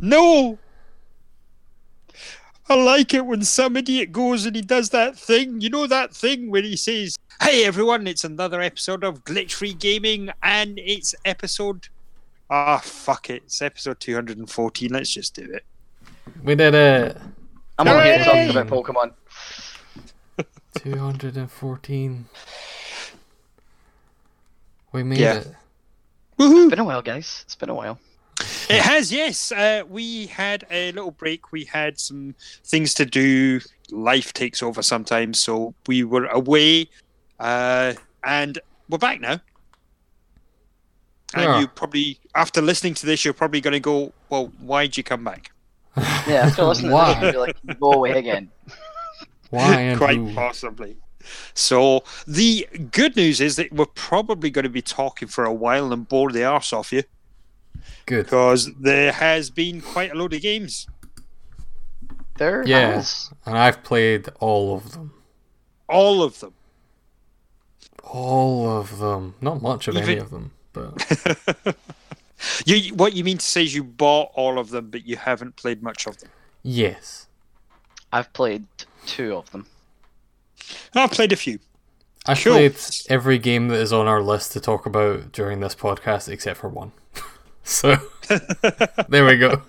No! I like it when some idiot goes and he does that thing. You know that thing where he says, Hey everyone, it's another episode of Glitch Free Gaming, and it's episode. Ah, fuck it. It's episode 214. Let's just do it. We did it. I'm on here Hooray! talking about Pokemon. 214. We made Yeah. it. Woohoo! It's been a while, guys. It's been a while. It has, yes. Uh, we had a little break. We had some things to do. Life takes over sometimes, so we were away, uh, and we're back now. And Yeah. you probably, after listening to this, you're probably going to go, "Well, why'd you come back?" Yeah, after listening to Why? this, you'll be like, go away again. Why Quite who? possibly. So the good news is that we're probably going to be talking for a while and bore the arse off you Good. because there has been quite a load of games. There Yeah. And I've played all of them. All of them. All of them. Not much of any of them, but You, what you mean to say is you bought all of them, but you haven't played much of them. yes. I've played two of them. I've played a few. I Cool. played every game that is on our list to talk about during this podcast except for one. so there we go.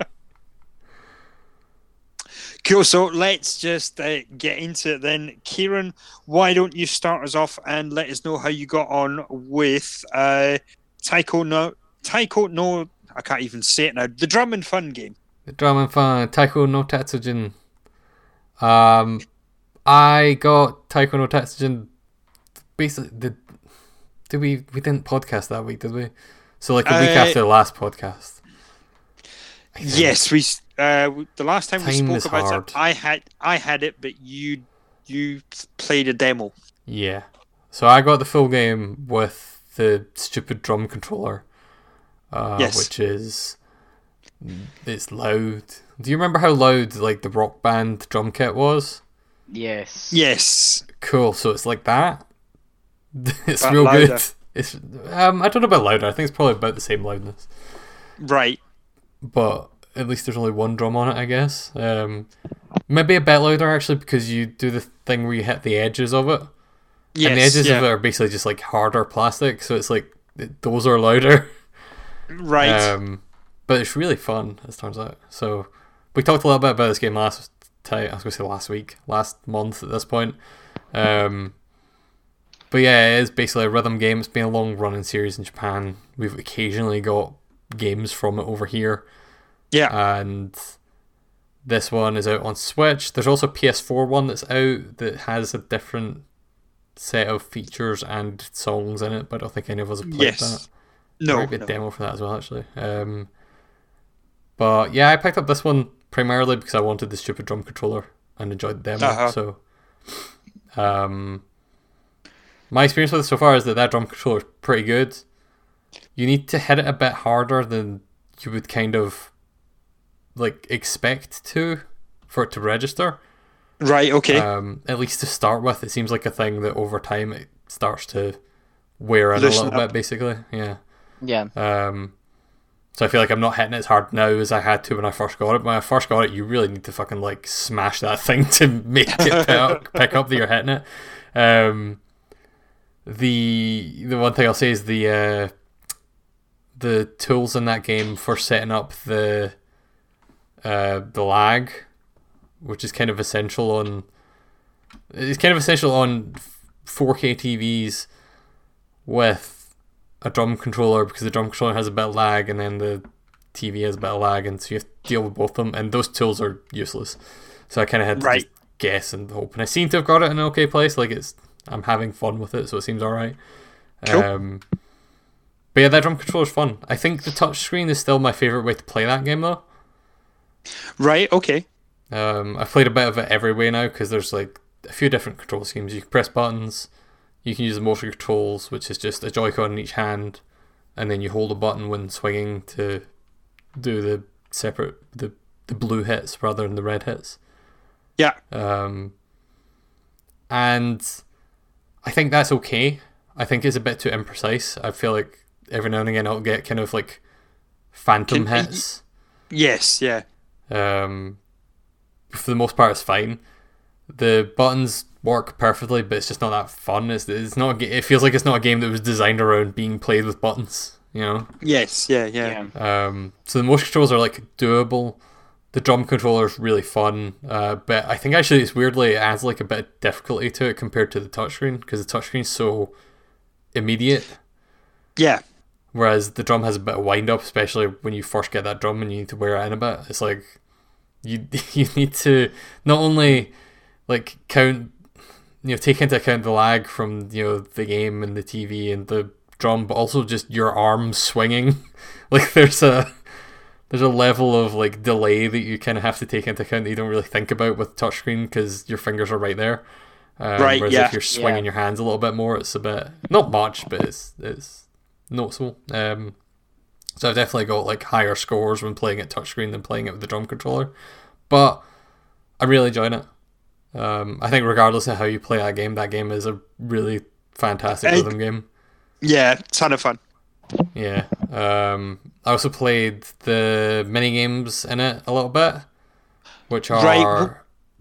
Cool. So let's just uh, get into it then. Kieran, why don't you start us off and let us know how you got on with uh, Taiko no Taiko no I can't even say it now. The drum and fun game. The Drum and Fun, Taiko no Tatsujin. Um, I got Taiko no Tatsujin. Basically, did did we we didn't podcast that week, did we? So like a week Uh, after the last podcast. Yes, we uh, the last time we spoke about hard. it, I had I had it, but you you played a demo. Yeah. So I got the full game with the stupid drum controller. Uh, Yes. Which is it's loud. Do you remember how loud like the rock band drum kit was? Yes. Yes. Cool. So it's like that. It's But real louder. good. It's um I don't know about louder. I think it's probably about the same loudness, Right. but at least there's only one drum on it. I guess. Um, maybe a bit louder actually because you do the thing where you hit the edges of it. Yes. and the edges yeah. of it are basically just like harder plastic, so it's like those are louder. Right. Um, but it's really fun, as it turns out. So we talked a little bit about this game last time. I was going to say last week, last month at this point. Um, but yeah, it is basically a rhythm game. It's been a long running series in Japan. We've occasionally got games from it over here, yeah. and this one is out on Switch. There's also a PS4 one that's out that has a different set of features and songs in it, but I don't think any of us have played Yes. that. no. There might be a no. demo for that as well, actually. Um, but yeah, I picked up this one primarily because I wanted the stupid drum controller and enjoyed the demo. Uh-huh. So, um, my experience with it so far is that that drum controller is pretty good. You need to hit it a bit harder than you would kind of like expect to for it to register. Right. Okay. Um, at least to start with, it seems like a thing that over time it starts to wear in Loosen a little up. bit, basically. Yeah. Yeah. Um, so I feel like I'm not hitting it as hard now as I had to when I first got it. When I first got it, you really need to fucking like smash that thing to make it pick up, pick up that you're hitting it. Um, the the one thing I'll say is the uh, the tools in that game for setting up the uh, the lag, which is kind of essential on it's kind of essential on 4K TVs with a drum controller because the drum controller has a bit of lag and then the TV has a bit of lag, and so you have to deal with both of them. And those tools are useless. So I kind of had to Right. just guess and hope. And I seem to have got it in an okay place. Like it's, I'm having fun with it, so it seems all right. Cool. Um, but yeah, that drum controller's fun. I think the touchscreen is still my favorite way to play that game, though. right. Okay. Um, I've played a bit of it every way now because there's like a few different control schemes. You can press buttons, you can use the motion controls, which is just a Joy-Con in each hand, and then you hold a button when swinging to do the separate the the blue hits rather than the red hits. Yeah. Um, and I think that's okay. I think it's a bit too imprecise. I feel like every now and again I'll get kind of like phantom Can- hits. Yes, yeah. Um, for the most part, it's fine. The buttons work perfectly, but it's just not that fun. It's, it's not. It feels like it's not a game that was designed around being played with buttons. You know. Yes, yeah, yeah. Yeah. Um, so the motion controls are like doable. The drum controller is really fun, uh, but I think actually it's weirdly it adds like a bit of difficulty to it compared to the touchscreen because the touchscreen's so immediate, Yeah. whereas the drum has a bit of wind up, especially when you first get that drum and you need to wear it in a bit. It's like you you need to not only like count you know take into account the lag from you know the game and the TV and the drum, but also just your arms swinging. like there's a there's a level of like delay that you kind of have to take into account that you don't really think about with touchscreen because your fingers are right there. Um, Right, Whereas yeah. if you're swinging Yeah. your hands a little bit more, it's a bit not much, but it's it's noticeable. Um, so I've definitely got like higher scores when playing it touchscreen than playing it with the drum controller. But I'm really enjoyed it. Um, I think regardless of how you play that game, that game is a really fantastic rhythm game. Yeah, ton of fun. Yeah. Um, I also played the mini games in it a little bit, which are Right,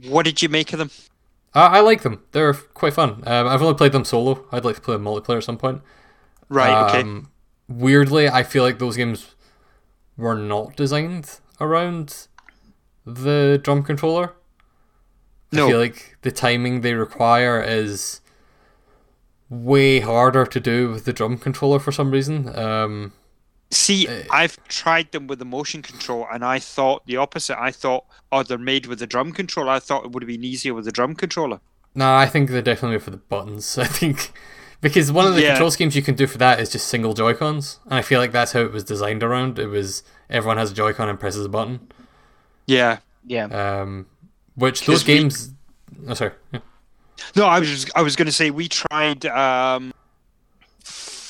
What did you make of them? I, I like them. They're quite fun. Um, I've only played them solo. I'd like to play them multiplayer at some point. Right, okay. Um, Weirdly, I feel like those games were not designed around the drum controller. No. I feel like the timing they require is way harder to do with the drum controller for some reason. Um, See, uh, I've tried them with the motion control, and I thought the opposite. I thought, oh, they're made with the drum controller. I thought it would have been easier with the drum controller. no, I think they're definitely for the buttons. I think because one of the Yeah. control schemes you can do for that is just single Joy Cons, and I feel like that's how it was designed around. It was everyone has a Joy-Con and presses a button. Yeah. Yeah. Um, which 'Cause those we- games. Oh, sorry. Yeah. No, I was just, I was going to say we tried um,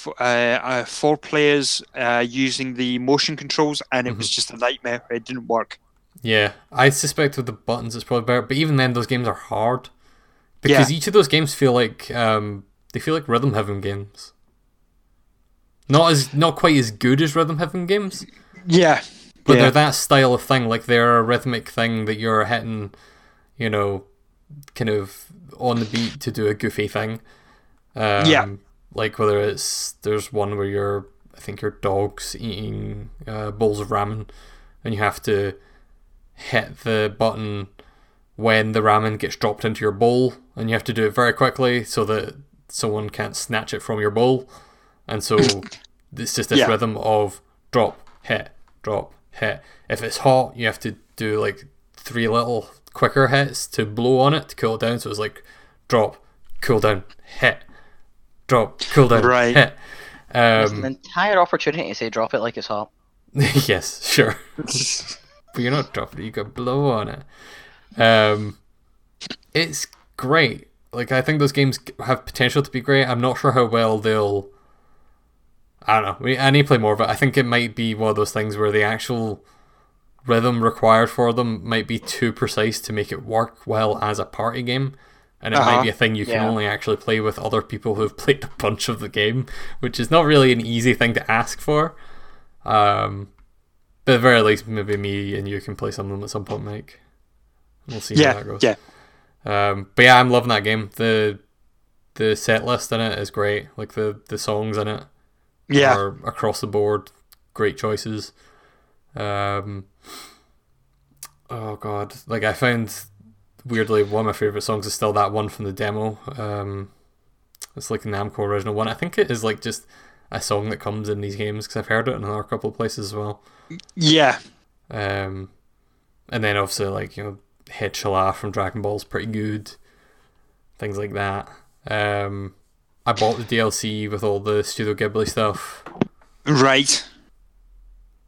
f- uh, uh, four players uh, using the motion controls, and it was just a nightmare. It didn't work. Yeah, I suspect with the buttons it's probably better, but even then, those games are hard because each of those games feel like um, they feel like rhythm heaven games. Not as not quite as good as rhythm heaven games, Yeah. but yeah. they're that style of thing. Like they're a rhythmic thing that you're hitting, you know, kind of on the beat to do a goofy thing. Um, Yeah. Like whether it's there's one where you're, I think your dog's eating uh, bowls of ramen, and you have to hit the button when the ramen gets dropped into your bowl, and you have to do it very quickly so that someone can't snatch it from your bowl, and so it's just this Yeah. rhythm of drop, hit, drop, hit. If it's hot, you have to do like three little quicker hits to blow on it to cool it down. So it's like drop, cool down, hit, drop, cool down, Right. hit. There's an Um, entire opportunity to say drop it like it's hot. yes, sure. but you're not dropping it, you got blow on it. Um, it's great. Like I think those games have potential to be great. I'm not sure how well they'll. I don't know. We, I need to play more of it. I think it might be one of those things where the actual rhythm required for them might be too precise to make it work well as a party game. And it Uh-huh. might be a thing you can Yeah. only actually play with other people who've played a bunch of the game, which is not really an easy thing to ask for. Um, but at the very least, maybe me and you can play some of them at some point, Mike. We'll see how that goes. Yeah. Um, but yeah, I'm loving that game. the The set list in it is great. Like the the songs in it Yeah. are across the board great choices. Um, oh god, like I found weirdly one of my favorite songs is still that one from the demo. Um, it's like a Namco original one. I think it is like just a song that comes in these games because I've heard it in another couple of places as well. Yeah. Um, and then obviously like you know Head Shala from Dragon Ball is pretty good. Things like that. Um, I bought the DLC with all the Studio Ghibli stuff, Right.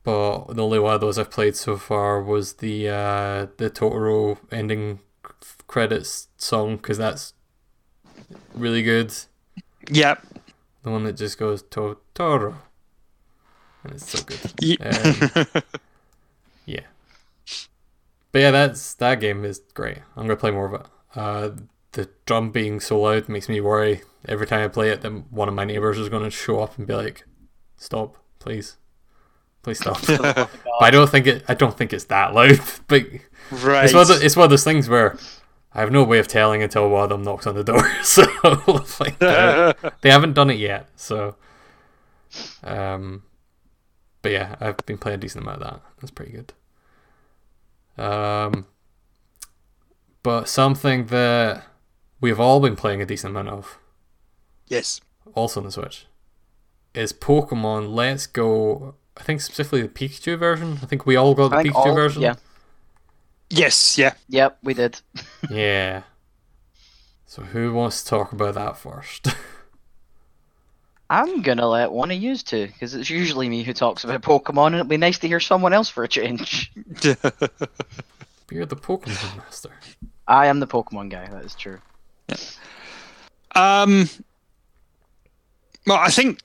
but the only one of those I've played so far was the uh, the Totoro ending credits song because that's really good. Yeah. The one that just goes Totoro, and it's so good. Yeah. Um, Yeah. But yeah, that's that game is great. I'm gonna play more of it. Uh, the drum being so loud makes me worry every time I play it that one of my neighbors is gonna show up and be like, "Stop, please, Please stop. For the love of But I don't think it. I don't think it's that loud. But right. it's one. Of the, it's one of those things where I have no way of telling until one of them knocks on the door. So we'll find out. They haven't done it yet. So, um, but yeah, I've been playing a decent amount of that. That's pretty good. Um, but something that we've all been playing a decent amount of, yes. also on the Switch, is Pokemon Let's Go. I think specifically the Pikachu version. I think we all got the Pikachu all- version. Yeah. Yes. Yeah. Yep, we did. Yeah. So who wants to talk about that first? I'm gonna let one of yous two, because it's usually me who talks about Pokemon, and it'd be nice to hear someone else for a change. You're the Pokemon master. I am the Pokemon guy. That is true. Yeah. Um, well, I think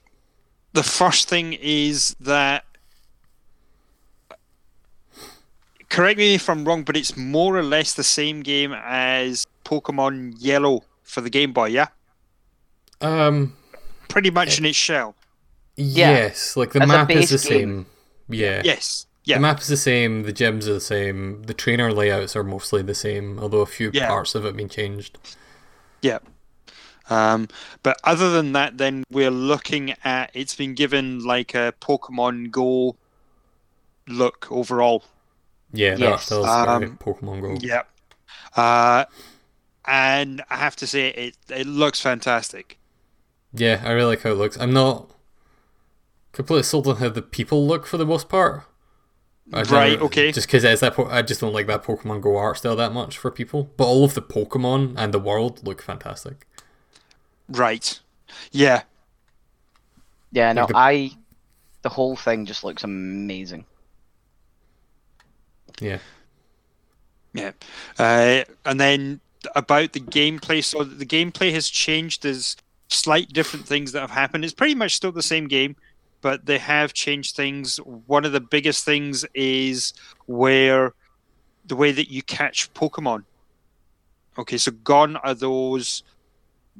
the first thing is that. Correct me if I'm wrong, but it's more or less the same game as Pokemon Yellow for the Game Boy, yeah? Um. Pretty much in its shell. Yeah. Yes, like the As a map is the game. same. Yeah. Yes. Yeah. The map is the same. The gyms are the same. The trainer layouts are mostly the same, although a few Yeah. parts of it have been changed. Yeah. Um, but other than that, then we're looking at it's been given like a Pokemon Go look overall. Yeah, the art Yes. style is Um, Pokemon Go. Yep. Uh, and I have to say, it it looks fantastic. Yeah, I really like how it looks. I'm not completely sold on how the people look for the most part. I've Right, never- okay. Just because it's that, po- I just don't like that Pokemon Go art style that much for people. But all of the Pokemon and the world look fantastic. Right. Yeah. Yeah, no, Like the- I. The whole thing just looks amazing. Yeah, Yeah. Uh, and then about the gameplay, so the gameplay has changed. There's slight different things that have happened. It's pretty much still the same game, but they have changed things. One of the biggest things is where the way that you catch Pokemon. Okay, so gone are those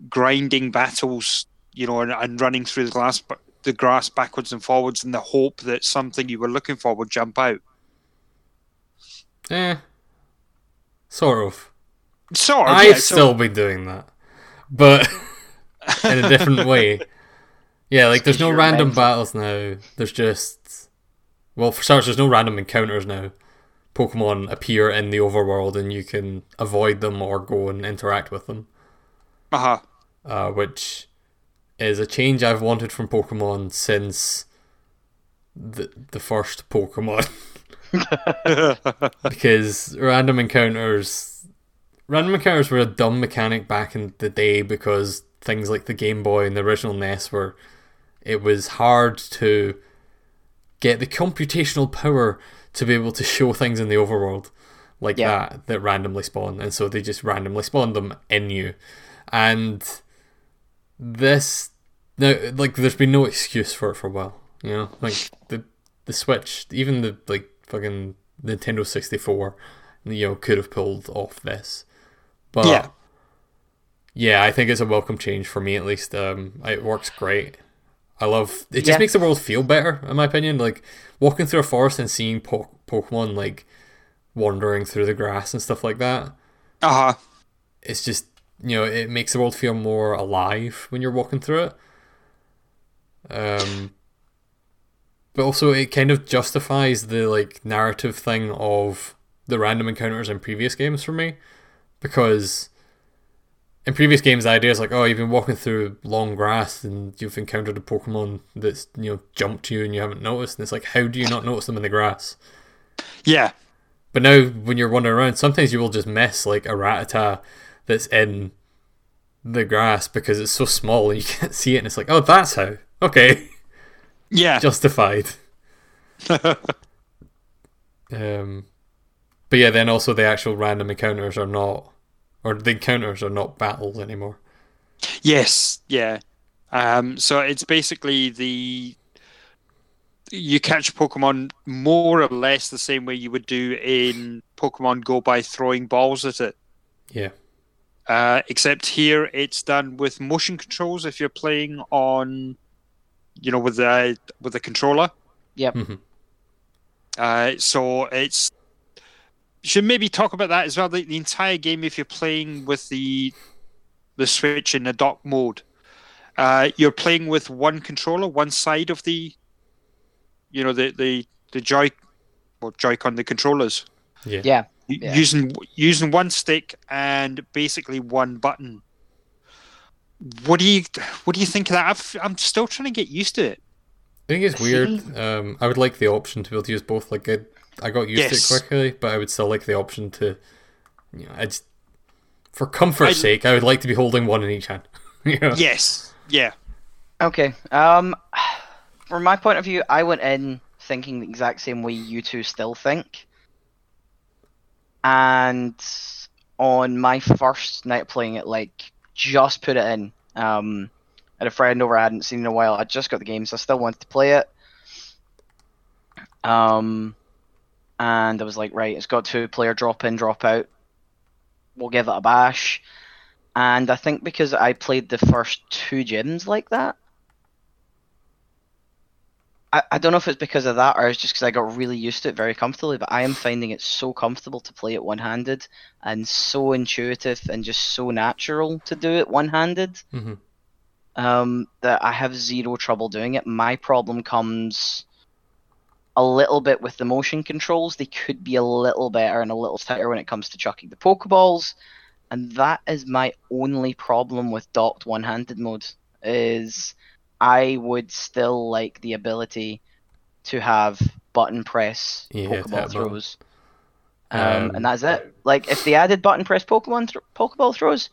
grinding battles, you know, and, and running through the glass, the grass backwards and forwards in the hope that something you were looking for would jump out. Eh, sort of. Sort of, I've yeah, so- still been doing that, but in a different way. Yeah, like there's no random mental. battles now. There's just well, for starters, there's no random encounters now. Pokemon appear in the overworld, and you can avoid them or go and interact with them, uh-huh. uh, which is a change I've wanted from Pokemon since the the first Pokemon. because random encounters random encounters were a dumb mechanic back in the day because things like the Game Boy and the original NES were it was hard to get the computational power to be able to show things in the overworld like Yeah. that that randomly spawn and so they just randomly spawned them in you and this now like there's been no excuse for it for a while you know like the the switch even the like fucking nintendo 64 you know could have pulled off this but Yeah. yeah i think it's a welcome change for me at least um it works great i love it just Yeah. makes the world feel better in my opinion like walking through a forest and seeing po- pokemon like wandering through the grass and stuff like that Uh-huh. it's just you know it makes the world feel more alive when you're walking through it um but also it kind of justifies the like narrative thing of the random encounters in previous games for me because in previous games the idea is like oh you've been walking through long grass and you've encountered a pokemon that's you know jumped you and you haven't noticed and it's like how do you not notice them in the grass Yeah. but now, when you're wandering around, sometimes you will just miss like a Rattata that's in the grass because it's so small and you can't see it, and it's like, oh, that's how. Okay, Yeah. justified. um, but yeah, then also the actual random encounters are not, or the encounters are not battles anymore. Yes, yeah. Um, so it's basically the you catch Pokemon more or less the same way you would do in Pokemon Go by throwing balls at it. Yeah, Uh, except here it's done with motion controls. If you're playing on, you know, with the with the controller, Yep. Mhm. Uh, so it's should maybe talk about that as well. The, the entire game, if you're playing with the the Switch in the dock mode, uh, you're playing with one controller, one side of the, you know, the the the Joy, or Joy-Con, the controllers. Yeah. Yeah. Yeah. Using using one stick and basically one button. What do you what do you think of that? I've, I'm still trying to get used to it. I think it's weird. Um, I would like the option to be able to use both. Like I, I got used Yes. to it quickly, but I would still like the option to, you know, I just for comfort's I- sake, I would like to be holding one in each hand. you know? Yes. Yeah. Okay. Um, from my point of view, I went in thinking the exact same way you two still think. And on my first night playing it, like just put it in. Um, had a friend over I hadn't seen in a while. I just got the game, so I still wanted to play it. Um, and I was like, right, it's got two player drop in, drop out. We'll give it a bash. And I think because I played the first two gyms like that, I, I don't know if it's because of that or it's just because I got really used to it very comfortably, but I am finding it so comfortable to play it one handed and so intuitive and just so natural to do it one handed Mhm. um, that I have zero trouble doing it. My problem comes a little bit with the motion controls. They could be a little better and a little tighter when it comes to chucking the Pokeballs. And that is my only problem with docked one-handed mode. Is I would still like the ability to have button press Yeah, Pokeball throws. Um, Um, and that's it. Like if they added button press Pokemon th- Pokeball throws,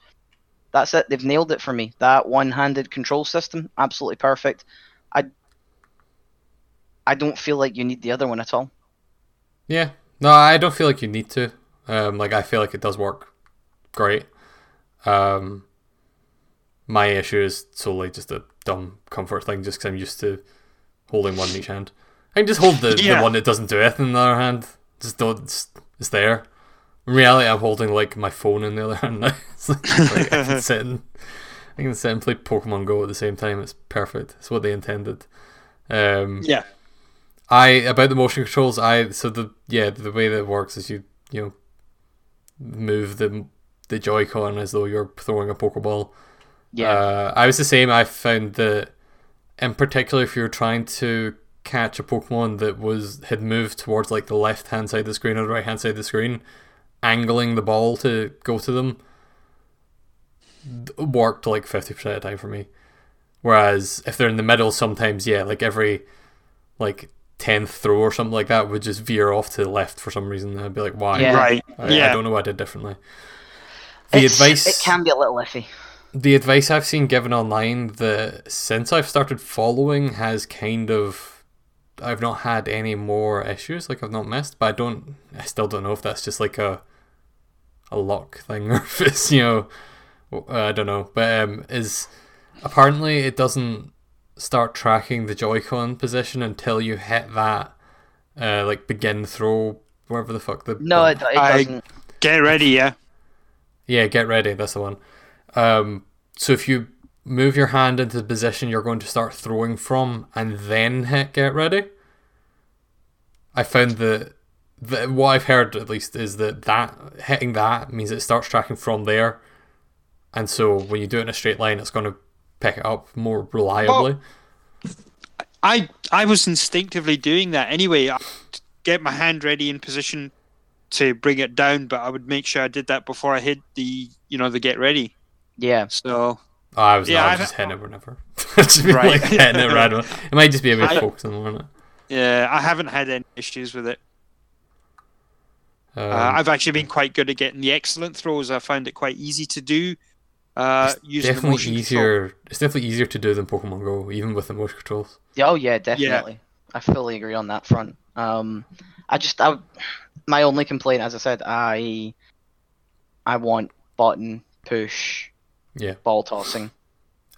that's it. They've nailed it for me. That one-handed control system, absolutely perfect. I I don't feel like you need the other one at all. Yeah. No, I don't feel like you need to. Um, like I feel like it does work great. Um, my issue is solely just a dumb comfort thing, just because I'm used to holding one in each hand. I can just hold the, Yeah. the one that doesn't do anything in the other hand. Just don't. It's, it's there. In reality, I'm holding like my phone in the other hand now. It's like, like, I can sit and I can sit and play Pokemon Go at the same time. It's perfect. It's what they intended. Um, Yeah. I about the motion controls. I so the yeah the way that it works is you you know move the the Joy-Con as though you're throwing a Pokeball. Yeah. Uh, I was the same. I found that in particular if you're trying to catch a Pokemon that was had moved towards like the left hand side of the screen or the right hand side of the screen, angling the ball to go to them worked like fifty percent of the time for me. Whereas if they're in the middle, sometimes yeah, like every like tenth throw or something like that would just veer off to the left for some reason. I'd be like, why? Yeah. Right. I, yeah. I don't know what I did differently. The It's- advice It can be a little iffy. The advice I've seen given online that since I've started following has kind of I've not had any more issues like I've not missed but I don't I still don't know if that's just like a a luck thing or if it's you know I don't know but um is apparently it doesn't start tracking the Joy-Con position until you hit that uh like begin throw wherever the fuck the No, it, it doesn't. Get ready, yeah. yeah, get ready. That's the one. Um, so if you move your hand into the position you're going to start throwing from, and then hit get ready, I found that, that what I've heard at least is that that hitting that means it starts tracking from there, and so when you do it in a straight line, it's going to pick it up more reliably. I I was instinctively doing that anyway. I'd get my hand ready in position to bring it down, but I would make sure I did that before I hit the you know the get ready. Yeah. So Oh, I was, Yeah, no, I was I've- just hitting it whenever. just be Right. like hitting it randomly. It might just be a bit I- focusing on it. yeah, I haven't had any issues with it. Um, uh, I've actually been quite good at getting the excellent throws. I found it quite easy to do. Uh, using the definitely motion control. easier. It's definitely easier to do than Pokemon Go, even with the motion controls. Yeah, Oh yeah, definitely. I fully agree on that front. Um, I just I, my only complaint, as I said, I I want button push Yeah. ball tossing.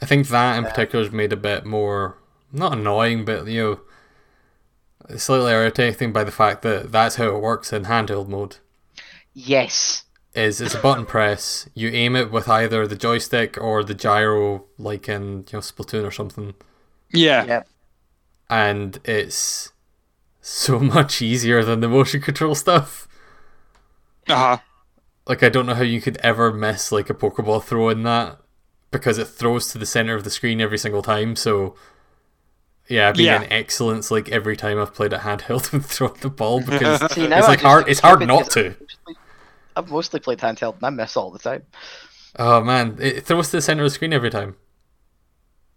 I think that in Yeah. particular is made a bit more not annoying, but you know, slightly irritating by the fact that that's how it works in handheld mode. Yes. Is it's a button press. You aim it with either the joystick or the gyro, like in you know Splatoon or something, Yeah, Yeah. and it's so much easier than the motion control stuff. Uh-huh. Like I don't know how you could ever miss like a Pokeball throw in that because it throws to the center of the screen every single time. So yeah, I've been Yeah. getting excellence like every time I've played a handheld and thrown the ball because See, now it's like hard. It's hard not to. I've mostly- played handheld and I miss all the time. Oh man, it throws to the center of the screen every time.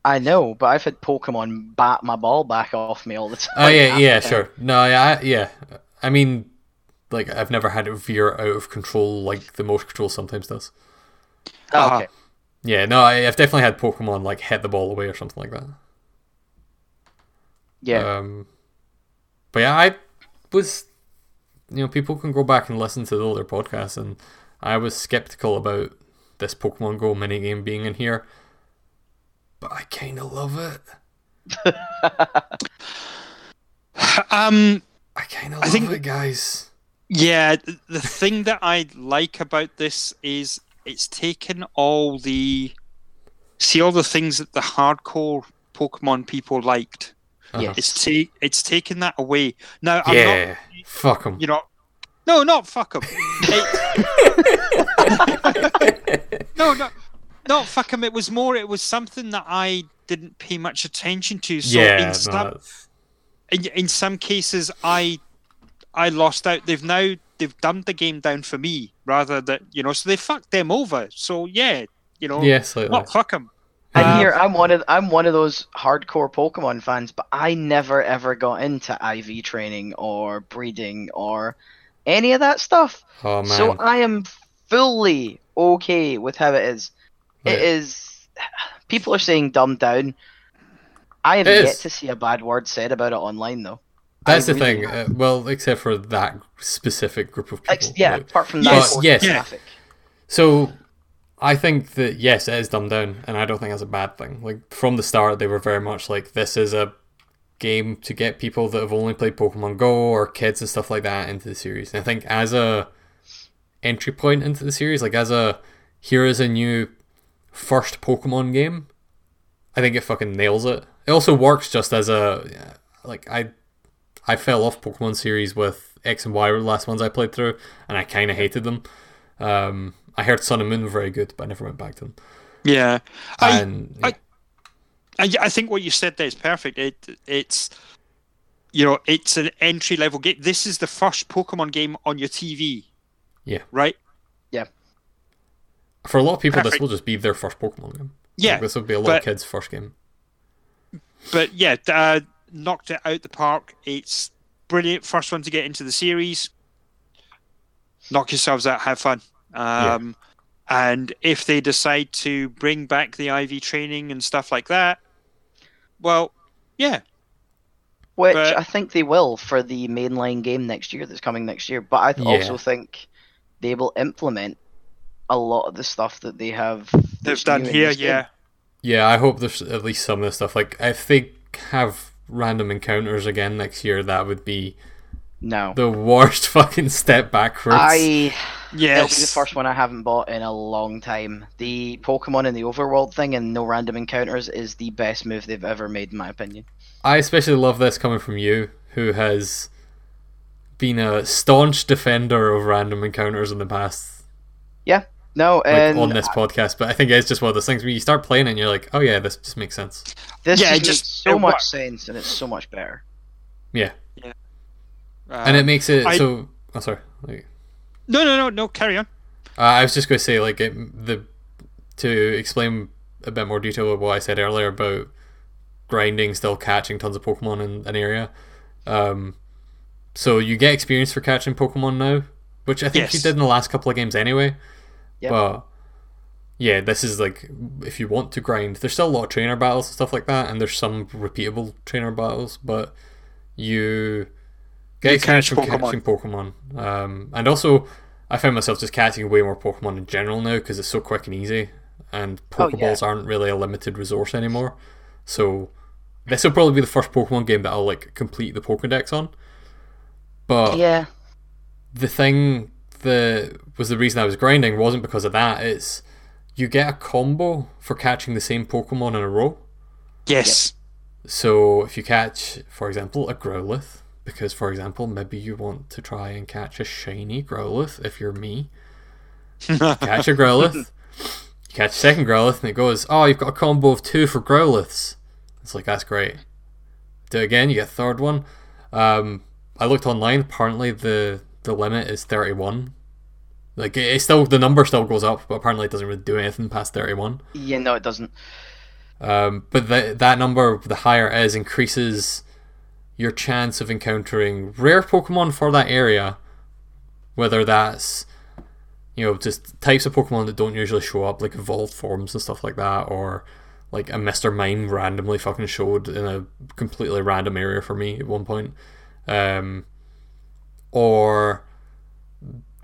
I know, but I've had Pokemon bat my ball back off me all the oh, time. Oh yeah, yeah, sure. No, yeah, I, yeah. I mean, like I've never had it veer out of control like the motion control sometimes does. Oh, Uh-huh. okay. Yeah, no, I, I've definitely had Pokemon like hit the ball away or something like that. Yeah. Um, but yeah, I was, you know, people can go back and listen to the older podcasts, and I was skeptical about this Pokemon Go minigame being in here, but I kind of love it. Um, I kind of love think- it, guys. Yeah, the thing that I like about this is it's taken all the see all the things that the hardcore Pokemon people liked. Uh-huh. Yes. It's ta- it's taken that away. Now I'm yeah, not, fuck them. you know, no, not fuck them. no, no, not fuck them. It was more. It was something that I didn't pay much attention to. So yeah, in some that's- in, in some cases I I lost out. They've now they've dumbed the game down for me rather than you know. So they fucked them over. So yeah, you know, yeah, slightly. not fuck them. And Uh, here I'm one of I'm one of those hardcore Pokemon fans, but I never ever got into IV training or breeding or any of that stuff. Oh man, So I am fully okay with how it is. Right. It is. People are saying dumbed down. I have It yet to see a bad word said about it online, though. I that's the really thing. Uh, well, except for that specific group of people. Ex- yeah, like- apart from Yes, that, yes. traffic. So I think that yes, it is dumbed down, and I don't think that's a bad thing. Like from the start, they were very much like this is a game to get people that have only played Pokemon Go or kids and stuff like that into the series. And I think as a entry point into the series, like as a here is a new first Pokemon game, I think it fucking nails it. It also works just as a like I I fell off Pokemon series with X and Y were the last ones I played through, and I kind of hated them. Um, I heard Sun and Moon were very good, but I never went back to them. Yeah, I, and I- I I think what you said there is perfect. It it's you know it's an entry level game. This is the first Pokemon game on your TV. Yeah. Right. Yeah. For a lot of people, this will just be their first Pokemon game. Yeah. Like, this will be a lot but- of kids' first game. but yeah, uh, knocked it out the park. It's brilliant. First one to get into the series. Knock yourselves out. Have fun. Um, And if they decide to bring back the IV training and stuff like that, well, yeah, Which But- I think they will for the mainline game next year that's coming next year. But I th- Yeah. also think they will implement a lot of the stuff that they have. they've done here. this game. Yeah, Yeah, I hope there's at least some of this stuff. Like, if they have random encounters again next year, that would be No. the worst fucking step backwards. I yes, It'll be the first one I haven't bought in a long time. The Pokemon and the Overworld thing and no random encounters is the best move they've ever made, in my opinion. I especially love this coming from you, who has been a staunch defender of random encounters in the past, No, like and on this podcast. But I think it's just one of those things where you start playing and you're like, oh yeah, this just makes sense. this Yeah, it just just- makes so it much works. sense and it's so much better. Yeah, Um, and it makes it I- so. Oh, sorry. Like, no, no, no, no. Carry on. Uh, I was just going to say, like, it, the to explain a bit more detail of what I said earlier about grinding, still catching tons of Pokemon in an area. Um, so you get experience for catching Pokemon now, which I think you did in the last couple of games anyway. Yep. But yeah, this is like if you want to grind, there's still a lot of trainer battles and stuff like that, and there's some repeatable trainer battles, but you get You experience catch from Pokemon. catching Pokemon. Um, and also, I found myself just catching way more Pokemon in general now because it's so quick and easy, and Oh, yeah. Pokeballs aren't really a limited resource anymore. So this will probably be the first Pokemon game that I'll like complete the Pokedex on. But Yeah. the thing that was the reason I was grinding wasn't because of that. It's you get a combo for catching the same Pokemon in a row. Yes. So if you catch, for example, a Growlithe, because, for example, maybe you want to try and catch a shiny Growlithe if you're me. catch a Growlithe, you catch a second Growlithe, and it goes, Oh, you've got a combo of two for Growlithes. It's like, That's great. Do it again, you get a third one. Um, I looked online, apparently the, the limit is 31. Like, it, it still, the number still goes up, but apparently it doesn't really do anything past 31. Yeah, no, it doesn't. Um, but the, that number, the higher it is, increases your chance of encountering rare Pokemon for that area. Whether that's, you know, just types of Pokemon that don't usually show up, like evolved forms and stuff like that, or like a Mr. Mime randomly fucking showed in a completely random area for me at one point. Um, or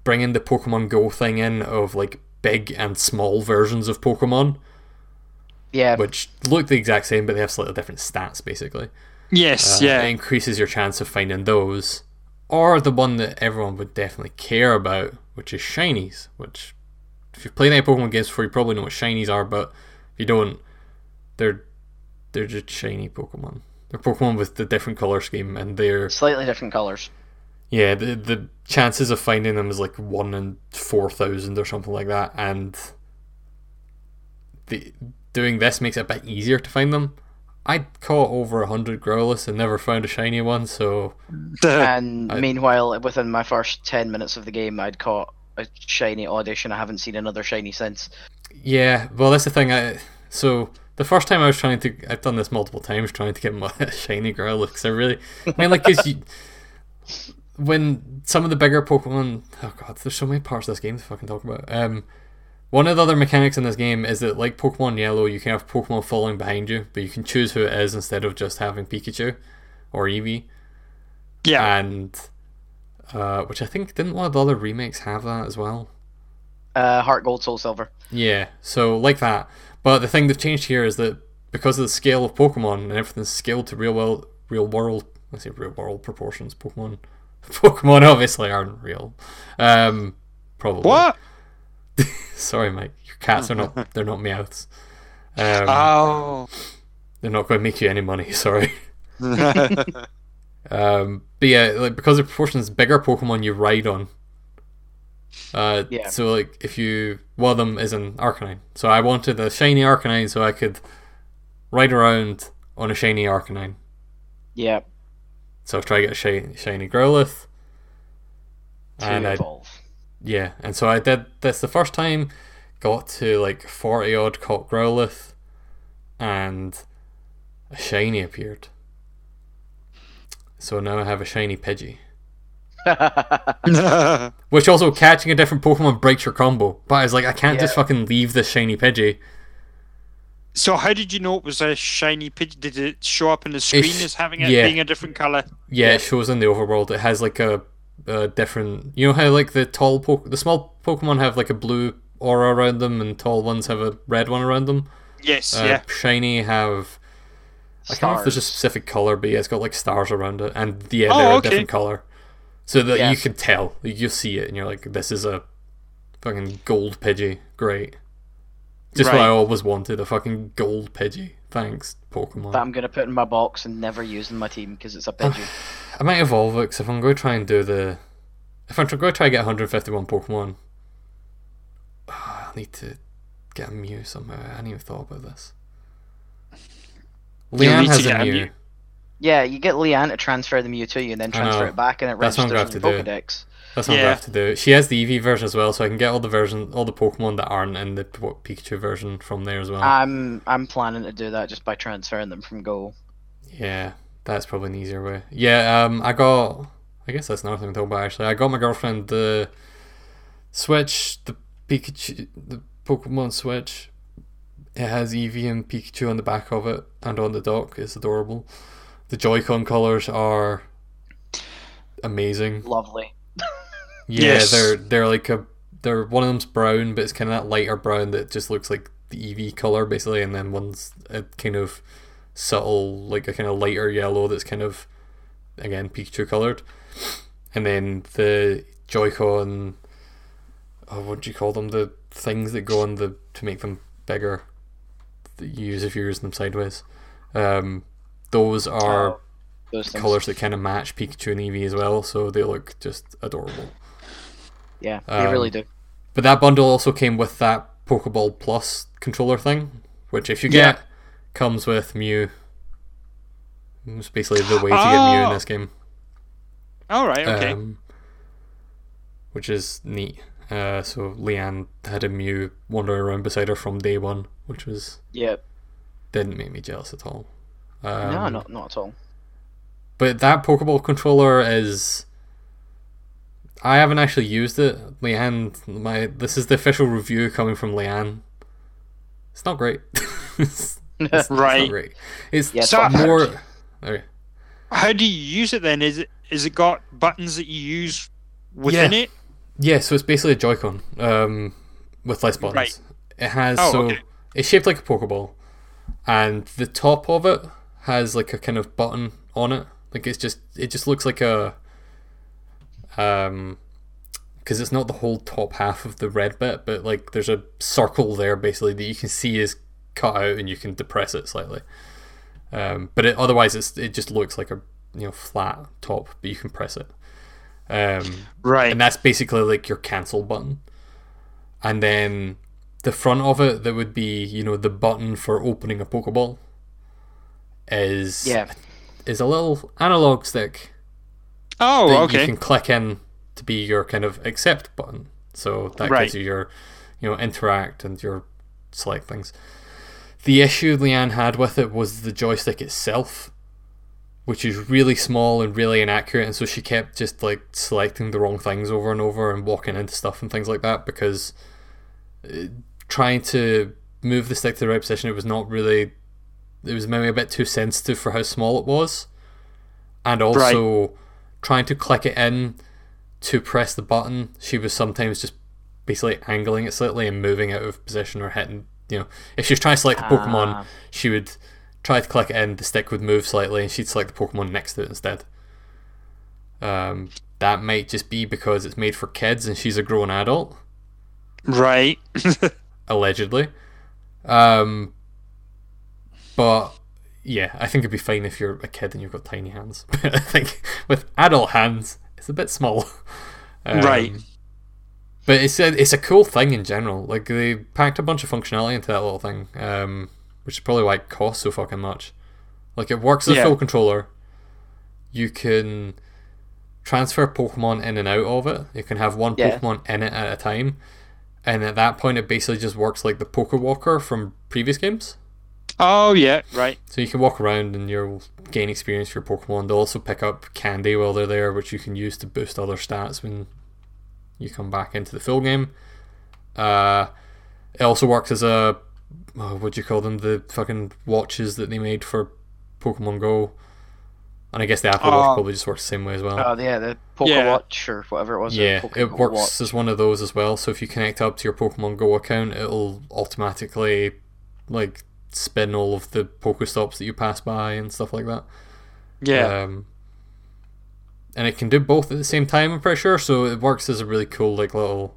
bringing the Pokemon Go thing in of like big and small versions of Pokemon Yeah, which look the exact same, but they have slightly different stats, basically. yes, Uh, yeah. It increases your chance of finding those. Or the one that everyone would definitely care about, which is shinies. Which, if you've played any Pokemon games before, you probably know what shinies are, but if you don't, they're they're just shiny Pokemon. They're Pokemon with the different color scheme, and they're slightly different colors. Yeah, the the chances of finding them is like one in four thousand or something like that, and the doing this makes it a bit easier to find them. I caught over a hundred Growlithe and never found a shiny one, so And I- meanwhile, within my first ten minutes of the game, I'd caught a shiny audition. I haven't seen another shiny since. yeah. Well, that's the thing. I so the first time I was trying to, I've done this multiple times, trying to get my shiny Growlithe because I really, I mean, like, cause you, when some of the bigger Pokemon, oh god, there's so many parts of this game to fucking talk about. Um, one of the other mechanics in this game is that, like Pokemon Yellow, you can have Pokemon following behind you, but you can choose who it is instead of just having Pikachu or Eevee, yeah. and uh, which I think didn't one of the other remakes have that as well. Uh, Heart Gold, Soul Silver. Yeah, so like that. But the thing they've changed here is that because of the scale of Pokemon and everything's scaled to real world, real world, I say real world proportions. Pokemon, Pokemon obviously aren't real. Um, probably. what? Sorry, Mike. Your cats are not. They're not meowths. Um, Oh. they're not going to make you any money. Sorry. Um, but yeah, like because the proportions bigger Pokemon you ride on. Uh, Yeah. So like if you one of them is an Arcanine, so I wanted a shiny Arcanine so I could ride around on a shiny Arcanine. Yeah, So I try to get a shiny, shiny Growlithe. And I yeah, and so I did this the first time, got to like forty odd caught Growlithe, and a shiny appeared. So now I have a shiny Pidgey. Which also catching a different Pokemon breaks your combo. But I was like, I can't just fucking leave this shiny Pidgey. So how did you know it was a shiny Pidgey? Did it show up in the screen It's- as having it yeah. being a different color? Yeah, Yeah. it shows in the overworld. It has like a, a different. You know how like the tall, po- the small Pokemon have like a blue aura around them, and tall ones have a red one around them. Yes, Uh, yeah. Shiny have. I can't know if there's a specific color, but yeah, it's got like stars around it, and yeah, Oh, they're okay. a different color, so that Yeah. you can tell. You see it, and you're like, "This is a fucking gold Pidgey." Great. Just what I always wanted, a fucking gold Pidgey. Thanks, Pokemon. that I'm gonna put in my box and never use in my team because it's a Pidgey. I might evolve it because if I'm going to try and do the, if I'm going to try and get 151 Pokemon, I need to get a Mew somehow. I hadn't even thought about this. You'll Leanne has a get a Mew. Mew. yeah, you get Leanne to transfer the Mew to you and then transfer it back, and it That's what I'm registers in the to do. Pokedex. That's what I have to do. She has the Eevee version as well, so I can get all the version, all the Pokemon that aren't in the Pikachu version from there as well. I'm I'm planning to do that just by transferring them from Go. Yeah, that's probably an easier way. Yeah, um, I got. I guess that's another thing to talk about. Actually, I got my girlfriend the Switch, the Pikachu, the Pokemon Switch. It has Eevee and Pikachu on the back of it and on the dock. It's adorable. The Joy-Con colors are amazing. Lovely. Yeah, Yes. they're they're like a they're one of them's brown, but it's kind of that lighter brown that just looks like the Eevee color basically, and then one's a kind of subtle, like a kind of lighter yellow that's kind of again Pikachu colored, and then the Joy-Con. Oh, what do you call them? The things that go on the to make them bigger. That you use if you're using them sideways. Um, those are Oh. those colors that kind of match Pikachu and Eevee as well, so they look just adorable. Yeah, they really Um, do. But that bundle also came with that Pokeball Plus controller thing, which if you Yeah. get comes with Mew. It's basically the way to get Mew in Oh. this game. All right. Okay. Um, which is neat. Uh, so Leanne had a Mew wandering around beside her from day one, which was Yeah. didn't make me jealous at all. Um, no, not not at all. But that Pokeball controller is. I haven't actually used it. Leanne, my this is the official review coming from Leanne. It's not great. it's, it's- it's Right. not great. It's Yeah, So- not hard. more. Okay. How do you use it then? Is it is it got buttons that you use within Yeah. it? Yeah, so it's basically a Joy-Con um, with less buttons. Right. It has Oh, so okay. it's shaped like a Pokeball, and the top of it has like a kind of button on it. Like it's just it just looks like a um because it's not the whole top half of the red bit, but like there's a circle there basically that you can see is cut out and you can depress it slightly. Um, but it, otherwise, it's it just looks like a you know flat top, but you can press it. Um, Right. and that's basically like your cancel button. And then the front of it, that would be you know the button for opening a Pokeball, is Yeah. is a little analog stick oh, okay. you can click in to be your kind of accept button. So that Right. gives you your, you know, interact and your select things. The issue Leanne had with it was the joystick itself, which is really small and really inaccurate, and so she kept just like selecting the wrong things over and over and walking into stuff and things like that because uh, trying to move the stick to the right position, it was not really. It was maybe a bit too sensitive for how small it was, and also trying to click it in to press the button, she was sometimes just basically angling it slightly and moving out of position or hitting. You know, if she was trying to select the Pokemon, Ah. she would try to click it in, the stick would move slightly, and she'd select the Pokemon next to it instead. Um, that might just be because it's made for kids and she's a grown adult, right. allegedly. Um, but yeah, I think it'd be fine if you're a kid and you've got tiny hands. But I think with adult hands, it's a bit small. Um, Right. But it's a it's a cool thing in general. Like they packed a bunch of functionality into that little thing, um, which is probably why it costs so fucking much. Like it works as a Yeah. full controller. You can transfer Pokemon in and out of it. You can have one Yeah. Pokemon in it at a time, and at that point, it basically just works like the Pokewalker from previous games. Oh yeah. Right. So you can walk around and you'll gain experience for your Pokemon. They'll also pick up candy while they're there, which you can use to boost other stats when you come back into the full game. Uh, it also works as a oh, what do you call them? The fucking watches that they made for Pokemon Go. And I guess the Apple Watch Oh. probably just works the same way as well. Oh yeah, the Poke Yeah. Watch or whatever it was. Yeah, it works Watch. as one of those as well. So if you connect up to your Pokemon Go account, it'll automatically like spin all of the Pokestops that you pass by and stuff like that. Yeah. Um, and it can do both at the same time. I'm pretty sure. So it works as a really cool like little.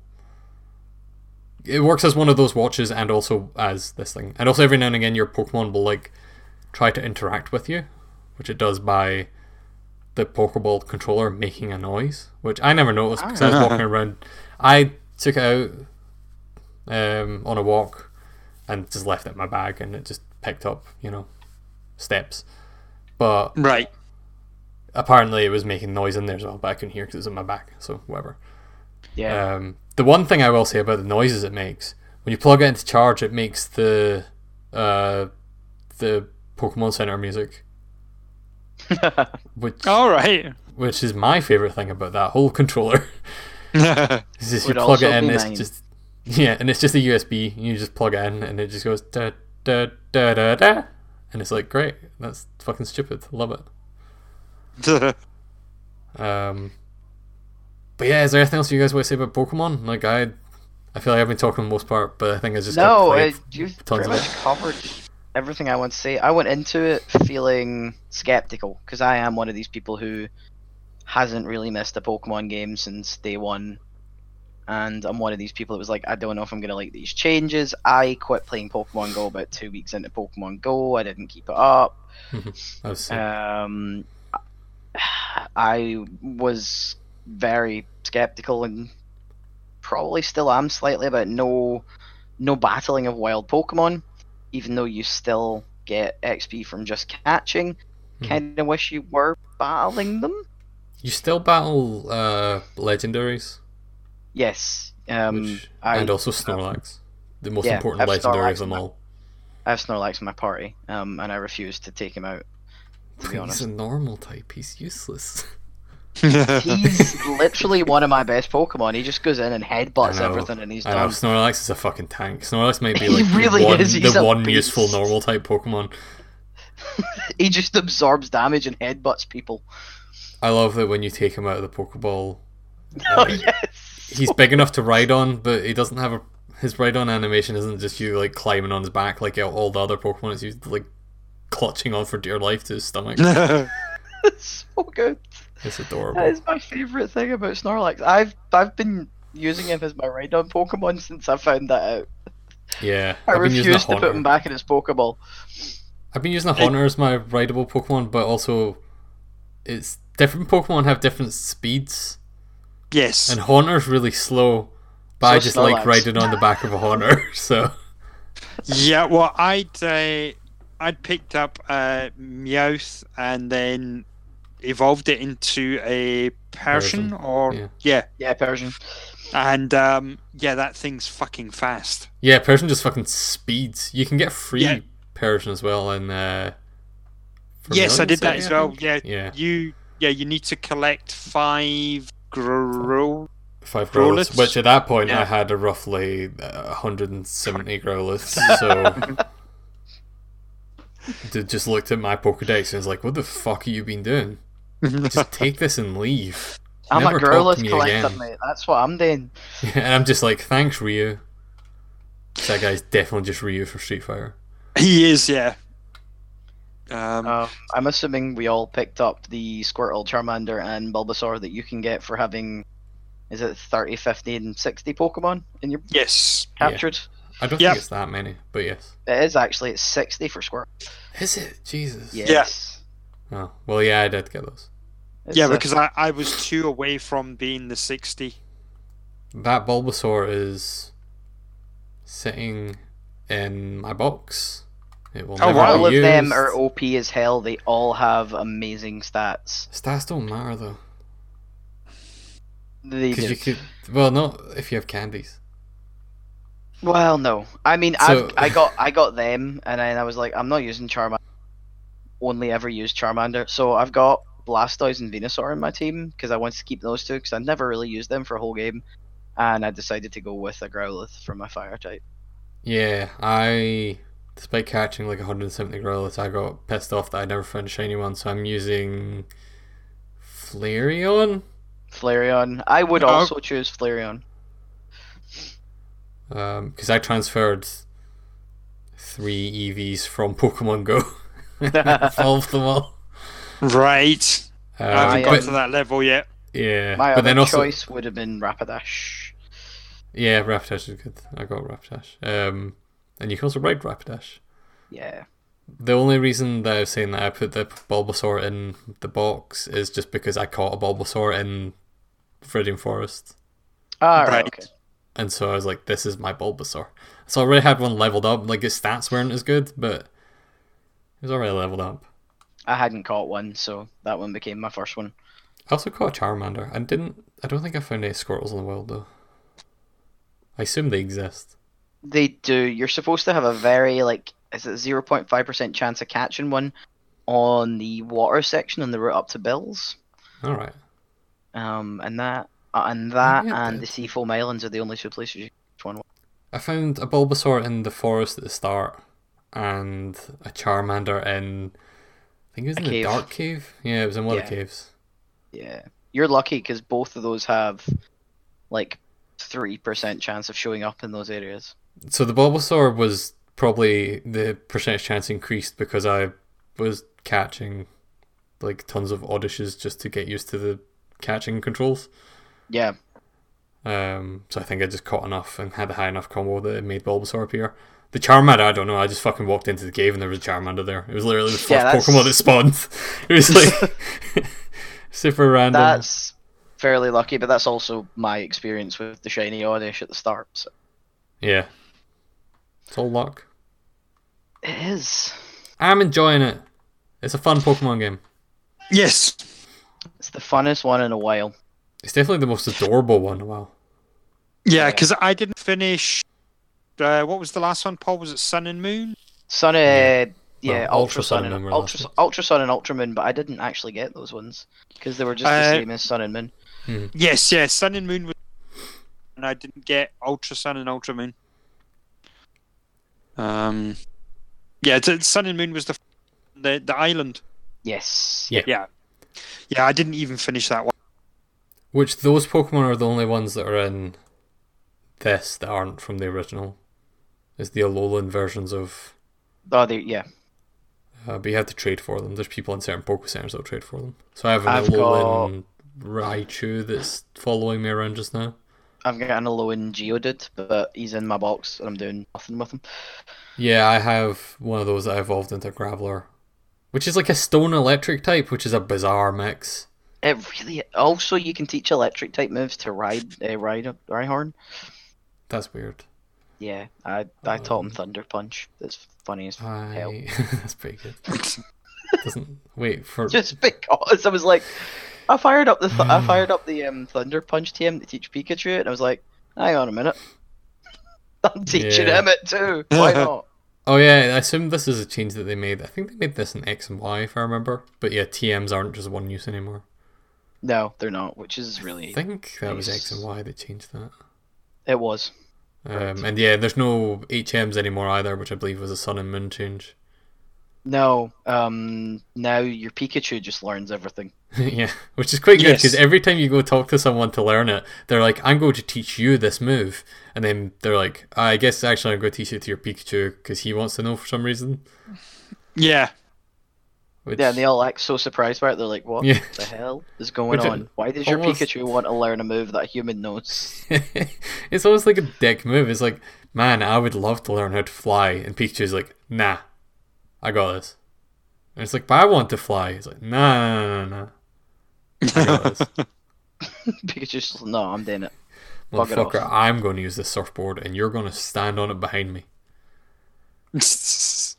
It works as one of those watches and also as this thing. And also every now and again, your Pokemon will like try to interact with you, which it does by the Pokeball controller making a noise, which I never noticed because I was walking around. I took it out um, on a walk and just left it in my bag, and it just picked up, you know, steps. But right. apparently, it was making noise in there as well, but I couldn't hear because it was in my back. So whatever. Yeah. Um, the one thing I will say about the noises it makes when you plug it into charge, it makes the uh, the Pokemon Center music, which All right. which is my favorite thing about that whole controller. Is just you plug it in, it's mine. just yeah, and it's just a USB. You just plug it in, and it just goes da da da da da, and it's like great. That's fucking stupid. Love it. Um, but yeah, is there anything else you guys want to say about Pokemon? Like I, I feel like I've been talking the most part, but I think I just got no, played uh, you've tons pretty of much covered everything I want to say. I went into it feeling skeptical because I am one of these people who hasn't really missed a Pokemon game since day one. And I'm one of these people that was like, I don't know if I'm going to like these changes. I quit playing Pokemon Go about two weeks into Pokemon Go. I didn't keep it up. I was Um, I was very skeptical and probably still am slightly about no no battling of wild Pokemon, even though you still get XP from just catching. Mhm. Kind of wish you were battling them. You still battle uh, legendaries, Yes. Um, which, I, and also Snorlax, the most Yeah, important I've legendary of Snorlax them my- all. I have Snorlax in my party, um, and I refuse to take him out. To be He's honest, a normal type. He's useless. he's literally one of my best Pokemon. He just goes in and headbutts I know. everything, and he's I know. Snorlax is a fucking tank. Snorlax might be like really the one, is, the one useful normal type Pokemon. He just absorbs damage and headbutts people. I love that when you take him out of the Pokeball, Oh uh, yes. He's big enough to ride on, but he doesn't have a. His ride on animation isn't just you like climbing on his back like all the other Pokemon. It's you like clutching on for dear life to his stomach. It's so good. It's adorable. That is my favorite thing about Snorlax. I've I've been using him as my ride-on Pokemon since I found that out. Yeah, I I've been using a refuse to put him back in his Pokeball. I've been using the Haunter as my rideable Pokemon, but also it's different Pokemon have different speeds, yes. and Haunter's really slow. But I just like Snorlax. riding on the back of a Haunter, so Yeah, well, I'd uh, I'd picked up uh, Meowth and then evolved it into a Persian, Persian, or yeah. yeah. Yeah, Persian. and um, yeah, that thing's fucking fast. yeah, Persian just fucking speeds. You can get free Yeah. Persian as well, and uh, yes, I did that City, as well. think? Yeah, Yeah, you yeah you need to collect five grow. five Growlithes? Growlithes, which at that point Yeah. I had a roughly uh, 170 Growlithes, so. d- just looked at my Pokedex and was like, "What the fuck have you been doing? Just take this and leave." I'm Never a talk Growlithe to me collector, again. mate. That's what I'm doing. and I'm just like, "Thanks, Ryu." That guy's definitely just Ryu for Street Fighter. He is, yeah. Um, Uh, I'm assuming we all picked up the Squirtle, Charmander, and Bulbasaur that you can get for having, is it 30, 50, and 60 Pokemon in your yes. Yeah. captured? I don't Yep. think it's that many, but yes. It is actually. It's 60 for Squirtle. Is it? Jesus. Yes. Oh, well, yeah, I did get those. It's Yeah, a- because I, I was two away from being the sixty. That Bulbasaur is sitting in my box. It will Oh, never wow. be all of used. them are OP as hell. They all have amazing stats. Stats don't matter though, They because do. you could. Well, not if you have candies. Well, no. I mean, So- I've, I got I got them, and then I was like, I'm not using Charmander. Only ever used Charmander, so I've got Blastoise and Venusaur in my team because I wanted to keep those two because I never really used them for a whole game, and I decided to go with a Growlithe for my fire type. Yeah, I. Despite catching like 170 Growlithe, I got pissed off that I never found a shiny one, so I'm using Flareon. Flareon. I would Oh. also choose Flareon. because I transferred three Eevees from Pokemon Go, evolved them all. Right. Uh, I haven't got to that level yet. yeah, My but other then also choice would have been Rapidash. yeah, Rapidash is good. I got Rapidash. Um, and you can also ride Rapidash. Yeah. The only reason that I was saying that I put the Bulbasaur in the box is just because I caught a Bulbasaur in Viridian Forest, Ah, right. Right. Okay. and so I was like, "This is my Bulbasaur." So I already had one leveled up. Like his stats weren't as good, but it was already leveled up. I hadn't caught one, so that one became my first one. I also caught a Charmander. I didn't. I don't think I found any Squirtles in the wild though. I assume they exist. They do. You're supposed to have a very like is it zero point five percent chance of catching one on the water section on the route up to Bills. All right. Um, and that uh, and that Yeah, and but- the Seafoam Islands are the only two places you can one. I found a Bulbasaur in the forest at the start, and a Charmander in. I think it was A in the cave. dark cave. Yeah, it was in one of the caves. Yeah, you're lucky because both of those have like three percent chance of showing up in those areas. So the Bulbasaur was probably the percentage chance increased because I was catching like tons of Oddishes just to get used to the catching controls. Yeah, Um, so I think I just caught enough and had a high enough combo that it made Bulbasaur appear. The Charmander, I don't know. I just fucking walked into the cave and there was a Charmander there. It was literally the first Yeah, Pokemon that spawned. It was like Super random. That's fairly lucky, but that's also my experience with the shiny Oddish at the start. So. Yeah. It's all luck. It is. I'm enjoying it. It's a fun Pokemon game. Yes. It's the funnest one in a while. It's definitely the most adorable one. Wow. Yeah, Yeah. because I didn't finish. Uh, what was the last one, Paul? Was it Sun and Moon? Sun, uh, Yeah. yeah, Well, Ultra, Sun, and Moon were Ultra, Ultra Sun and Ultra Moon, but I didn't actually get those ones because they were just Uh, the same as Sun and Moon. Yes, yes. Sun and Moon was. And I didn't get Ultra Sun and Ultra Moon. Um. Yeah, t- Sun and Moon was the the the island. Yes. Yeah. Yeah. Yeah, I didn't even finish that one. Which those Pokemon are the only ones that are in this that aren't from the original. Is the Alolan versions of. Oh, they, yeah. Uh, but you have to trade for them. There's people in certain Poke Centers that'll trade for them. So I have an I've Alolan Raichu that's following me around just now. I've got an Alolan Geodude, but he's in my box and I'm doing nothing with him. Yeah, I have one of those that I evolved into Graveler. Which is like a stone electric type, which is a bizarre mix. It really. Also, you can teach electric type moves to ride, uh, ride, Rhyhorn. That's weird. Yeah, I I taught him Um, Thunder Punch. That's funny as hell. That's pretty good. Doesn't wait for Just because I was like, I fired up the th- I fired up the um, Thunder Punch him to teach Pikachu, and I was like, hang on a minute, I'm teaching Yeah. him it too. Why not? Oh yeah, I assume this is a change that they made. I think they made this in X and Y if I remember. But yeah, TMs aren't just one use anymore. No, they're not, which is really. I really think that was. X and Y that changed that. it was. Um, and yeah, there's no HMs anymore either, which I believe was a Sun and Moon change. No, um, now your Pikachu just learns everything. yeah, which is quite good Yes. because every time you go talk to someone to learn it, they're like, "I'm going to teach you this move," and then they're like, "I guess actually I'm going to teach it to your Pikachu because he wants to know for some reason." Yeah. Which, Yeah, and they all act so surprised by it. They're like, "What Yeah. the hell is going Which it on? Why does your almost- Pikachu want to learn a move that a human knows?" it's almost like a dick move. It's like, man, I would love to learn how to fly, and Pikachu's like, nah, I got this. And it's like, but I want to fly. It's like, nah, nah, nah, nah. I got this. Pikachu's just "No, I'm doing it." Bug it. Motherfucker, I'm going to use this surfboard, and you're going to stand on it behind me.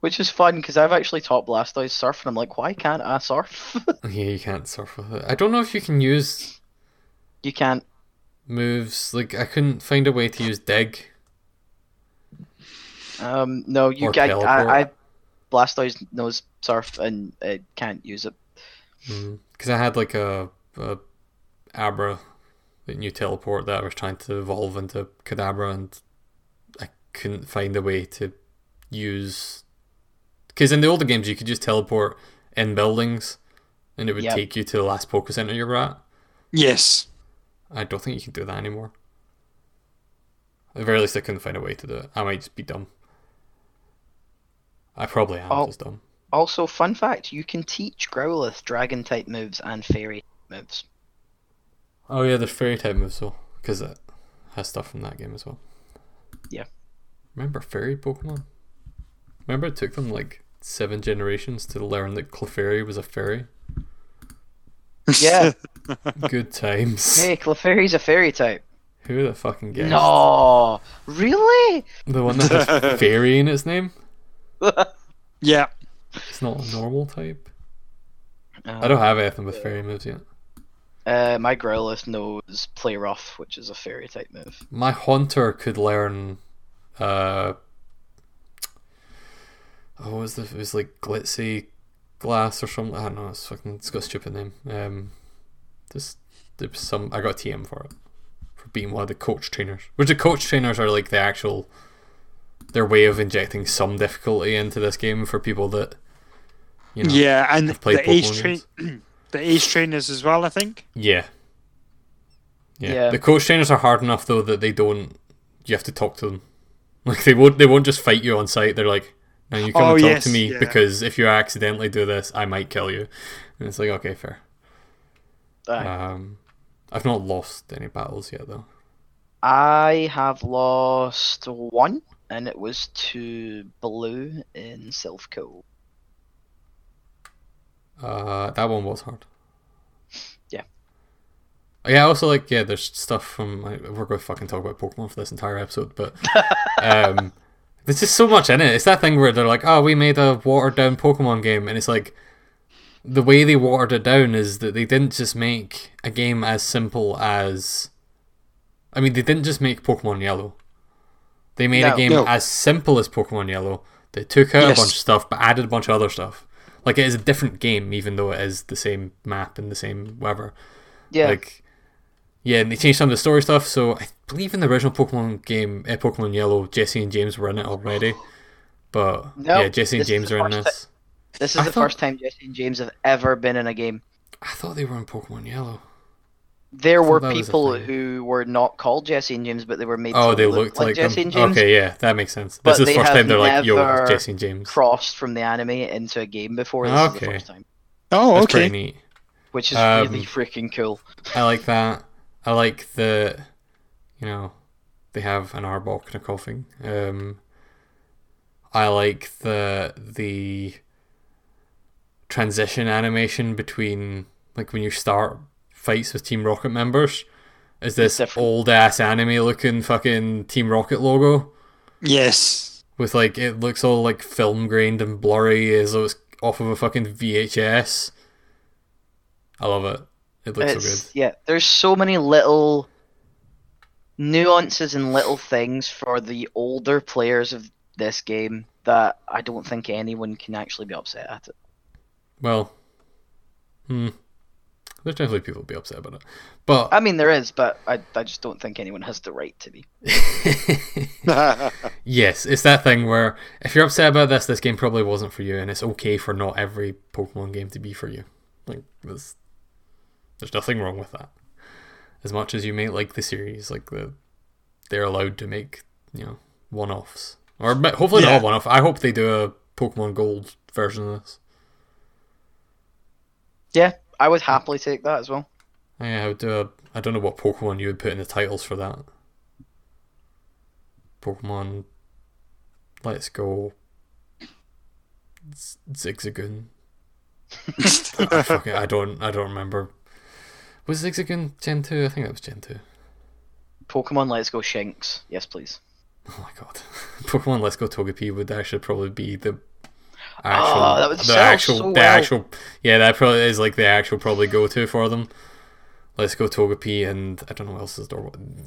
Which is fun because I've actually taught Blastoise surf, and I'm like, "Why can't I surf?" Yeah, you can't surf with it. I don't know if you can use you can't. moves. Like, I couldn't find a way to use dig. Um, no, you Or can. teleport. I, I Blastoise knows surf and it can't use it. Mm-hmm. Because I had like a, a Abra, the new teleport that I was trying to evolve into Kadabra, and I couldn't find a way to use. Because in the older games, you could just teleport in buildings, and it would Yep. take you to the last Poke Center you were at. yes. I don't think you can do that anymore. At the very least, I couldn't find a way to do it. I might just be dumb. I probably am Oh. just dumb. Also, fun fact: you can teach Growlithe dragon type moves and fairy moves. Oh yeah, there's fairy type moves though, because it has stuff from that game as well. Yeah. Remember fairy Pokemon? Remember it took them like seven generations to learn that Clefairy was a fairy. Yeah. Good times. hey, Clefairy's a fairy type. Who the fucking guessed? No, really? The one that has fairy in its name. Yeah. It's not a normal type. I Um, don't have anything with fairy moves yet. Uh, my Growlithe knows Play Rough, which is a fairy type move. My Haunter could learn. Uh, oh, what was the? It was like glitzy glass or something. I don't know. It's fucking. It's got a stupid name. Um, just there was some. I got a TM for it for being one of the coach trainers. Which the coach trainers are like the actual. Their way of injecting some difficulty into this game for people that. You know, yeah, and I've played the ace train, the ace trainers as well. I think. Yeah. yeah. Yeah. The coach trainers are hard enough though that they don't you have to talk to them. Like they won't they won't just fight you on site. They're like, No, you come Oh, and talk yes, to me yeah. because if you accidentally do this, I might kill you. And it's like, okay, fair. Aye. Um I've not lost any battles yet though. I have lost one, and it was to Blue in Sylph Cove. Uh, that one was hard. Yeah. Yeah, also like yeah. There's stuff from like, we're going to fucking talk about Pokemon for this entire episode, but um, there's just so much in it. It's that thing where they're like, oh, we made a watered down Pokemon game, and it's like the way they watered it down is that they didn't just make a game as simple as. I mean, they didn't just make Pokemon Yellow. They made No. a game No. as simple as Pokemon Yellow. They took out Yes. a bunch of stuff, but added a bunch of other stuff. Like it is a different game, even though it is the same map and the same whatever. Yeah. Like, yeah, and they changed some of the story stuff. So I believe in the original Pokemon game, uh, Pokemon Yellow, Jesse and James were in it already. But No, yeah, Jesse and James are in this. this is I the thought- first time Jesse and James have ever been in a game. I thought they were in Pokemon Yellow. There were that was a people who were not called Jesse and James, but they were made Oh, to they look looked like, Jesse them. and James. Okay, yeah, that makes sense. But This is the first time they're like, yo, never Jesse and James. Crossed from the anime into a game before. This is Okay. the first time, Oh, That's okay. pretty neat. which is Um, really freaking cool. I like that. I like the, you know, they have an Arbok and a Koffing. Um, I like the the transition animation between like when you start fights with Team Rocket members. Is this old ass anime looking fucking Team Rocket logo Yes. with like it looks all like film grained and blurry as though it's off of a fucking VHS. I love it. It looks so good. yeah. There's so many little nuances and little things for the older players of this game that I don't think anyone can actually be upset at it. Well, hmm. There's definitely people who'd be upset about it. But I mean, there is, but I, I just don't think anyone has the right to be. yes, it's that thing where if you're upset about this, this game probably wasn't for you, and it's okay for not every Pokemon game to be for you. Like there's, there's nothing wrong with that. As much as you may like the series, like the, they're allowed to make you know one-offs, or hopefully Yeah. not one-off. I hope they do a Pokemon Gold version of this. Yeah, I would happily take that as well. Yeah, I would do a. I don't know what Pokemon you would put in the titles for that. Pokemon. Let's go. Z- Zigzagoon. I, fucking, I don't. I don't remember. Was Zigzagoon Gen two? I think that was Gen two. Pokemon Let's Go Shinx. Yes, please. Oh my god. Pokemon Let's Go Togepi would actually probably be the actual. Oh, that would the sell actual. so the well. actual. Yeah, that probably is like the actual probably go to for them. Let's go Togepi and I don't know what else is there.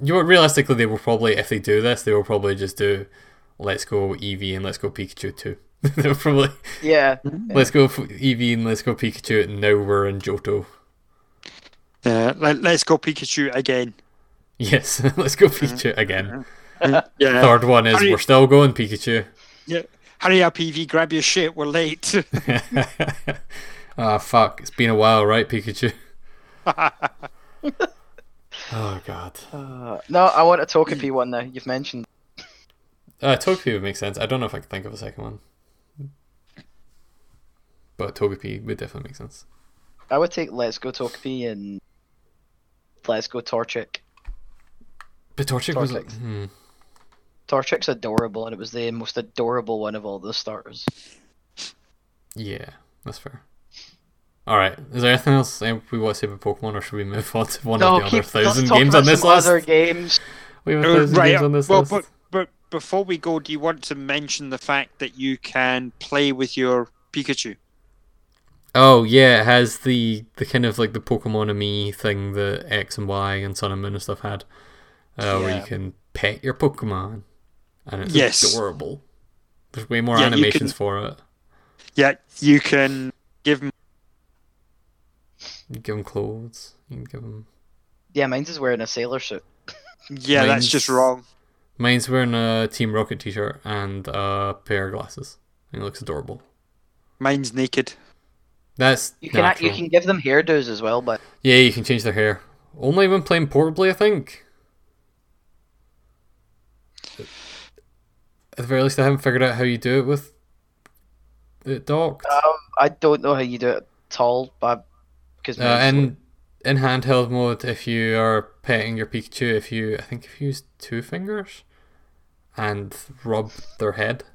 You know, realistically, they will probably if they do this, they will probably just do Let's go Eevee and Let's go Pikachu too. They'll probably Yeah, Let's go F- Eevee and Let's go Pikachu. And now we're in Johto. Uh, let, let's go Pikachu again. Yes, let's go Pikachu again. Uh-huh. Uh-huh. Yeah. Third one is Hurry- we're still going Pikachu. yeah. Hurry up, Eevee. Grab your shit. We're late. Ah, fuck. It's been a while, right, Pikachu? oh, God. uh, no, I want a Togepi one now. You've mentioned. Uh, Togepi would make sense. I don't know if I can think of a second one. But Togepi would definitely make sense. I would take Let's Go Togepi and Let's Go Torchic. But Torchic was like, hmm. Torchic's adorable, and it was the most adorable one of all the starters. Yeah, that's fair. Alright, is there anything else we want to say about Pokemon, or should we move on to one no, of the keep other let's thousand talk games about on this some list? Other games. We have a Uh, thousand right. games on this well, list. but but before we go, do you want to mention the fact that you can play with your Pikachu? Oh yeah, it has the the kind of like the Pokemon-Amie thing that X and Y and Sun and Moon and stuff had, uh, where you can pet your Pokemon, and it's Yes. adorable. There's way more Yeah, animations can- for it. Yeah, you can give him. You give them clothes. You can give them. Yeah, mine's is wearing a sailor suit. Yeah, that's just wrong. Mine's wearing a Team Rocket T-shirt and a pair of glasses. And it looks adorable. Mine's naked. That's You can natural. you can give them hairdos as well, but Yeah, you can change their hair. Only when playing portably, I think. At the very least, I haven't figured out how you do it with it docked. um, I don't know how you do it at all. But because Uh, in in handheld mode, if you are petting your Pikachu, if you I think if you use two fingers and rub their head,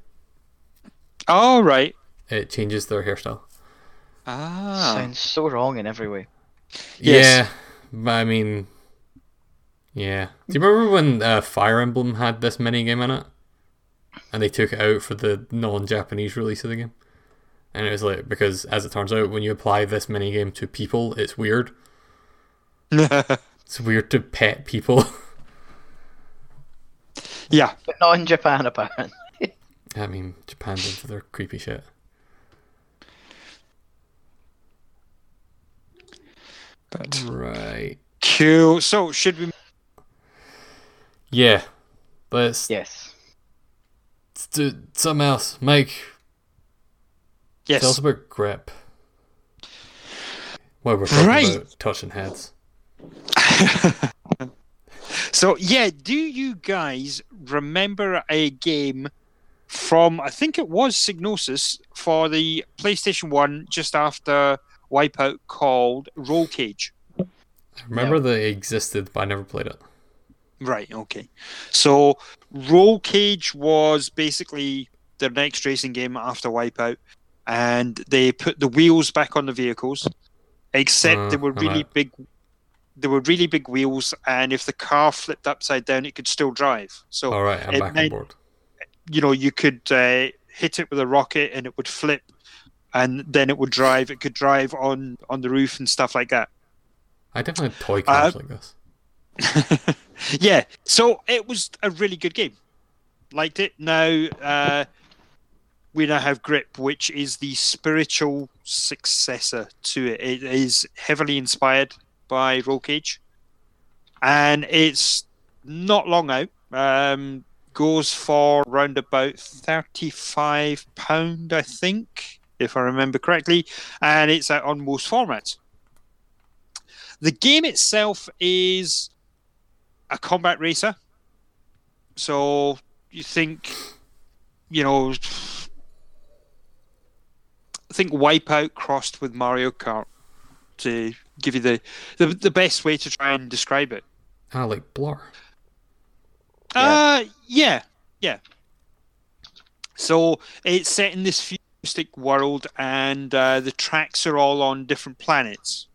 All right. it changes their hairstyle. Ah. Sounds so wrong in every way. Yes. Yeah, but I mean, yeah. Do you remember when uh, Fire Emblem had this mini game in it, and they took it out for the non-Japanese release of the game? And it was like because, as it turns out, when you apply this mini game to people, it's weird. It's weird to pet people. yeah. But not in Japan, apparently. I mean, Japan's into their creepy shit. But Right. cool. So should we? Yeah. Let's, Yes. Let's do something else. Mike, Yes. tell us about grip. Well, we're talking Right. about touching heads. So yeah, do you guys remember a game from I think it was Psygnosis for the PlayStation One just after Wipeout called Rollcage? I remember they existed, but I never played it. Right. Okay. So Rollcage was basically their next racing game after Wipeout, and they put the wheels back on the vehicles, except Uh, they were really out. big. They were really big wheels, and if the car flipped upside down, it could still drive. So All right, I'm it back on board. you know you could uh, hit it with a rocket, and it would flip, and then it would drive. It could drive on on the roof and stuff like that. I definitely had toy Uh, cars like this. yeah, so it was a really good game. Liked it. Now uh, we now have Grip, which is the spiritual successor to it. It is heavily inspired by Rollcage, and it's not long out. Um, goes for round about thirty-five pound, I think, if I remember correctly, and it's out on most formats. The game itself is a combat racer. So you think, you know, I think Wipeout crossed with Mario Kart to give you the, the the best way to try and describe it. Ah, like Blur. Yeah. Uh, yeah, yeah. So it's set in this futuristic world, and uh, the tracks are all on different planets.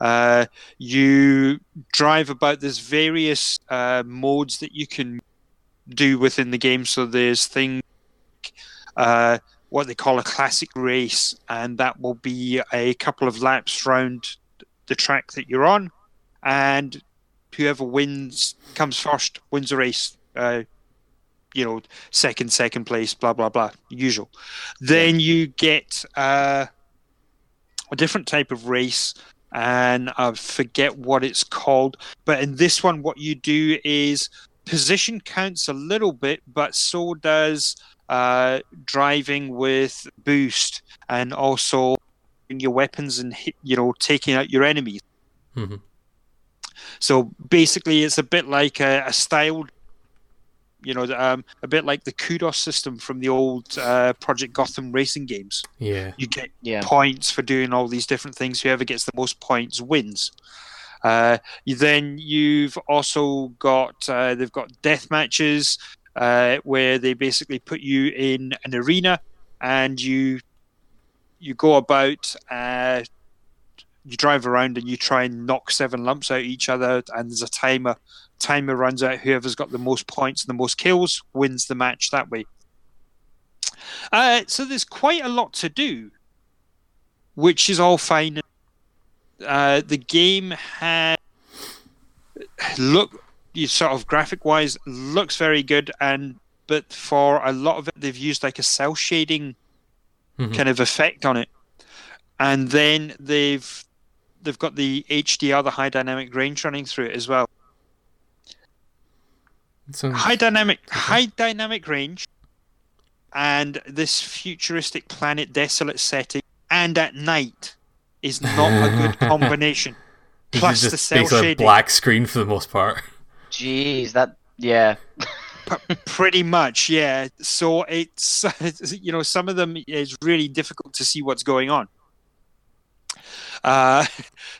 Uh, you drive about. There's various uh, modes that you can do within the game. So there's things uh, what they call a classic race, and that will be a couple of laps round the track that you're on, and whoever wins comes first wins the race. Uh, you know, second, second place, blah blah blah, usual. Then you get uh, a different type of race, and I forget what it's called. But in this one, what you do is position counts a little bit, but so does uh, driving with boost, and also your weapons and hit, you know taking out your enemies. hmm So basically, it's a bit like a, a styled, you know, um, a bit like the kudos system from the old uh, Project Gotham racing games. Yeah. You get Yeah. points for doing all these different things. Whoever gets the most points wins. Uh, you then you've also got uh, they've got death matches uh, where they basically put you in an arena and you you go about uh, you drive around and you try and knock seven lumps out each other and there's a timer timer runs out whoever's got the most points and the most kills wins the match that way uh, so there's quite a lot to do which is all fine. Uh, the game had look you sort of graphic wise looks very good and but for a lot of it they've used like a cel shading Mhm. kind of effect on it. And then they've they've got the HDR the high dynamic range running through it as well So high dynamic high dynamic range and this futuristic planet desolate setting and at night is not a good combination. It's plus the cel basically shading. black screen for the most part. Jeez, that yeah. P- pretty much yeah. So it's you know some of them is really difficult to see what's going on. Uh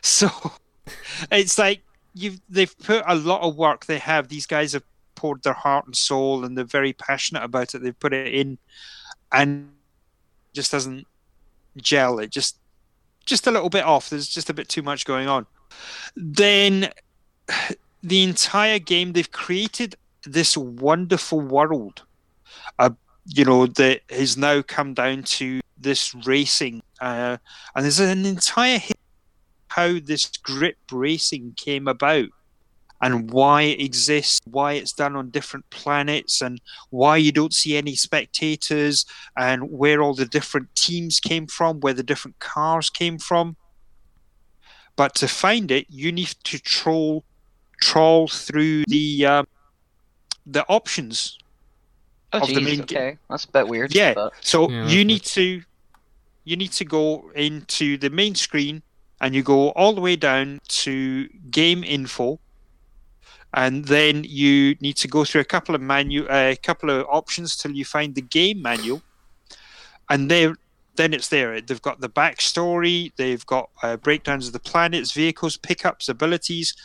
so it's like you've they've put a lot of work. They have these guys have poured their heart and soul and they're very passionate about it. They've put it in and just doesn't gel. It just just a little bit off. There's just a bit too much going on. Then the entire game they've created this wonderful world, uh, you know, that has now come down to this racing, uh, and there's an entire how this grip racing came about and why it exists, why it's done on different planets, and why you don't see any spectators, and where all the different teams came from, where the different cars came from. But to find it, you need to troll, trawl through the um, the options. Oh, Of the main okay. That's a bit weird. Yeah. but- So Yeah, you that's need to you need to go into the main screen and you go all the way down to game info and then you need to go through a couple of manu a couple of options till you find the game manual and there then it's there they've got the backstory they've got uh, breakdowns of the planets vehicles pickups abilities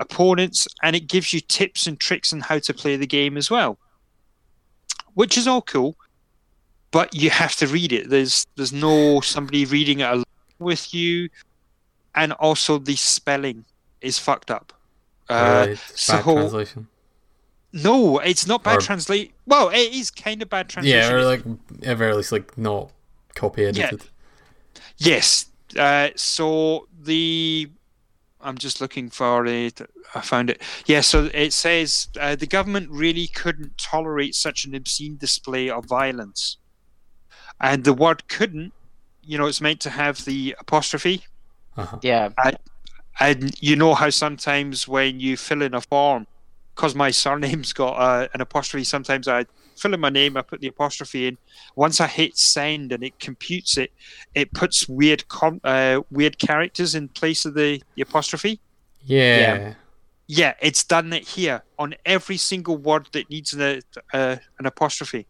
opponents and it gives you tips and tricks on how to play the game as well which is all cool but you have to read it. There's there's no somebody reading it along with you, and also the spelling is fucked up. Uh, right, so- bad translation. no, it's not bad Or- translate. Well, it is kind of bad translation. Yeah, or like at very least like not copy edited. Yes. Uh, so the I'm just looking for it. I found it. Yeah. So it says uh, the government really couldn't tolerate such an obscene display of violence, and the word "couldn't," you know, it's meant to have the apostrophe, Uh-huh. Yeah. And you know how sometimes when you fill in a form, because my surname's got uh, an apostrophe, sometimes I fill in my name, I put the apostrophe in. Once I hit send and it computes it, it puts weird com- uh, weird characters in place of the, the apostrophe. Yeah. Yeah, it's done it here on every single word that needs an, uh, an apostrophe.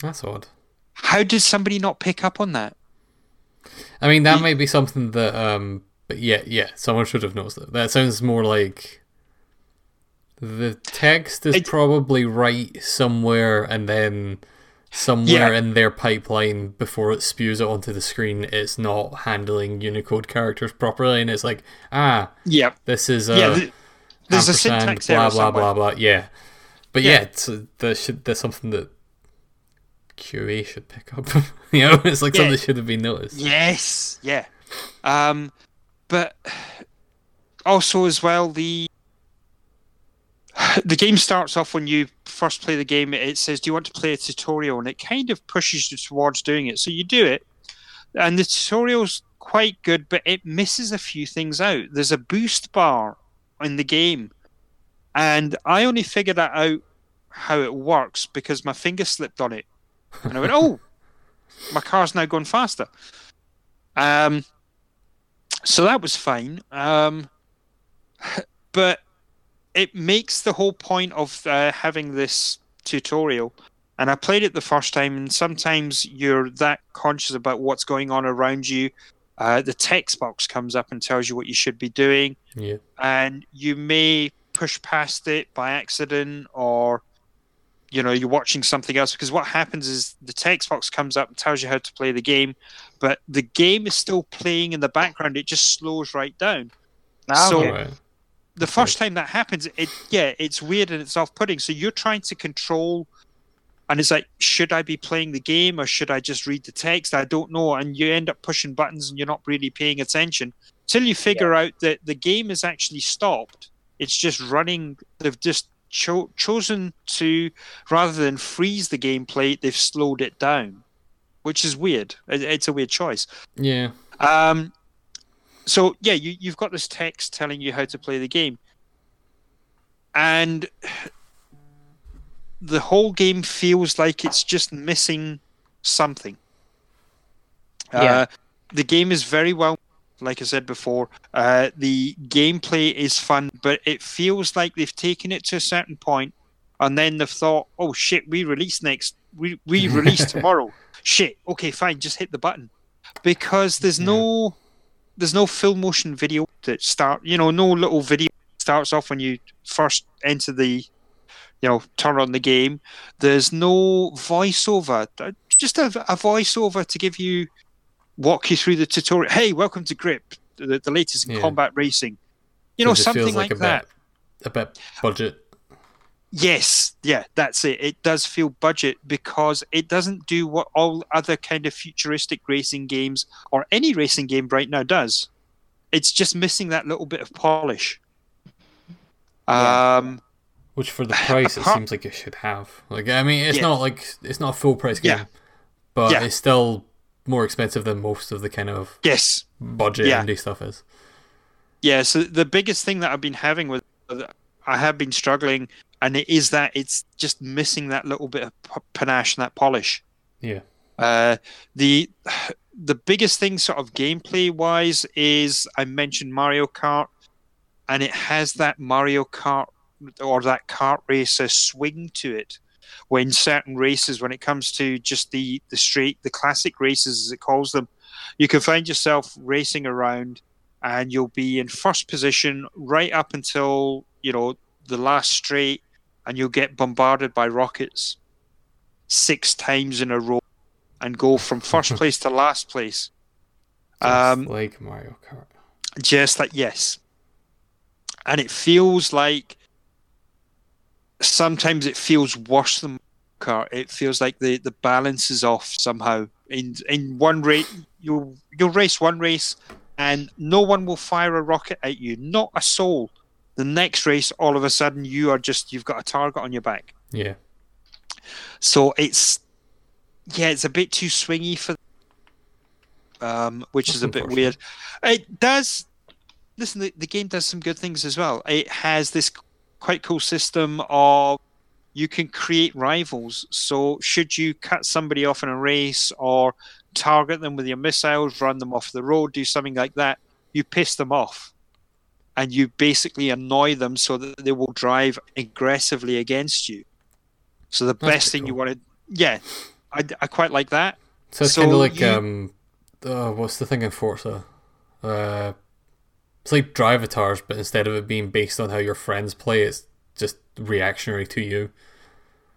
That's odd. How did somebody not pick up on that? I mean, that Ye- might be something that, um, but yeah, yeah, someone should have noticed that. That sounds more like the text is It- probably right somewhere, and then somewhere Yeah. in their pipeline before it spews it onto the screen, it's not handling Unicode characters properly, and it's like, ah, Yeah, this is a yeah. th- there's a syntax blah error blah somewhere. blah blah. Yeah, but yeah, Yeah. it's, uh, should that's something that QA should pick up. you know, it's like Yeah. something that should have been noticed. Yes, yeah. Um, but also as well the the game starts off when you first play the game. It says, "Do you want to play a tutorial?" and it kind of pushes you towards doing it. So you do it, and the tutorial's quite good, but it misses a few things out. There's a boost bar in the game, and I only figured that out how it works because my finger slipped on it, and I went, "Oh, my car's now going faster." Um, so that was fine. Um, but it makes the whole point of uh, having this tutorial. And I played it the first time, and sometimes you're that conscious about what's going on around you. Uh, the text box comes up and tells you what you should be doing, Yeah. and you may push past it by accident, or you know you're watching something else. Because what happens is the text box comes up and tells you how to play the game, but the game is still playing in the background. It just slows right down. Ah, So- Right. The first time that happens, it yeah, it's weird and it's off-putting. So you're trying to control, and it's like, should I be playing the game or should I just read the text? I don't know, and you end up pushing buttons and you're not really paying attention till you figure out that the game is actually stopped. It's just running. They've just cho- chosen to rather than freeze the gameplay, they've slowed it down, which is weird. It- It's a weird choice. Yeah. Um, so yeah, you, you've got this text telling you how to play the game, and the whole game feels like it's just missing something. Yeah. Uh, the game is very well, like I said before. Uh, the gameplay is fun, but it feels like they've taken it to a certain point, and then they've thought, "Oh shit, we release next. We we release tomorrow. Shit. Okay, fine. Just hit the button." Because there's Yeah. no there's no full motion video that start. You know, no little video starts off when you first enter the you know turn on the game. There's no voiceover. Just a, a voiceover to give you walk you through the tutorial. Hey, welcome to Grip, the, the latest in Yeah. combat racing. You know, something like, a that. bit, a bit budget. Yes, yeah, that's it. It does feel budget because it doesn't do what all other kind of futuristic racing games or any racing game right now does. It's just missing that little bit of polish. Yeah. Um, Which for the price, it seems like it should have. Like, I mean, it's Yeah. not like it's not a full price game, Yeah. but it's still more expensive than most of the kind of yes, budget Yeah. indie stuff is. Yeah, so the biggest thing that I've been having with I have been struggling, and it is that it's just missing that little bit of panache and that polish. Yeah. Uh, the the biggest thing, sort of gameplay wise, is I mentioned Mario Kart, and it has that Mario Kart or that kart racer swing to it. When certain races, when it comes to just the the straight, the classic races as it calls them, you can find yourself racing around and you'll be in first position right up until you know the last straight and you'll get bombarded by rockets six times in a row and go from first place to last place. Just Um, like Mario Kart. just like yes. And it feels like sometimes it feels worse than Mario Kart. It feels like the the balance is off somehow. In in one race, you'll you'll race one race, and no one will fire a rocket at you, not a soul. The next race, all of a sudden, you are just you've got a target on your back. Yeah. So it's yeah, it's a bit too swingy for um, which That's is a bit weird. It does listen. The, the game does some good things as well. It has this quite cool system of you can create rivals. So should you cut somebody off in a race or target them with your missiles, run them off the road, do something like that, you piss them off. And you basically annoy them so that they will drive aggressively against you. So the That's best thing you cool. want to, yeah, I, I quite like that. So it's So kind of like you- um, uh, what's the thing in Forza? Uh, it's like Drivatars, but instead of it being based on how your friends play, it's just reactionary to you.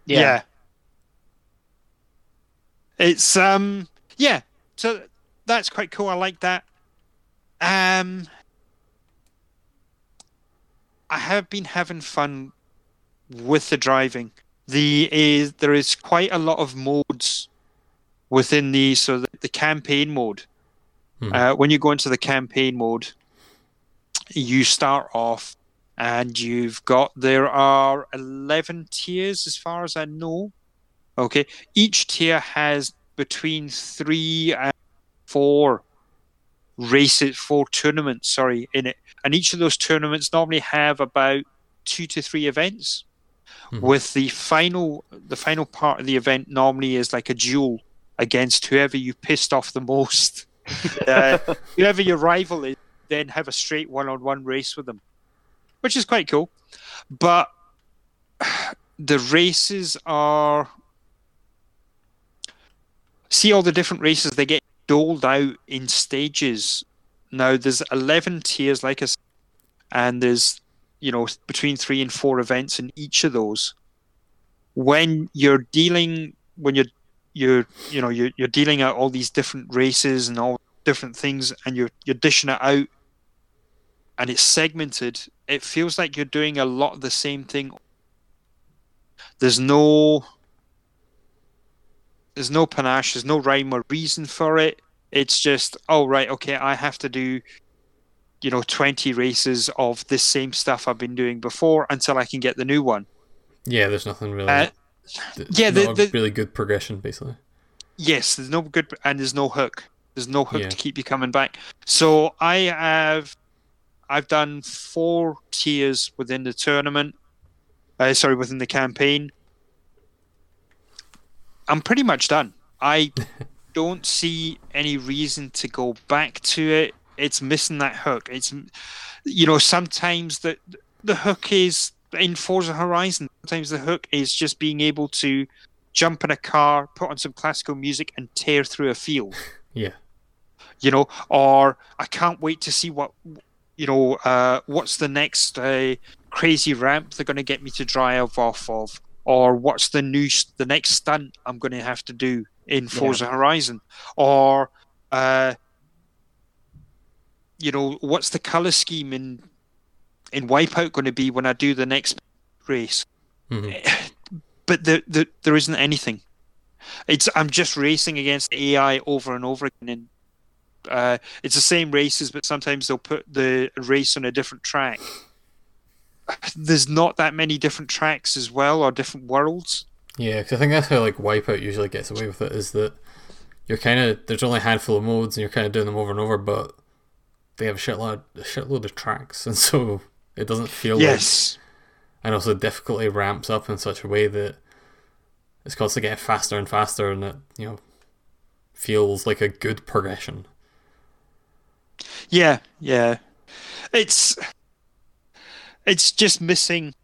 Yeah. It's um yeah. So that's quite cool. I like that. Um I have been having fun with the driving. The is there is quite a lot of modes within the so the, the campaign mode. Mhm. Uh, when you go into the campaign mode, you start off and you've got there are 11 tiers as far as I know. Okay, each tier has between three and four races, four tournaments, sorry, in it. And each of those tournaments normally have about two to three events. Mhm. With the final, the final part of the event normally is like a duel against whoever you pissed off the most. uh, whoever your rival is, then have a straight one-on-one race with them, which is quite cool. But the races are see all the different races they get doled out in stages. Now there's 11 tiers, like I said, and there's you know between three and four events in each of those. When you're dealing, when you're you're you know you're, you're dealing out all these different races and all different things, and you're you're dishing it out, and it's segmented. It feels like you're doing a lot of the same thing. There's no there's no panache, there's no rhyme or reason for it. It's just, oh right, okay, I have to do, you know, twenty races of this same stuff I've been doing before until I can get the new one. Yeah, there's nothing really. Uh, yeah, the- the- really good progression, basically. Yes, there's no good and there's no hook. There's no hook Yeah. to keep you coming back. So I have I've done four tiers within the tournament. Uh, sorry, within the campaign. I'm pretty much done. I don't see any reason to go back to it. It's missing that hook. It's you know sometimes the the hook is in Forza Horizon. Sometimes the hook is just being able to jump in a car, put on some classical music, and tear through a field. Yeah. You know, or I can't wait to see what you know. Uh, what's the next uh, crazy ramp they're going to get me to drive off of, or what's the new the next stunt I'm going to have to do in Forza Horizon, or uh, you know, what's the color scheme in in Wipeout going to be when I do the next race? Mhm. But the, the, there isn't anything. It's I'm just racing against AI over and over again. And, uh, it's the same races, but sometimes they'll put the race on a different track. There's not that many different tracks as well, or different worlds. Yeah, because I think that's how like Wipeout usually gets away with it. Is that you're kind of there's only a handful of modes and you're kind of doing them over and over, but they have a shitload a shitload of tracks, and so it doesn't feel like Yes. and also difficulty ramps up in such a way that it's constantly getting faster and faster, and it you know feels like a good progression. Yeah, yeah. It's it's just missing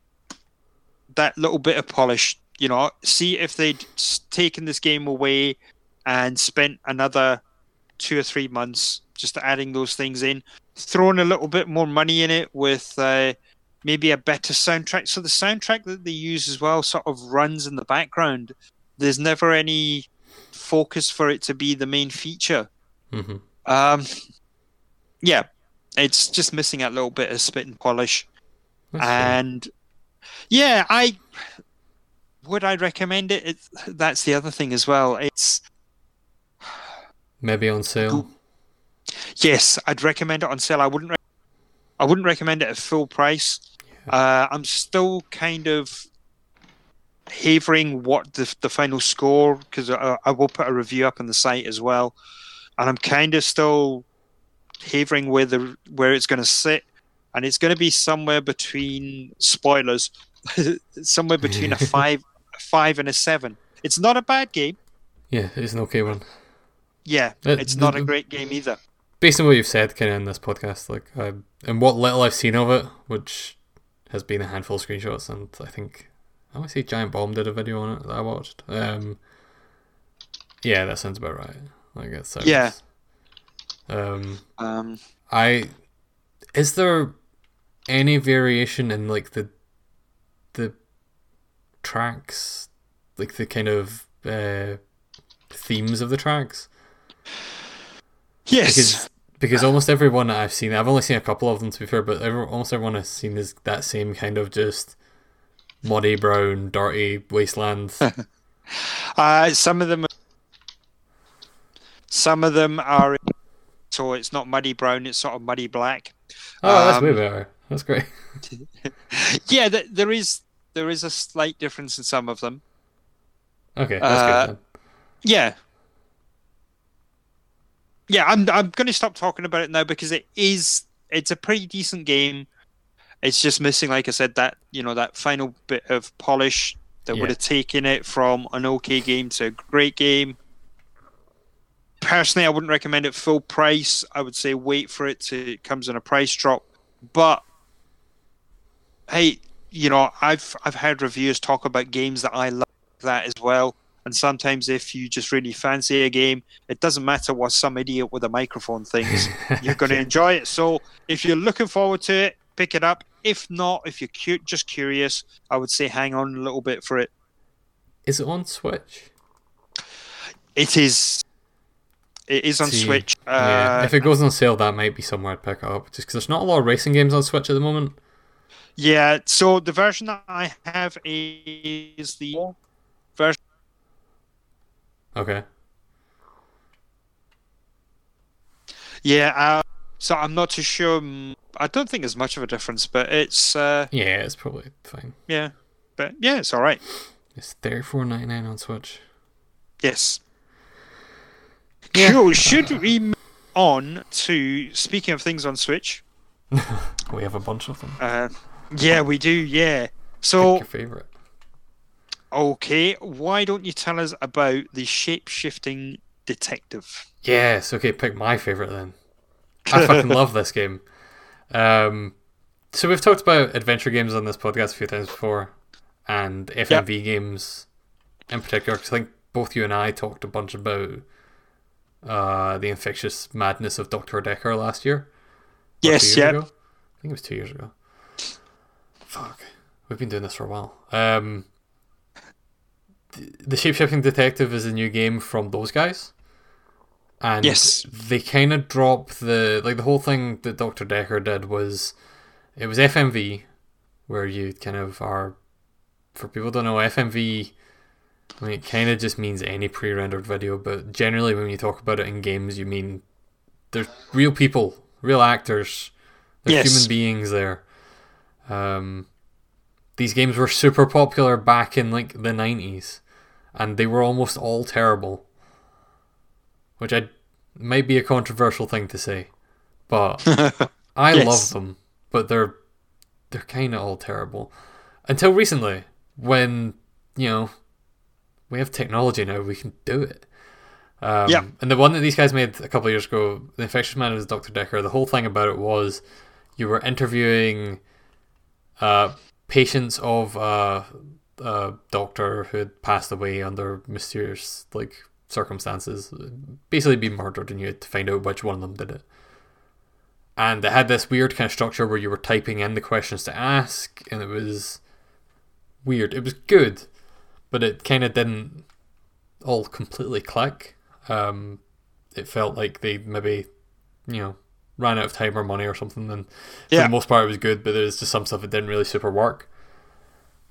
that little bit of polish. You know, see if they'd taken this game away and spent another two or three months just adding those things in, throwing a little bit more money in it with uh, maybe a better soundtrack. So the soundtrack that they use as well sort of runs in the background. There's never any focus for it to be the main feature. hmm Um, yeah, it's just missing a little bit of spit and polish. That's and yeah, I would I recommend it? It's, that's the other thing as well. It's Maybe on sale. yes, I'd recommend it on sale. I wouldn't. Re- I wouldn't recommend it at full price. Uh, I'm still kind of havering what the the final score because I, I will put a review up on the site as well, and I'm kind of still havering where the where it's going to sit, and it's going to be somewhere between spoilers, somewhere between a five, a five and a seven. It's not a bad game. Yeah, it's an okay one. Yeah, Uh, it's not a great game either. Based on what you've said, kind of in this podcast, like, I, and what little I've seen of it, which has been a handful of screenshots, and I think I want to say Giant Bomb did a video on it that I watched. Um, yeah, that sounds about right. Like it sounds. Yeah. Um, Um, I is there any variation in like the the tracks, like the kind of uh, themes of the tracks? yes. Because because almost everyone that I've seen, I've only seen a couple of them to be fair, but every, almost everyone I've seen is that same kind of just muddy, brown, dirty wasteland. Uh, some of them, some of them are. So it's not muddy brown; it's sort of muddy black. Oh, that's way Um, better. That's great. Yeah, th- there is there is a slight difference in some of them. Okay, that's uh, good. Then. Yeah, yeah. I'm I'm going to stop talking about it now because it is it's a pretty decent game. It's just missing, like I said, that you know that final bit of polish that Yeah. would have taken it from an okay game to a great game. Personally, I wouldn't recommend it full price. I would say wait for it to it comes in a price drop. But hey, you know, I've I've heard reviewers talk about games that I love that as well. And sometimes, if you just really fancy a game, it doesn't matter what some idiot with a microphone thinks. You're going to enjoy it. So, if you're looking forward to it, pick it up. If not, if you're just curious, I would say hang on a little bit for it. Is it on Switch? It is. It is on See, Switch. yeah. Uh, If it goes on sale, that might be somewhere I'd pick it up. Just because there's not a lot of racing games on Switch at the moment. yeah. So the version that I have is the version. Okay. Yeah. Uh, so I'm not too sure. I don't think there's much of a difference, but it's. Uh, Yeah, it's probably fine. yeah. But yeah, it's all right. It's thirty four ninety nine on Switch. Yes. Yeah. Cool. Should we move on to speaking of things on Switch? We have a bunch of them. Uh, yeah, we do. Yeah. So Pick your favorite. okay, why don't you tell us about the shape shifting detective? Yes. Okay. Pick my favorite then. I fucking love this game. Um, so we've talked about adventure games on this podcast a few times before, and FMV games in particular. 'cause I think both you and I talked a bunch about uh, the infectious madness of Doctor Dekker last year. Yes. Yeah. ago? I think it was two years ago. Fuck, we've been doing this for a while. Um, th- the Shapeshifting Detective is a new game from those guys. and Yes. they kind of drop the like the whole thing that Dr. Dekker did was it was FMV where you kind of are for people who don't know FMV I mean it kind of just means any pre-rendered video but generally when you talk about it in games you mean there's real people real actors there's Yes. human beings there um these games were super popular back in like the 90s and they were almost all terrible which I might be a controversial thing to say, but I Yes. love them. But they're they're kind of all terrible until recently when you know we have technology now we can do it. Um, Yeah. And the one that these guys made a couple of years ago, the Infectious Madness of Dr. Dekker. The whole thing about it was you were interviewing uh, patients of uh, a doctor who had passed away under mysterious like circumstances, basically been murdered, and you had to find out which one of them did it. And it had this weird kind of structure where you were typing in the questions to ask, and it was weird. It was good, but it kind of didn't all completely click. Um, it felt like they maybe, you know, ran out of time or money or something. And for Yeah. the most part, it was good, but there's just some stuff that didn't really super work.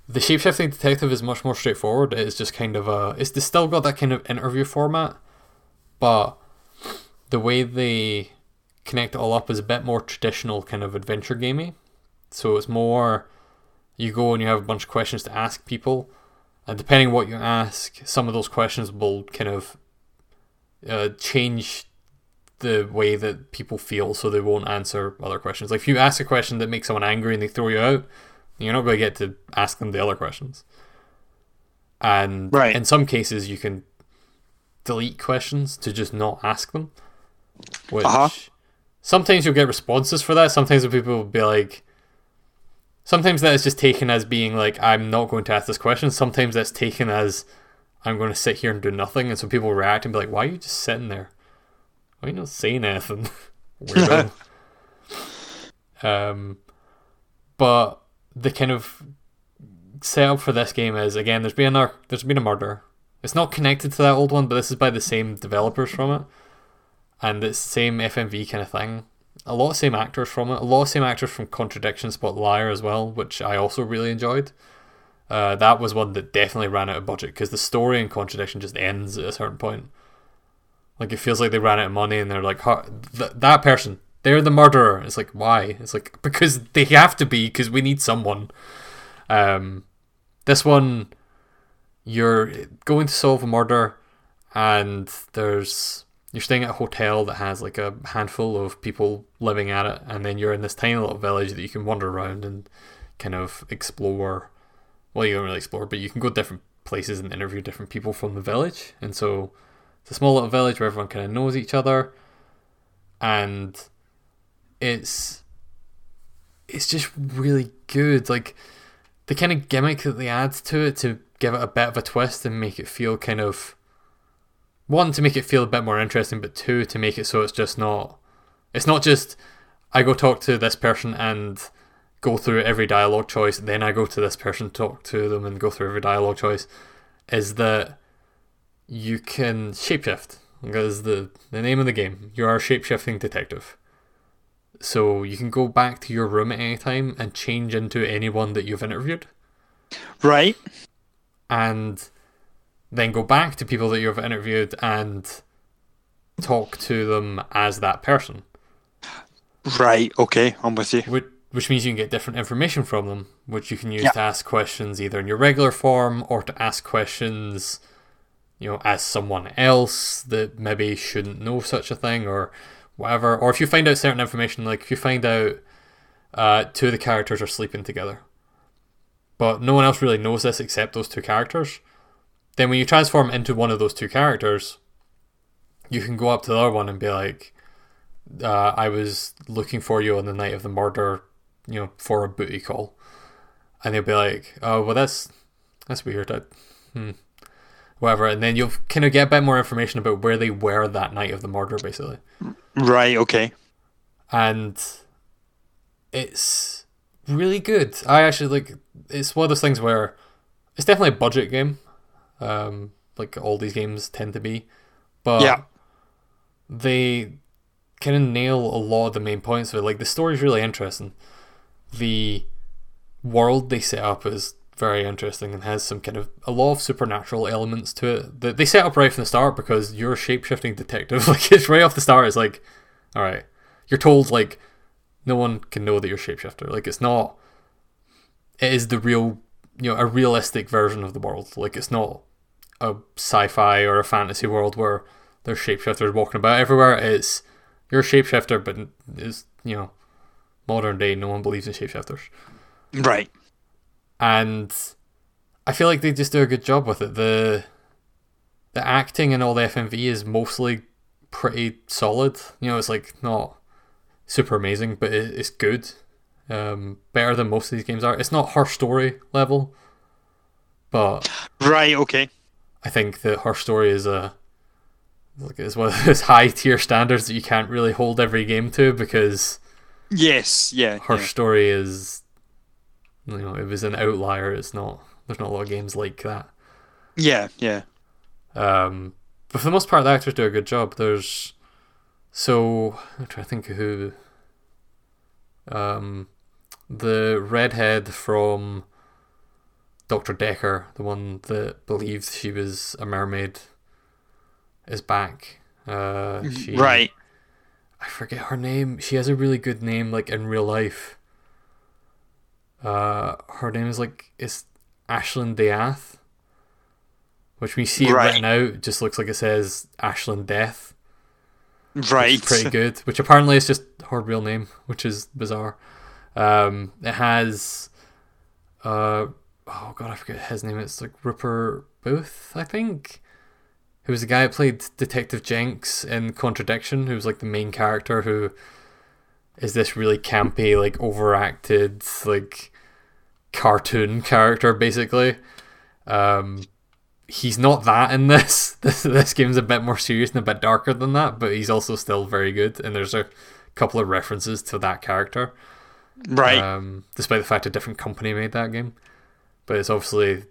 The shapeshifting detective is much more straightforward. It's just kind of a. It's it's still got that kind of interview format, but the way they connect it all up is a bit more traditional, kind of adventure gamey. So it's more. You go and you have a bunch of questions to ask people, and depending on what you ask, some of those questions will kind of uh, change the way that people feel, so they won't answer other questions. Like if you ask a question that makes someone angry and they throw you out, you're not going to get to ask them the other questions. And Right. in some cases, you can delete questions to just not ask them. Which Uh-huh. sometimes you'll get responses for that. Sometimes people will be like, sometimes that is just taken as being like, I'm not going to ask this question. Sometimes that's taken as I'm going to sit here and do nothing. And so people react and be like, why are you just sitting there? Why are you not saying anything? Weirdo. um, but the kind of setup for this game is again, there's been a there's been a murder. It's not connected to that old one, but this is by the same developers from it, and it's the same FMV kind of thing. A lot of same actors from it. A lot of same actors from Contradiction Spot Liar as well, which I also really enjoyed. Uh, that was one that definitely ran out of budget because the story in Contradiction just ends at a certain point. Like it feels like they ran out of money and they're like, "Huh, th- that person, they're the murderer. It's like why? It's like because they have to be because we need someone. Um, this one, you're going to solve a murder, and there's you're staying at a hotel that has like a handful of people living at it, and then you're in this tiny little village that you can wander around and kind of explore. Well, you don't really explore, but you can go different places and interview different people from the village, and so it's a small little village where everyone kind of knows each other, and it's it's just really good. Like the kind of gimmick that they add to it to give it a bit of a twist and make it feel kind of one to make it feel a bit more interesting, but two to make it so it's just not it's not just I go talk to this person and go through every dialogue choice, then I go to this person, talk to them, and go through every dialogue choice. Is that you can shapeshift because the the name of the game. You are a shapeshifting detective. So you can go back to your room at any time and change into anyone that you've interviewed, Right. and then go back to people that you've interviewed and talk to them as that person. Right. Okay. I'm with you. which, which means you can get different information from them, which you can use Yeah. to ask questions either in your regular form or to ask questions, you know, as someone else that maybe shouldn't know such a thing or whatever. Or if you find out certain information, like if you find out uh, two of the characters are sleeping together, but no one else really knows this except those two characters, then when you transform into one of those two characters, you can go up to the other one and be like, uh, I was looking for you on the night of the murder, you know, for a booty call, and they'll be like, "Oh, well, that's that's weird." I, hmm. Whatever, and then you'll kind of get a bit more information about where they were that night of the murder, basically, Right. Okay. and it's really good. I actually like. It's one of those things where it's definitely a budget game, um, like all these games tend to be, but Yeah. they kind of nail a lot of the main points of it. Like the story's really interesting. The world they set up is very interesting and has some kind of a lot of supernatural elements to it. That they set up right from the start because you're a shape shifting detective. Like it's right off the start. It's like, all right, you're told like no one can know that you're a shapeshifter. Like it's not. It is the real, you know, a realistic version of the world. Like it's not a sci-fi or a fantasy world where there's shapeshifters walking about everywhere. It's you're a shapeshifter, but is you know modern day. No one believes in shapeshifters. Right. And I feel like they just do a good job with it. The the acting and all the FMV is mostly pretty solid. You know, it's like not super amazing, but it, it's good. Um, better than most of these games are. It's not Her Story level, but right. Okay. I think that Her Story is a like is one of those high tier standards that you can't really hold every game to because yes, yeah, her yeah. story is you know it was an outlier. It's not there's not a lot of games like that. Yeah, yeah. Um, but for the most part, the actors do a good job. There's so I'm trying to think of who. Um, the redhead from Doctor Dekker, the one that believed she was a mermaid, is back. Uh, she, right. I forget her name. She has a really good name, like in real life. Uh, her name is like it's Aislinn De'Ath, which when you see it Right. written out, just looks like it says Aislinn Death. which Right. is pretty good. Which apparently is just her real name, which is bizarre. Um, it has, uh, oh god, I forget his name. It's like Rupert Booth, I think. Who was the guy who played Detective Jenks in Contradiction? Who was like the main character who is this really campy, like overacted, like cartoon character, basically. Um, he's not that in this. This this game's a bit more serious and a bit darker than that, but he's also still very good. And there's a couple of references to that character, right. um, despite the fact a different company made that game. But it's obviously,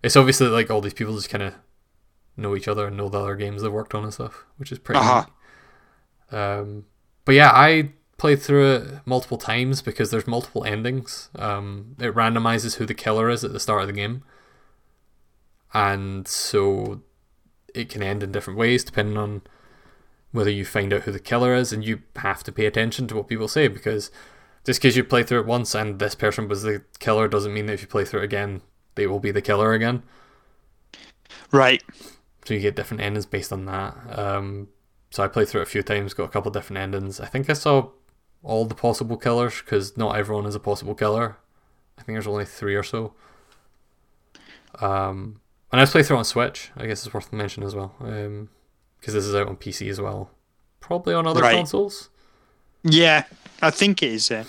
it's obviously like all these people just kind of know each other and know the other games they've worked on and stuff, which is pretty. Uh-huh. Um, but yeah, I played through it multiple times because there's multiple endings. Um, it randomizes who the killer is at the start of the game, and so it can end in different ways depending on whether you find out who the killer is, and you have to pay attention to what people say because just because you play through it once and this person was the killer doesn't mean that if you play through it again, they will be the killer again. right. So you get different endings based on that. Um, so I played through it a few times, got a couple different endings. I think I saw all the possible killers because not everyone is a possible killer. I think there's only three or so. Um, and I was playing through on Switch. I guess it's worth mentioning as well because this is out on PC as well. Probably on other Right. consoles. Yeah, I think it is. Uh,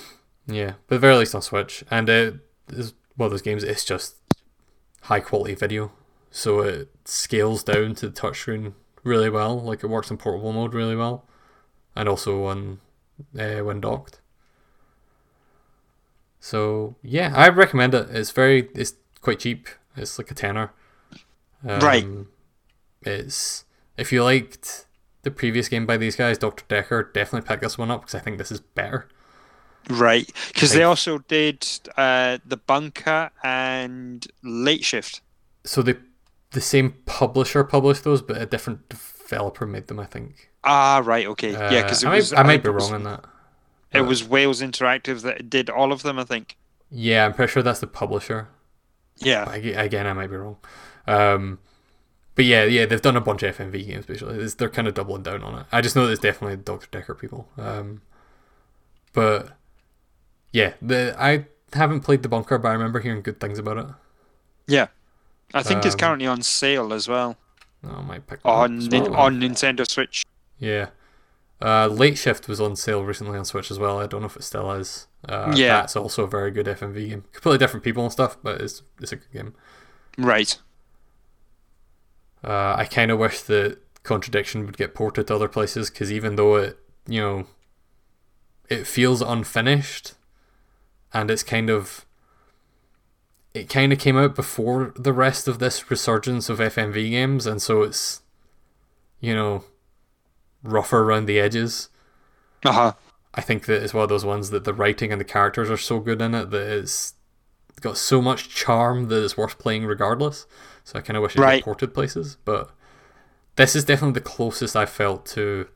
Yeah, but at very least on Switch. And it is one of those games, it's just high quality video. So it scales down to the touchscreen really well. Like it works in portable mode really well. And also on uh, when docked. So yeah, I recommend it. It's very, it's quite cheap. It's like a tenner. Um, Right. It's if you liked the previous game by these guys, Doctor Dekker, definitely pick this one up because I think this is better. right. Because they also did uh, the bunker and Late Shift. so the the same publisher published those, but a different developer made them. I think. Ah, right. Okay. yeah, because Uh, it I was. might, I might be was- wrong on that. It but- was Wales Interactive that did all of them. I think. Yeah, I'm pretty sure that's the publisher. Yeah. Ag- again, I might be wrong. Um, but yeah, yeah, they've done a bunch of FMV games. Basically, It's- they're kind of doubling down on it. I just know there's definitely Doctor Dekker people. Um, but yeah, the I haven't played the bunker, but I remember hearing good things about it. Yeah. I think it's Um, currently on sale as well Oh, I might pick on well. on Nintendo Switch. Yeah. Uh, Late Shift was on sale recently on Switch as well. I don't know if it still is. Uh, Yeah. That's also a very good FMV game. Completely different people and stuff, but it's it's a good game. Right. Uh, I kind of wish that Contradiction would get ported to other places because even though it, you know, it feels unfinished, and it's kind of, it kind of came out before the rest of this resurgence of FMV games, and so it's, you know, rougher around the edges. Uh huh. I think that it's one of those ones that the writing and the characters are so good in it that it's got so much charm that it's worth playing regardless. So I kind of wish it Right. ported places, but this is definitely the closest I felt to.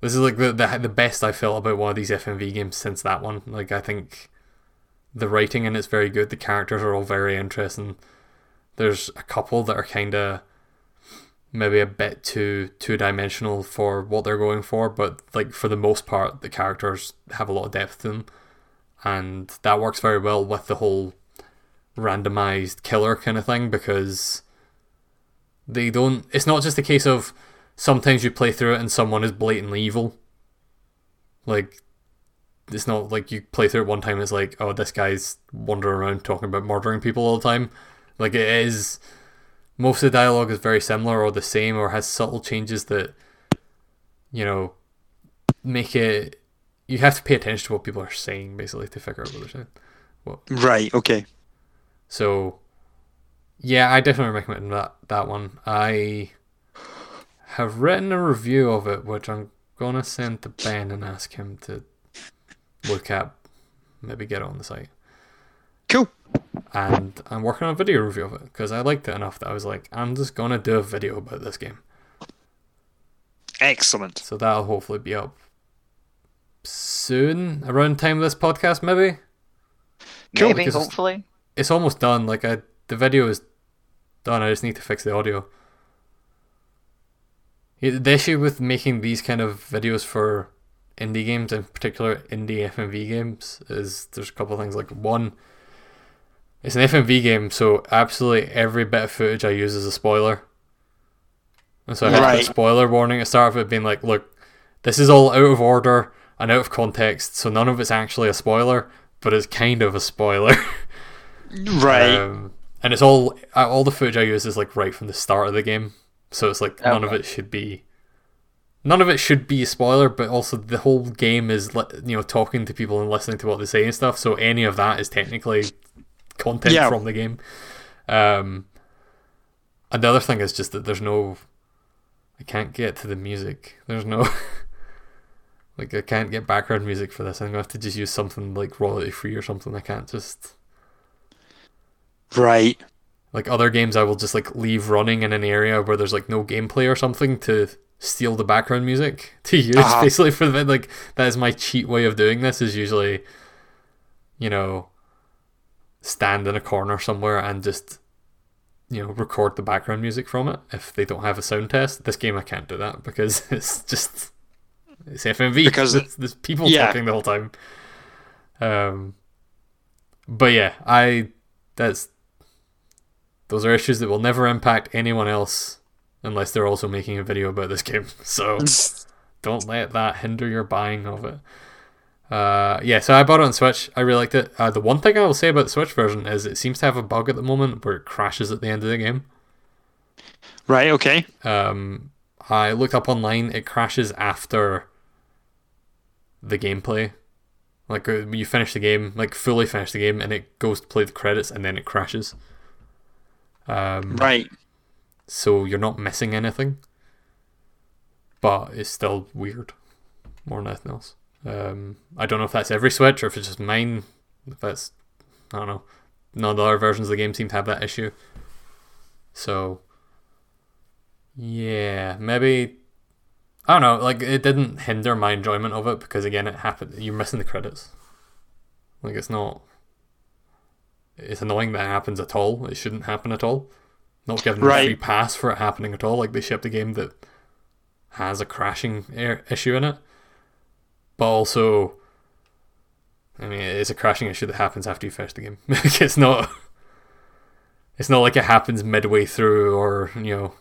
This is like the, the the best I felt about one of these FMV games since that one. Like I think the writing in it's very good. The characters are all very interesting. There's a couple that are kind of maybe a bit too two dimensional for what they're going for, but like for the most part, the characters have a lot of depth to them, and that works very well with the whole randomized killer kind of thing because they don't. It's not just a case of sometimes you play through it and someone is blatantly evil. Like it's not like you play through it one time and it's like, oh, this guy's wandering around talking about murdering people all the time. Like it is most of the dialogue is very similar or the same or has subtle changes that you know make it you have to pay attention to what people are saying basically to figure out what they're saying. Right. Okay. So yeah, I definitely recommend that that one. I have written a review of it which I'm gonna send to Ben and ask him to look at maybe get it on the site. Cool. and I'm working on a video review of it because I liked it enough that I was like, I'm just gonna do a video about this game. Excellent. So that'll hopefully be up soon, around time of this podcast, maybe. Cool, Maybe, hopefully. It's almost done. Like I, the video is done. I just need to fix the audio. The issue with making these kind of videos for indie games, in particular indie FMV games, is there's a couple of things. Like one, it's an FMV game, so absolutely every bit of footage I use is a spoiler. And so I have Right. a spoiler warning at the start of it being like, look, this is all out of order and out of context, so none of it's actually a spoiler, but it's kind of a spoiler. Right. Um, and it's all uh, all the footage I use is like right from the start of the game, so it's like none of it should be. None of it should be a spoiler, but also the whole game is you know talking to people and listening to what they say and stuff. So any of that is technically content Yeah. from the game. Um, and the other thing is just that there's no. I can't get to the music. There's no. like I can't get background music for this. I'm gonna have to just use something like royalty free or something. I can't just right. like other games I will just like leave running in an area where there's like no gameplay or something to steal the background music to use Uh-huh. basically for the like that is my cheat way of doing this is usually you know stand in a corner somewhere and just you know record the background music from it if they don't have a sound test this game I can't do that because it's just it's FMV Because- there's, there's people yeah. talking the whole time um but yeah I that's those are issues that will never impact anyone else unless they're also making a video about this game. So don't let that hinder your buying of it. Uh, yeah, so I bought it on Switch. I really liked it. Uh, the one thing I will say about the Switch version is it seems to have a bug at the moment where it crashes at the end of the game. Right. Okay. Um, I looked up online. It crashes after the gameplay. Like uh, you finish the game, like fully finish the game, and it goes to play the credits, and then it crashes. Um, Right. So you're not missing anything. But it's still weird, more than anything else. Um, I don't know if that's every Switch or if it's just mine. If that's, I don't know. None of the other versions of the game seem to have that issue. So, yeah, maybe. I don't know. Like it didn't hinder my enjoyment of it because again, it happened. You're missing the credits. Like it's not. It's annoying that it happens at all. It shouldn't happen at all not given Right. a free pass for it happening at all. Like they shipped a game that has a crashing air issue in it, but also, I mean, it's a crashing issue that happens after you finish the game. It's not. It's not like it happens midway through, or you know,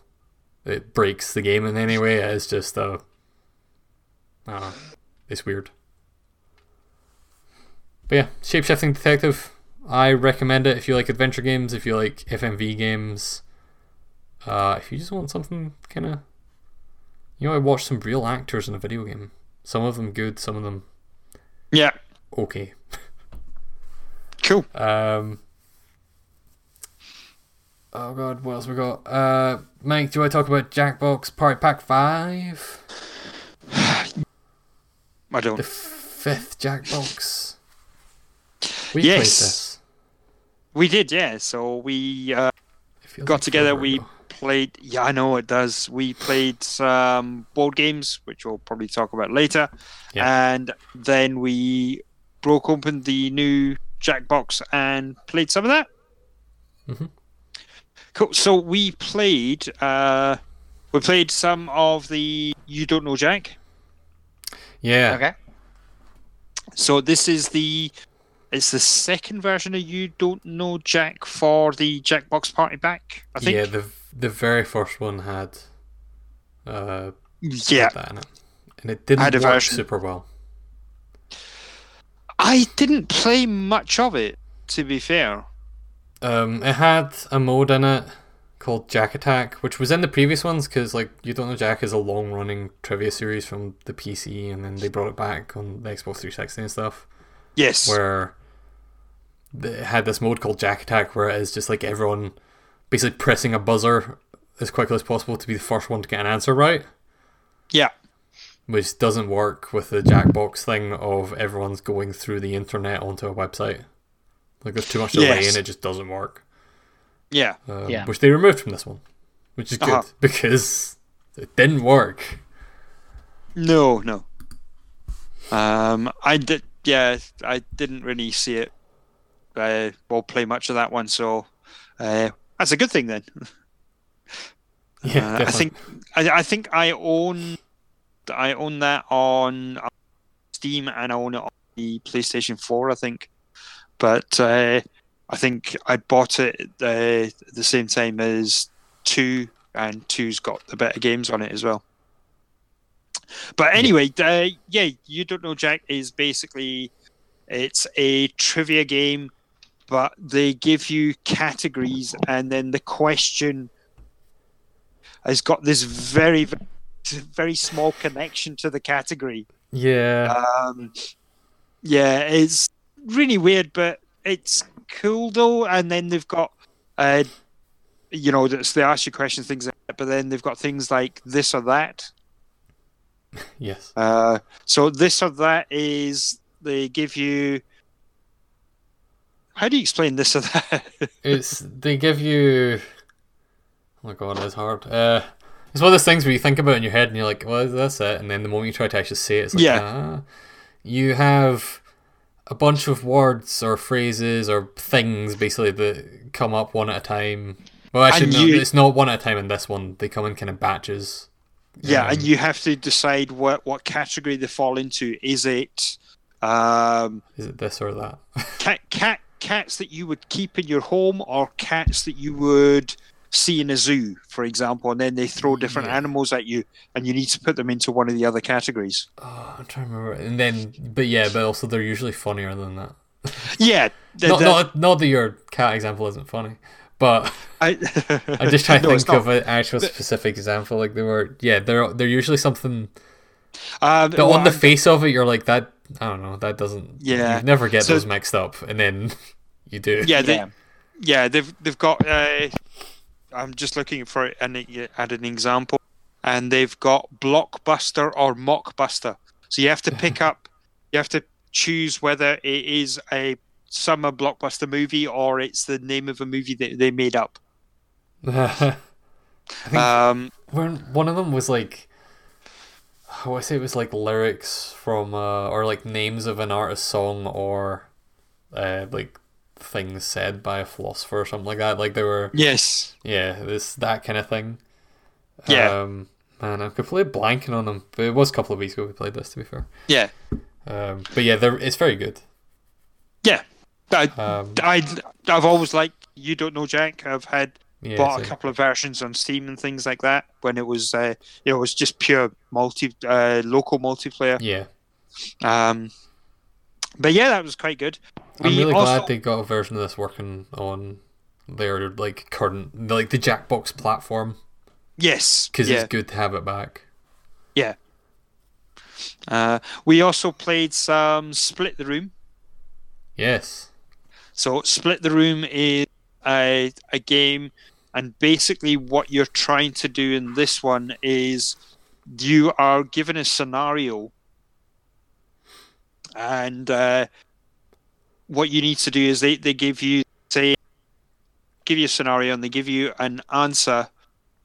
it breaks the game in any way. It's just uh, I don't know. It's weird. But yeah, Shapeshifting Detective. I recommend it if you like adventure games, if you like FMV games. Uh, if you just want something kind of, you know, I watched some real actors in a video game. Some of them good, some of them Yeah. okay. Cool. Um, Oh god, what else we got? Uh, Mike, do I talk about Jackbox Party Pack Five? I don't. The fifth Jackbox. We Yes. played this. We did, yeah. So we uh, got like together. We ago. Played. Yeah, I know it does. We played some board games, which we'll probably talk about later. Yeah. And then we broke open the new Jackbox and played some of that. Mm-hmm. Cool. So we played. Uh, we played some of the You Don't Know Jack. Yeah. Okay. So this is the it's the second version of You Don't Know Jack for the Jackbox Party Pack. I think. Yeah, the the very first one had uh Yeah. had in it. And it didn't work version. super well. I didn't play much of it, to be fair. Um, it had a mode in it called Jack Attack, which was in the previous ones because, like, you don't know Jack is a long-running trivia series from the PC, and then they brought it back on the Xbox 360 and stuff, Yes. where it had this mode called Jack Attack, where it is just like everyone basically pressing a buzzer as quickly as possible to be the first one to get an answer right, Yeah. which doesn't work with the Jackbox thing of everyone's going through the internet onto a website. Like, there's too much delay, Yes. and it just doesn't work. Yeah. um, Yeah. which they removed from this one, which is good Uh-huh. because it didn't work. No, no. Um, I did. Yeah, I didn't really see it. Uh, well, play much of that one, so uh, that's a good thing then. Yeah, Uh, I think I, I think I own I own that on uh, Steam and I own it on the PlayStation 4, I think. But uh, I think I bought it uh, the same time as two, and two's got the better games on it as well. But anyway, uh, yeah, you don't know Jack is basically it's a trivia game, but they give you categories, and then the question has got this very, very, small connection to the category. yeah, Um, yeah, it's really weird, but it's cool though. And then they've got, uh, you know, they ask you questions, things like that, but then they've got things like this or that. yes, Uh, so this or that is they give you. How do you explain this or that? it's they give you. Oh my god, it's hard. Uh, it's one of those things where you think about it in your head and you're like, "Well, that's it," and then the moment you try to actually say it, it's like, Yeah. ah. You have a bunch of words or phrases or things basically that come up one at a time. Well, actually, And no, it's not one at a time in this one. They come in kind of batches. Yeah, and Um, you have to decide what what category they fall into. Is it um, Is it this or that? cat cat cats that you would keep in your home, or cats that you would see in a zoo, for example? And then they throw different Yeah. animals at you, and you need to put them into one of the other categories. Oh, I'm trying to remember. And then, but yeah, but also they're usually funnier than that. Yeah, th- Not, that- not, not that your cat example isn't funny, but I, I'm just trying to No, think of an actual specific example. Like they were, yeah, they're they're usually something Um, that well, on the I'm- face of it, you're like that. I don't know. That doesn't. Yeah. You never get So- those mixed up, and then you do. yeah, they, Yeah. yeah, they've they've got. Uh, I'm just looking for an at an example, and they've got blockbuster or mockbuster. So you have to pick up, you have to choose whether it is a summer blockbuster movie or it's the name of a movie that they made up. I think Um, when one of them was like, I want to say it was like lyrics from uh, or like names of an artist's song or uh, like things said by a philosopher or something like that. Like they were yes, Yeah, this that kind of thing. Yeah. Um, man, I'm completely blanking on them. But it was a couple of weeks ago we played this. To be fair. yeah, Um, but yeah, they're, it's very good. yeah. I, Um, I, I've always liked You Don't Know Jack. I've had yeah, bought so- a couple of versions on Steam and things like that when it was, uh, it was just pure multi, uh, local multiplayer. yeah. Um, but yeah, that was quite good. I'm We really also- glad they got a version of this working on their like current like the Jackbox platform Yes, because yeah. it's good to have it back. Yeah. Uh, we also played some Split the Room. Yes. So Split the Room is a, a game And basically, what you're trying to do in this one is you are given a scenario, and uh, what you need to do is they, they give you say give you a scenario and they give you an answer.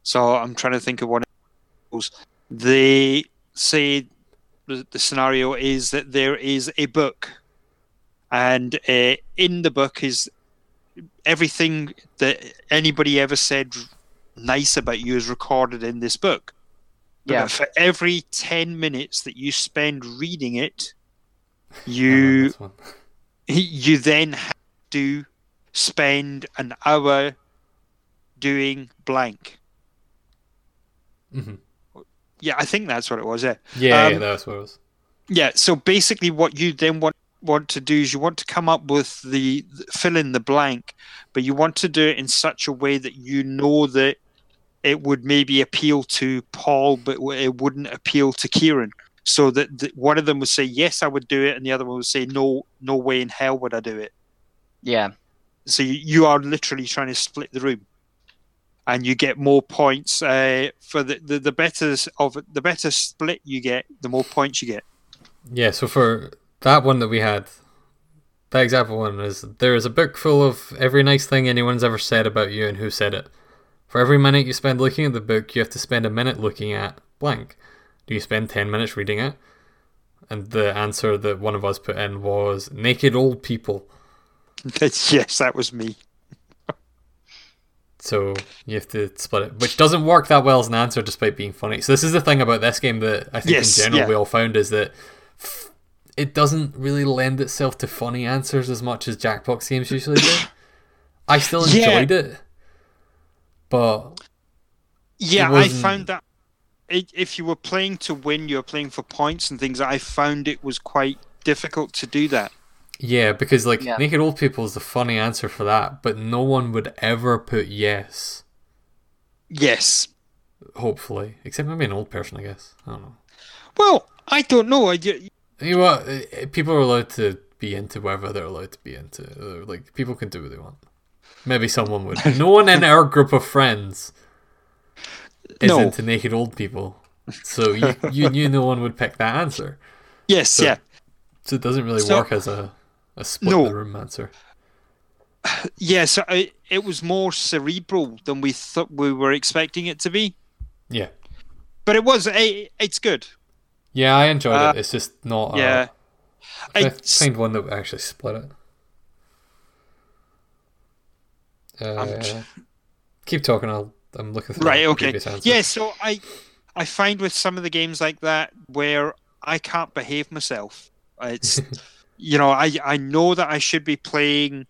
So I'm trying to think of one of those. They say the, the scenario is that there is a book, and uh, in the book is everything that anybody ever said nice about you is recorded in this book. But Yeah. for every 10 minutes that you spend reading it, you you then have to spend an hour doing blank. Mhm. Yeah, I think that's what it was. Yeah. Yeah, Um, yeah, that's what it was. Yeah. So basically, what you then want want to do is you want to come up with the fill in the blank, but you want to do it in such a way that you know that it would maybe appeal to Paul, but it wouldn't appeal to Kieran. So that, that one of them would say yes, I would do it, and the other one would say no, no way in hell would I do it. Yeah. So you, you are literally trying to split the room, and you get more points uh, for the, the the better of the better split you get, the more points you get. Yeah, so for that one that we had, that example one is there is a book full of every nice thing anyone's ever said about you and who said it. For every minute you spend looking at the book, you have to spend a minute looking at blank. Do you spend 10 minutes reading it? And the answer that one of us put in was naked old people. yes, that was me. So you have to split it, which doesn't work that well as an answer despite being funny. So this is the thing about this game that I think Yes, in general yeah. we all found is that f- it doesn't really lend itself to funny answers as much as Jackbox games usually do. I still Yeah. enjoyed it, but Yeah, I found that i if you were playing to win, you were playing for points and things. I found it was quite difficult to do that. yeah, because like Yeah. naked old people is the funny answer for that, but no one would ever put yes. Yes. Hopefully, except maybe an old person, I guess. I don't know. Well, I don't know. I, you- know what? People are allowed to be into whatever they're allowed to be into. Uh, Like people can do what they want. Maybe someone would. No one in our group of friends is No. into naked old people, so you, you knew no one would pick that answer. yes, So- yeah. So it doesn't really So- work as a a split No. the room answer. Yes, I, it was more cerebral than we thought we were expecting it to be. Yeah, But it was. It, it's good. Yeah, I enjoyed Uh, it. It's just not. Yeah. I It's- find one that would actually split it. Uh, t- keep talking. I'll. I'm looking through Right. Okay. Yeah. So I, I find with some of the games like that where I can't behave myself. It's, you know, I I know that I should be playing,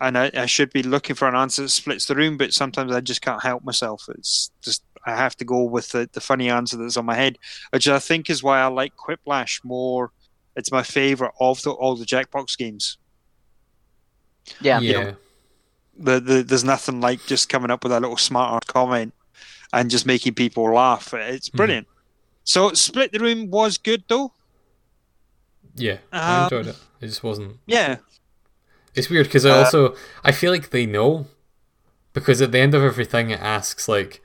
and I, I should be looking for an answer that splits the room, but sometimes I just can't help myself. It's just I have to go with the, the funny answer that's on my head, which I think is why I like Quiplash more. It's my favorite of the all the Jackbox games. Yeah. yeah. know, the, the there's nothing like just coming up with a little smart comment and just making people laugh. It's Mhm. brilliant. So split the room was good though. Yeah, I Um, enjoyed it. It just wasn't. Yeah, It's weird because I uh, also I feel like they know because at the end of everything it asks like,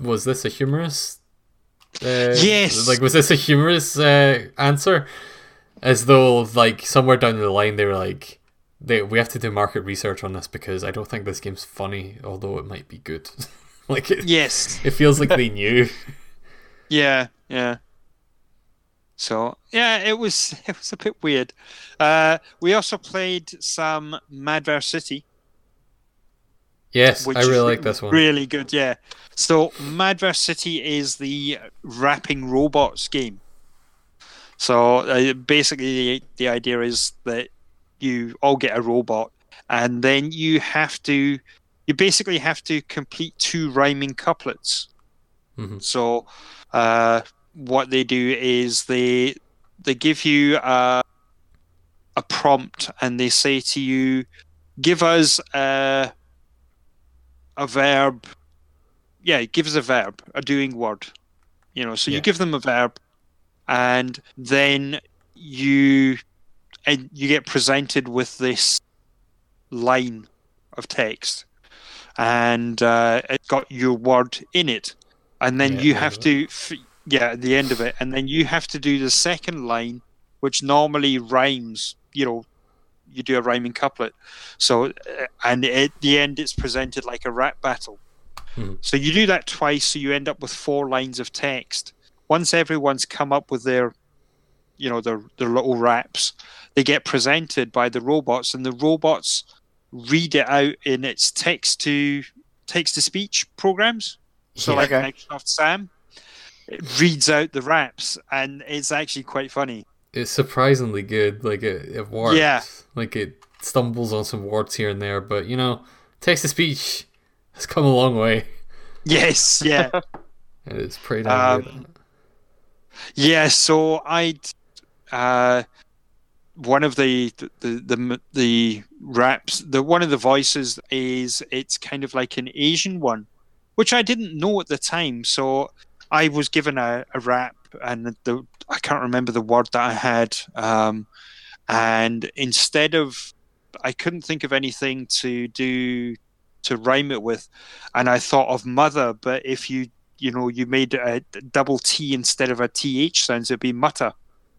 was this a humorous? Uh, Yes. Like, was this a humorous uh, answer? As though like somewhere down the line they were like, they we have to do market research on this because I don't think this game's funny, although it might be good. like it, yes, it feels like they knew. yeah, yeah. So yeah, it was it was a bit weird. Uh, we also played some Madverse City. Yes, which I really like this one. Really good, yeah. So Madverse City is the rapping robots game. So uh, basically, the, the idea is that you all get a robot, and then you have to, you basically have to complete two rhyming couplets. Mhm. So, uh, what they do is they they give you a, a prompt, and they say to you, "Give us a a verb." Yeah, give us a verb, a doing word. You know, so Yeah. you give them a verb, and then you and you get presented with this line of text and uh, it got your word in it, and then Yeah, you have to, f- yeah, at the end of it, and then you have to do the second line, which normally rhymes. You know, you do a rhyming couplet. So, uh, and at the end, it's presented like a rap battle. Hmm. So you do that twice, so you end up with four lines of text. Once everyone's come up with their, you know, their their little raps, they get presented by the robots, and the robots read it out in its text to text to speech programs. So Yeah. like Okay. Microsoft Sam, it reads out the raps, and it's actually quite funny. It's surprisingly good. Like it, it works. Yeah. Like it stumbles on some words here and there, but you know, text to speech has come a long way. Yes, yeah. And it's pretty damn good. Um, Yeah, so I, uh, one of the the the the raps, the one of the voices is it's kind of like an Asian one, which I didn't know at the time. So I was given a, a rap, and the I can't remember the word that I had, um, and instead of I couldn't think of anything to do to rhyme it with, and I thought of mother, but if you you know, you made a double T instead of a TH sounds, it'd be mutter.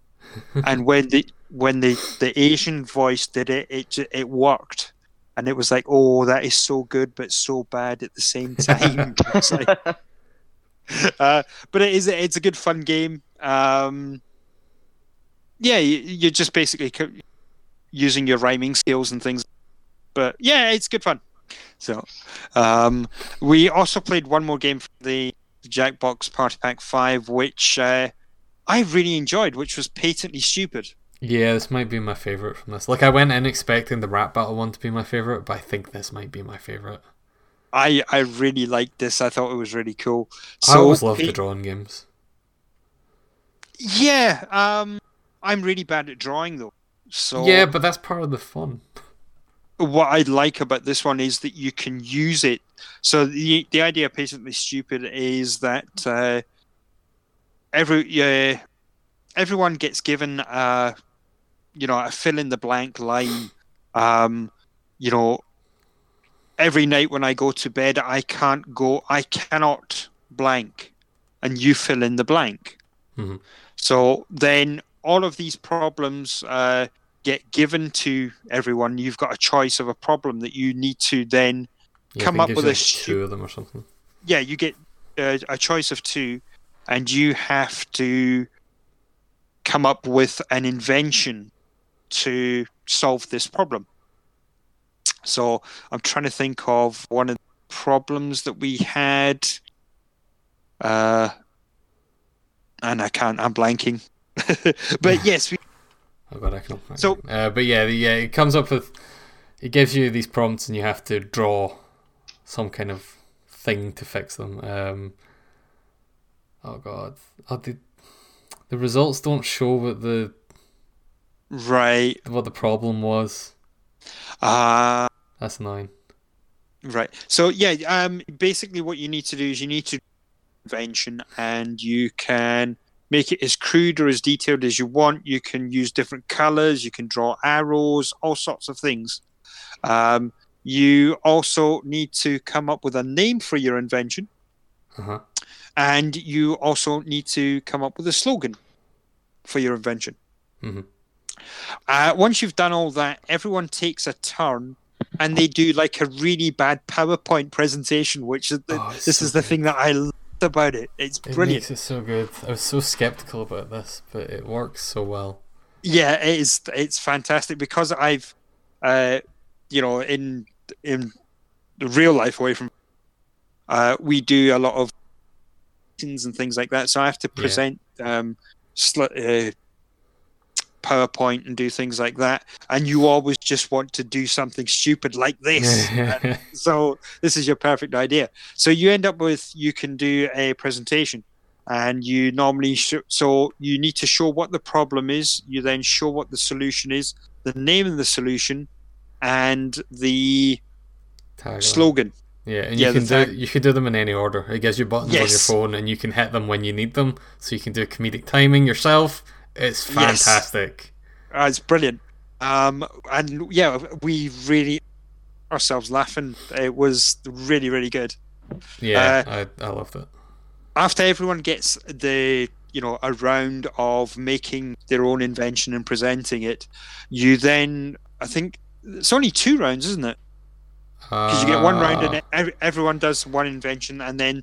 and when the when the the Asian voice did it, it it worked, and it was like, oh, that is so good, but so bad at the same time. It's like- uh, but it is it's a good fun game. Um, yeah, you, you're just basically using your rhyming skills and things. But yeah, it's good fun. So um, we also played one more game from the Jackbox Party Pack Five, which uh, I really enjoyed, which was patently stupid. Yeah, this might be my favorite from this. Like I went in expecting the rap battle one to be my favorite, but I think this might be my favorite. I I really liked this. I thought it was really cool. I always love the drawing games. Yeah, um, I'm really bad at drawing though. So Yeah, but that's part of the fun. what I like about this one is that you can use it. So the the idea of patently stupid is that uh, every uh, everyone gets given a you know a fill in the blank line. Um, you know, every night when I go to bed, I can't go. I cannot blank, and you fill in the blank. Mhm. So then all of these problems. Uh, get given to everyone. You've got a choice of a problem that you need to then Yeah, Come up with a two of them or something. yeah, you get uh, a choice of two, and you have to come up with an invention to solve this problem. So I'm trying to think of one of the problems that we had, uh, and I can't. I'm blanking. but yes, we, Oh god, I can. I So- uh, but yeah, the- yeah, it comes up with, it gives you these prompts and you have to draw some kind of thing to fix them. Um, oh god, oh, the the results don't show what the right. what the problem was. Uh, That's annoying. Right. So yeah, um, basically what you need to do is you need to invention, and you can make it as crude or as detailed as you want. You can use different colors. You can draw arrows, all sorts of things. Um, you also need to come up with a name for your invention, Uh huh. and you also need to come up with a slogan for your invention. Mm-hmm. Uh, once you've done all that, everyone takes a turn and they do like a really bad PowerPoint presentation, which is the, Oh, this so is the good. thing that I loved about it. It's It brilliant. makes it so good. I was so skeptical about this, but it works so well. Yeah, it is. It's fantastic because I've, uh, you know, in in the real life away from, uh, we do a lot of and things like that. So I have to Yeah. present um, sli- uh, PowerPoint and do things like that. And you always just want to do something stupid like this. So this is your perfect idea. So you end up with you can do a presentation, and you normally sh- so you need to show what the problem is. You then show what the solution is, the name of the solution, and the Tagline. slogan. Yeah, and Yeah, you can tag- do you can do them in any order. It gives you buttons on your phone, and you can hit them when you need them. So you can do comedic timing yourself. It's Yes. fantastic. Uh, it's brilliant. Um, and yeah, we really ourselves laughing. It was really, really good. Yeah, I, I loved it. After everyone gets the you know a round of making their own invention and presenting it, you then I think it's only two rounds, isn't it? Because you get one round and Uh, everyone does one invention, and then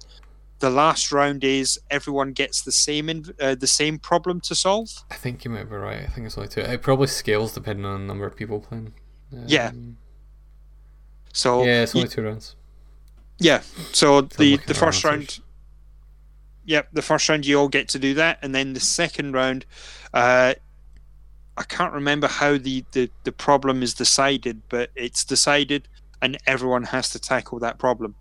the last round is everyone gets the same in, uh, the same problem to solve. I think you might be right. I think it's only two. It probably scales depending on the number of people playing. Yeah. Um, So yeah, it's only two rounds. Yeah. So the the first round. Yep, the first round you all get to do that, and then the second round, uh, I can't remember how the, the the problem is decided, but it's decided, and everyone has to tackle that problem.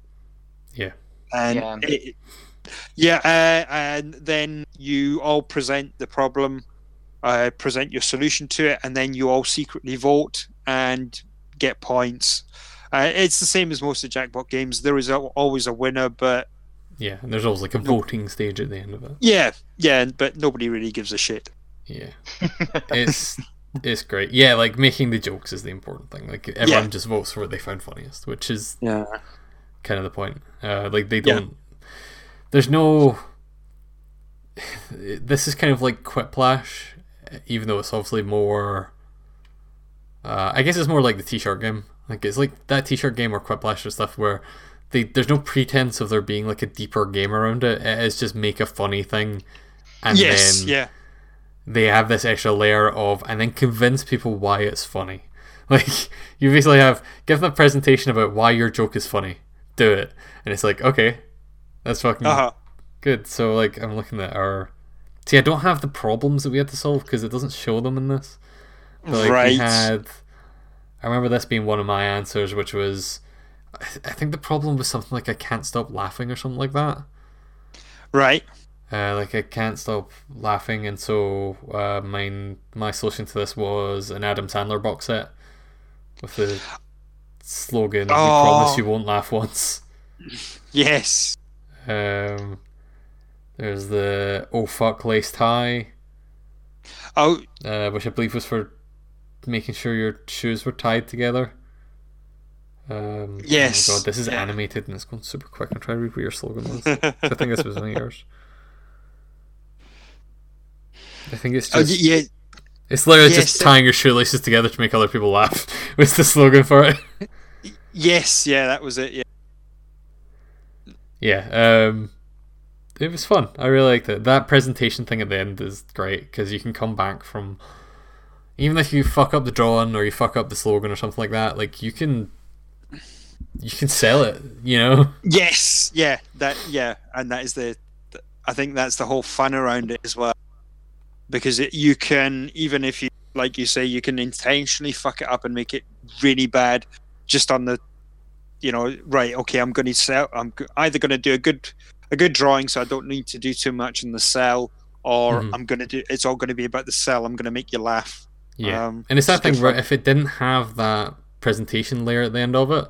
Yeah. And Yeah. it- yeah, uh, and then you all present the problem, uh, present your solution to it, and then you all secretly vote and get points. Uh, it's the same as most of the Jackbox games. There is al- always a winner, but Yeah, and there's always like a voting stage at the end of it. yeah, yeah, but nobody really gives a shit. Yeah, it's it's great. Yeah, like making the jokes is the important thing. Like everyone Yeah. just votes for what they found funniest, which is Yeah. Kind of the point. Uh, like they don't. There's no. This is kind of like Quiplash, even though it's obviously more. Uh, I guess it's more like the T-shirt game. Like it's like that T-shirt game or Quiplash or stuff where they there's no pretense of there being like a deeper game around it. It is just make a funny thing, and yes, then yeah, they have this extra layer of and then convince people why it's funny. Like you basically have give them a presentation about why your joke is funny. Do it. And it's like, okay. That's fucking uh huh. good. So like I'm looking at our See, I don't have the problems that we had to solve because it doesn't show them in this. But like right. we had I remember this being one of my answers, which was I I think the problem was something like I can't stop laughing or something like that. Right. Uh, like I can't stop laughing, and so uh, mine my solution to this was an Adam Sandler box set with the slogan "We Oh. promise you won't laugh once." Yes. Um, there's the "Oh fuck lace tie," Oh, uh, which I believe was for making sure your shoes were tied together. Um, Yes, Oh my god, this is yeah. animated and it's going super quick. I'm trying to read what your slogan was. I think this was one of yours. I think it's oh, just y- yeah. It's literally yes, just tying your shoelaces together to make other people laugh. Was the slogan for it? Yes, yeah, that was it. Yeah. Yeah, um, it was fun. I really liked it. That presentation thing at the end is great because you can come back from even if you fuck up the drawing or you fuck up the slogan or something like that. Like you can you can sell it. You know. Yes, yeah, that yeah, and that is the- I think that's the whole fun around it as well, because it, you can even if you like you say you can intentionally fuck it up and make it really bad, just on the, you know, right? Okay, I'm going to sell. I'm either going to do a good a good drawing, so I don't need to do too much in the sell or Mhm. I'm going to do. It's all going to be about the sell I'm going to make you laugh. Yeah, Um, and it's that thing where if it didn't have that presentation layer at the end of it,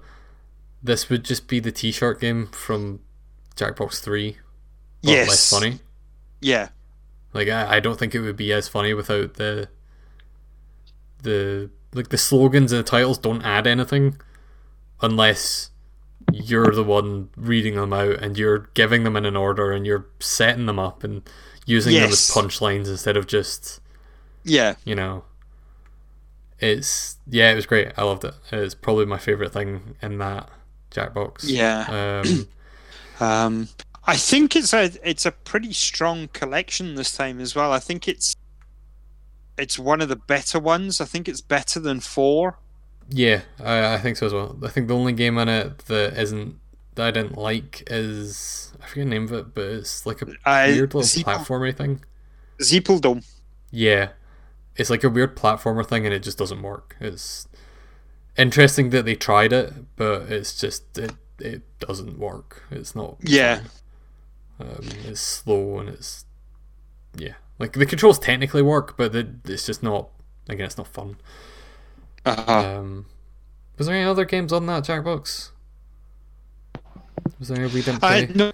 this would just be the T-shirt game from Jackbox Three, but Yes. less funny. Yeah, Like I, I don't think it would be as funny without the the like the slogans and the titles don't add anything unless you're the one reading them out and you're giving them in an order and you're setting them up and using them as punchlines instead of just yeah. you know. It's yeah it was great. I loved it. It's probably my favorite thing in that jackbox. Yeah. um Um, I think it's a it's a pretty strong collection this time as well. I think it's it's one of the better ones. I think it's better than four. Yeah, I, I think so as well. I think the only game on it that isn't that I didn't like is I forget the name of it, but it's like a Uh, weird little Zeeple- platformer thing. Zeeple Dome. Yeah, it's like a weird platformer thing, and it just doesn't work. It's interesting that they tried it, but it's just it it doesn't work. It's not. Yeah. fun. Um, it's slow and it's yeah. Like the controls technically work, but it, it's just not. Again, it's not fun. Uh-huh. Um, was there any other games on that Jackbox? Was there any we didn't play? no,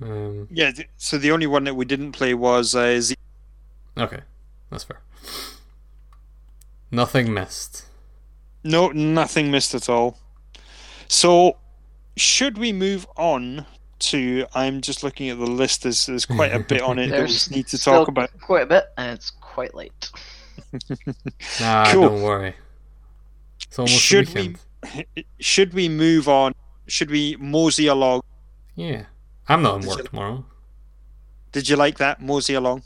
Um, yeah. So the only one that we didn't play was uh, Z- okay, that's fair. Nothing missed. No, nothing missed at all. So, should we move on to? I'm just looking at the list. There's, there's quite a bit on it that we There's need to talk about. quite a bit, and it's quite late. Nah, Cool. don't worry. It's almost Should the we- Should we move on? Should we mosey along? Yeah. I'm not in Did work you- tomorrow. Did you like that mosey along?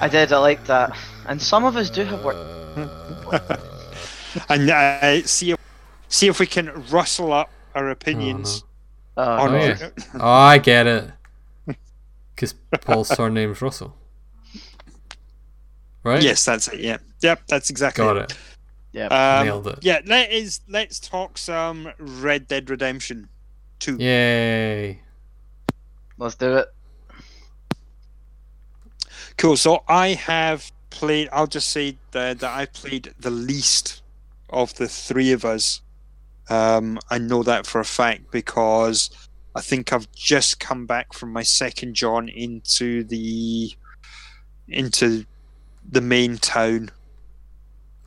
I did. I liked that, and some of us do have work. Uh, And uh, see if see if we can rustle up our opinions. Oh, on no. it. yeah. oh, I get it. Because Paul's surname's Russell. Right? Yes, that's it. Yeah, yep, that's exactly Got it. it. yeah. Um, Nailed it. Yeah, let is let's talk some Red Dead Redemption Two. Yay. Let's do it. Cool. So I have played. I'll just say that, that I played the least of the three of us. Um, I know that for a fact because I think I've just come back from my second John into the into the main town,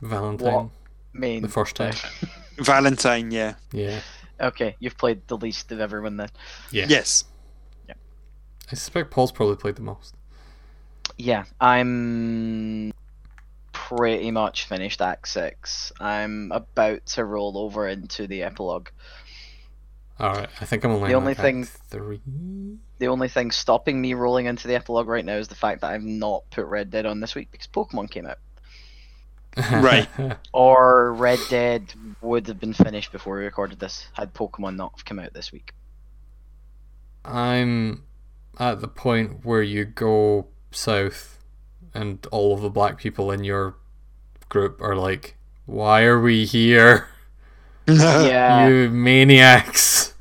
Valentine. What? Main. The first time. Valentine. Yeah. Yeah. Okay, you've played the least of everyone then. Yeah. Yes. Yeah. I suspect Paul's probably played the most. Yeah, I'm pretty much finished Act Six. I'm about to roll over into the epilogue. Alright, I think I'm only The only thing- three. The only thing stopping me rolling into the epilogue right now is the fact that I've not put Red Dead on this week because Pokemon came out. Right. Or Red Dead would have been finished before we recorded this had Pokemon not come out this week. I'm at the point where you go south and all of the black people in your group are like, Why are we here? yeah, You maniacs.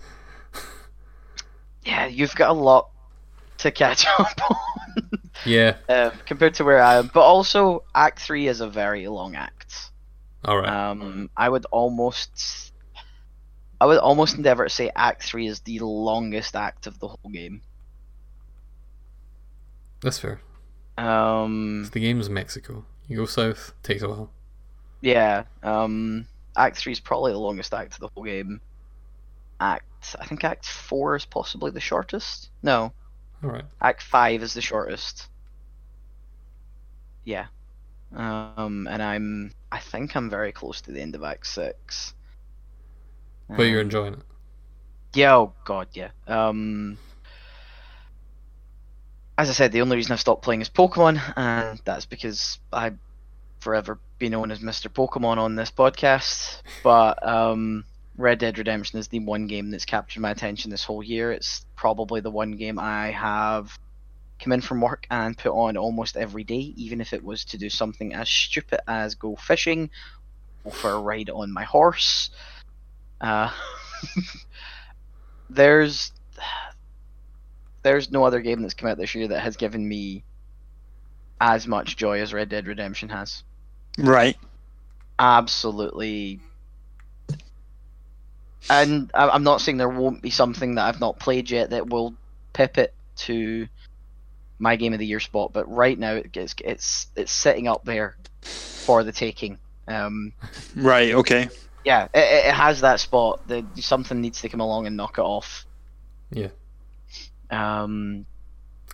yeah, you've got a lot to catch up on Yeah. um, compared to where I am. But also, Act Three is a very long act. Alright. Um, I would almost, I would almost endeavor to say Act Three is the longest act of the whole game. That's fair. Um, The game's Mexico. You go south, takes a while. yeah. Um, Act Three is probably the longest act of the whole game. Act, I think Act Four is possibly the shortest. No, Alright. Act Five is the shortest. Yeah. Um, and I'm, I think I'm very close to the end of Act Six. But you're Um, enjoying it. Yeah, oh god, yeah. Um, as I said, the only reason I've stopped playing is Pokemon, and that's because I forever be known as Mr. Pokemon on this podcast. But um, Red Dead Redemption is the one game that's captured my attention this whole year. It's probably the one game I have come in from work and put on almost every day, even if it was to do something as stupid as go fishing, go for a ride on my horse. Uh, there's there's no other game that's come out this year that has given me as much joy as Red Dead Redemption has. Right. Absolutely. And I- I'm not saying there won't be something that I've not played yet that will pip it to my game of the year spot, but right now it's it's it's sitting up there for the taking. Um, Right. Okay. yeah, it, it it has that spot. That something needs to come along and knock it off. Yeah. Um,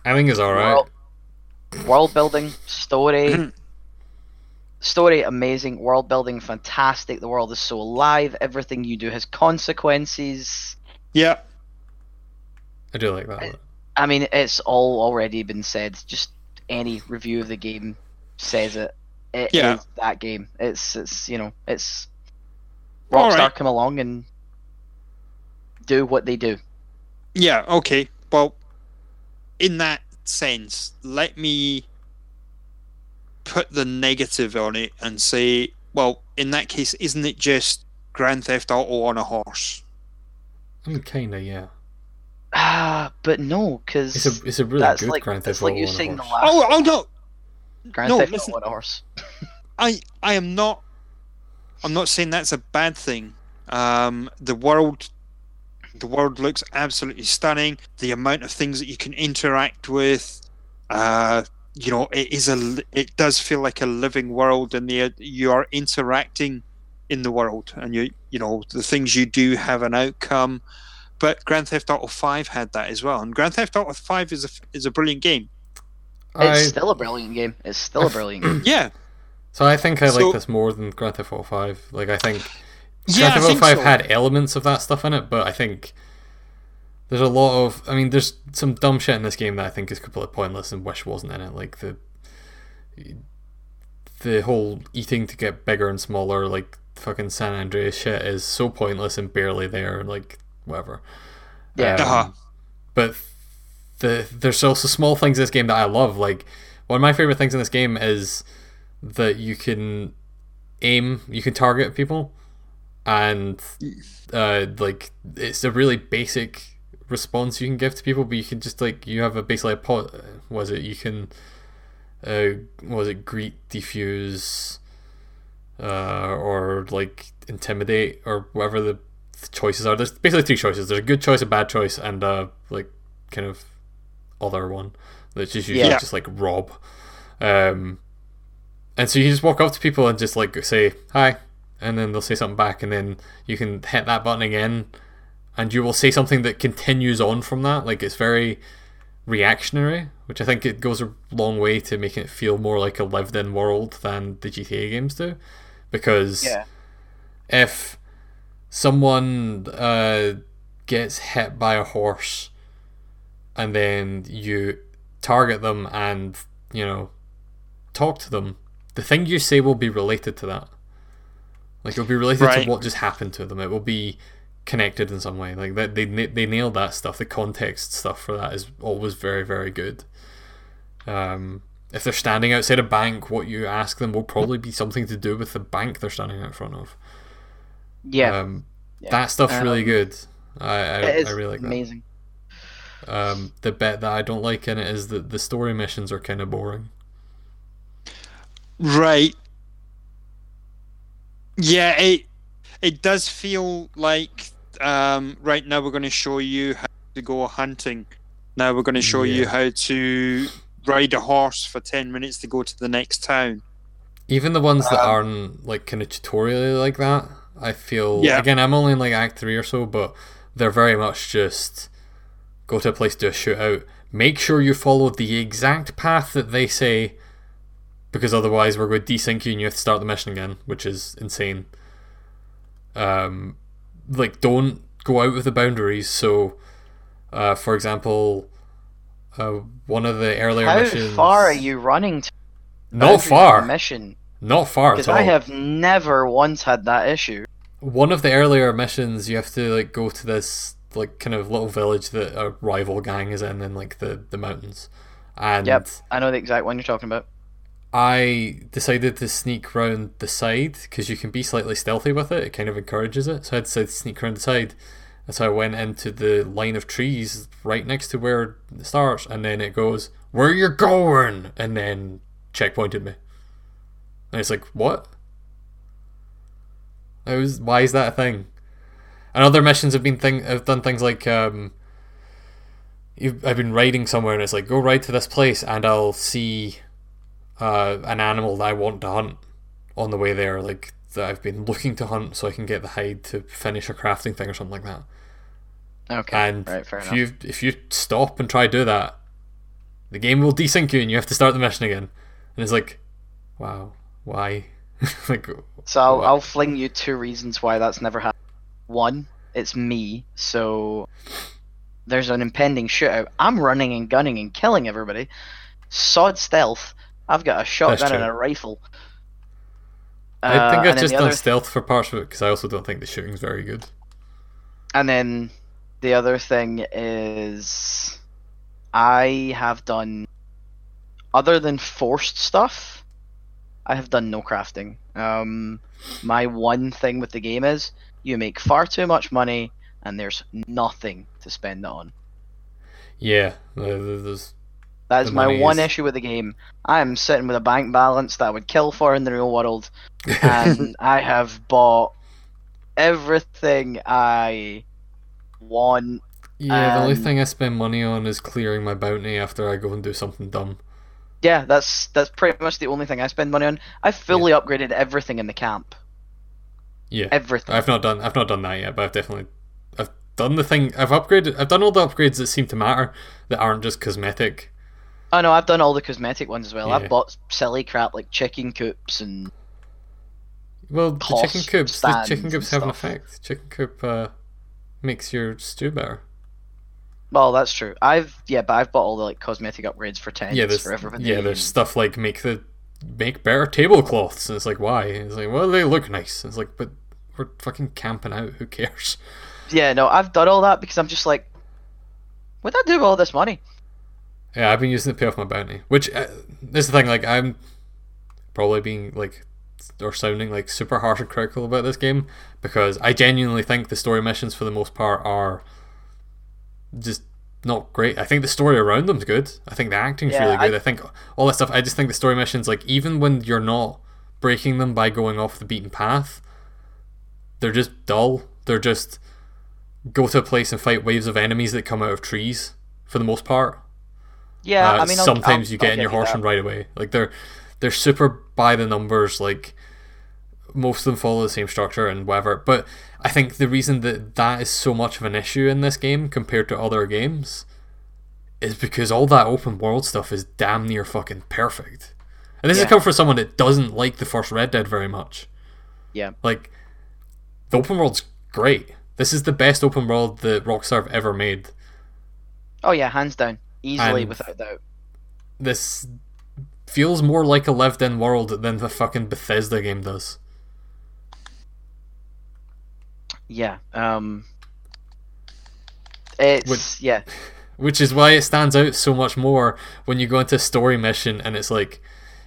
I think it's alright. world, world building, story, story amazing. World building fantastic. The world is so alive. Everything you do has consequences. Yeah. I do like that. I- I mean, it's all already been said. Just any review of the game says it. It is Yeah. that game. It's it's you know it's Rockstar right. come along and do what they do. Yeah. Okay. Well, in that sense, let me put the negative on it and say, well, in that case, isn't it just Grand Theft Auto on a horse? I mean, kinda, yeah. Ah, but no, because It's a it's a really that's good like Grand it's Theft like Auto you on a saying the horse. last Oh, oh no, Grand no, Theft listen. Auto on a horse. I I am not. I'm not saying that's a bad thing. Um, the world, the world looks absolutely stunning. The amount of things that you can interact with, uh, you know, it is a. It does feel like a living world, and the you are interacting in the world, and you you know the things you do have an outcome. But Grand Theft Auto Five had that as well, and Grand Theft Auto Five is a is a brilliant game. It's I, still a brilliant game. It's still a brilliant game. Yeah, so I think I So- like this more than Grand Theft Auto Five. Like I think yeah, I Grand Theft Auto think Five so. had elements of that stuff in it, but I think there's a lot of. I mean, there's some dumb shit in this game that I think is completely pointless and wish wasn't in it. Like the the whole eating to get bigger and smaller, like fucking San Andreas shit, is so pointless and barely there. Like whatever. Yeah. Um, Uh-huh. But the there's also small things in this game that I love. Like one of my favorite things in this game is that you can aim, you can target people, and uh, like it's a really basic response you can give to people. But you can just like you have a basically a po- was it you can uh was it greet, defuse, uh, or like intimidate or whatever the the choices are. There's basically three choices. There's a good choice, a bad choice, and a like kind of other one, that's just usually Yeah. just like rob. Um, and so you just walk up to people and just like say hi, and then they'll say something back, and then you can hit that button again, and you will say something that continues on from that. Like it's very reactionary, which I think it goes a long way to making it feel more like a lived-in world than the GTA games do, because Yeah. if someone uh, gets hit by a horse and then you target them and you know talk to them the thing you say will be related to that like it'll be related Right. to what just happened to them it will be connected in some way like that they, na- they nailed that stuff the context stuff for that is always very very good um if they're standing outside a bank what you ask them will probably be something to do with the bank they're standing out in front of Yeah. um, Yeah. That stuff's really Um, good. I I, it is I really like amazing. that. Um, the bit that I don't like in it is that the story missions are kind of boring. Right. Yeah, it it does feel like um, right now we're going to show you how to go hunting. Now we're going to show you how to ride a horse for ten minutes to go to the next town. Even the ones that Um, aren't like kind of tutorially like that, I feel. Yeah. Again, I'm only in like Act three or so, but they're very much just go to a place to do a shootout. Make sure you follow the exact path that they say, because otherwise we're going to desync you and you have to start the mission again, which is insane. Um, like don't go out with the boundaries. So, uh, for example, uh, one of the earlier How missions. How far are you running to? Not far. Mission. Not far at Because. I have never once had that issue. one of the earlier missions you have to like go to this like kind of little village that a rival gang is in in like the the mountains and Yep. I know the exact one you're talking about. I decided to sneak round the side because you can be slightly stealthy with it it kind of encourages it. So i decided to sneak around the side. And so i went into the line of trees right next to where it starts and then it goes where you going? and then checkpointed me. And it's like what? I was, why is that a thing? And other missions have been thing have done things like um, I've been riding somewhere and it's like go ride to this place and I'll see uh, an animal that I want to hunt on the way there, like that I've been looking to hunt so I can get the hide to finish a crafting thing or something like that. Okay. And right, fair if enough. you if you stop and try to do that, the game will desync you and you have to start the mission again. And it's like, wow, why? like, So I'll. I'll fling you two reasons why that's never happened. One, it's me, so there's an impending shootout. I'm running and gunning and killing everybody. Sod stealth. I've got a shotgun and a rifle. I Uh, think and I've just done other- stealth for parts of it because I also don't think the shooting's very good. And then the other thing is, I have done, other than forced stuff, I have done no crafting. Um, my one thing with the game is you make far too much money and there's nothing to spend it on. Yeah, uh, there's That is The my one is- issue with the game. I am sitting with a bank balance that I would kill for in the real world, and I have bought everything I want. yeah. the only thing I spend money on is clearing my bounty after I go and do something dumb. Yeah, that's that's pretty much the only thing I spend money on. I fully upgraded everything in the camp. Yeah, Everything. I've not done. I've not done that yet, but I've definitely. I've done the thing. I've upgraded. I've done all the upgrades that seem to matter that aren't just cosmetic. Oh no, I've done all the cosmetic ones as well. Yeah. I've bought silly crap like chicken coops and Well, the chicken coops. The chicken coops have an effect. Chicken coop uh, makes your stew better. well, that's true. I've yeah, but I've bought all the like cosmetic upgrades for tents yeah, for everybody. yeah, there's stuff like make the make better tablecloths, and it's like why? It's like well, they look nice. It's like but we're fucking camping out. Who cares? Yeah, no, I've done all that because I'm just like, what'd I do with all this money? Yeah, I've been using it to pay off my bounty. Which uh, this is the thing. Like I'm probably being like or sounding like super harsh and critical about this game because I genuinely think the story missions for the most part are just not great. I think the story around them's good. I think the acting's Yeah, really I- good. I, think all that stuff. I just think the story missions, like even when you're not breaking them by going off the beaten path, they're just dull. They're just go to a place and fight waves of enemies that come out of trees for the most part. Yeah, Uh, I mean, sometimes I'll- you get I'll in your horse and ride away. Like they're they're super by the numbers. Like most of them follow the same structure and whatever. But I think the reason that that is so much of an issue in this game compared to other games is because all that open world stuff is damn near fucking perfect. And this Yeah. is coming from someone that doesn't like the first Red Dead very much. Yeah. Like the open world's great. This is the best open world that Rockstar have ever made. Oh yeah, hands down, easily And- without doubt. this feels more like a lived in world than the fucking Bethesda game does. Yeah. Um. It's Would- yeah. Which is why it stands out so much more when you go into a story mission and it's like,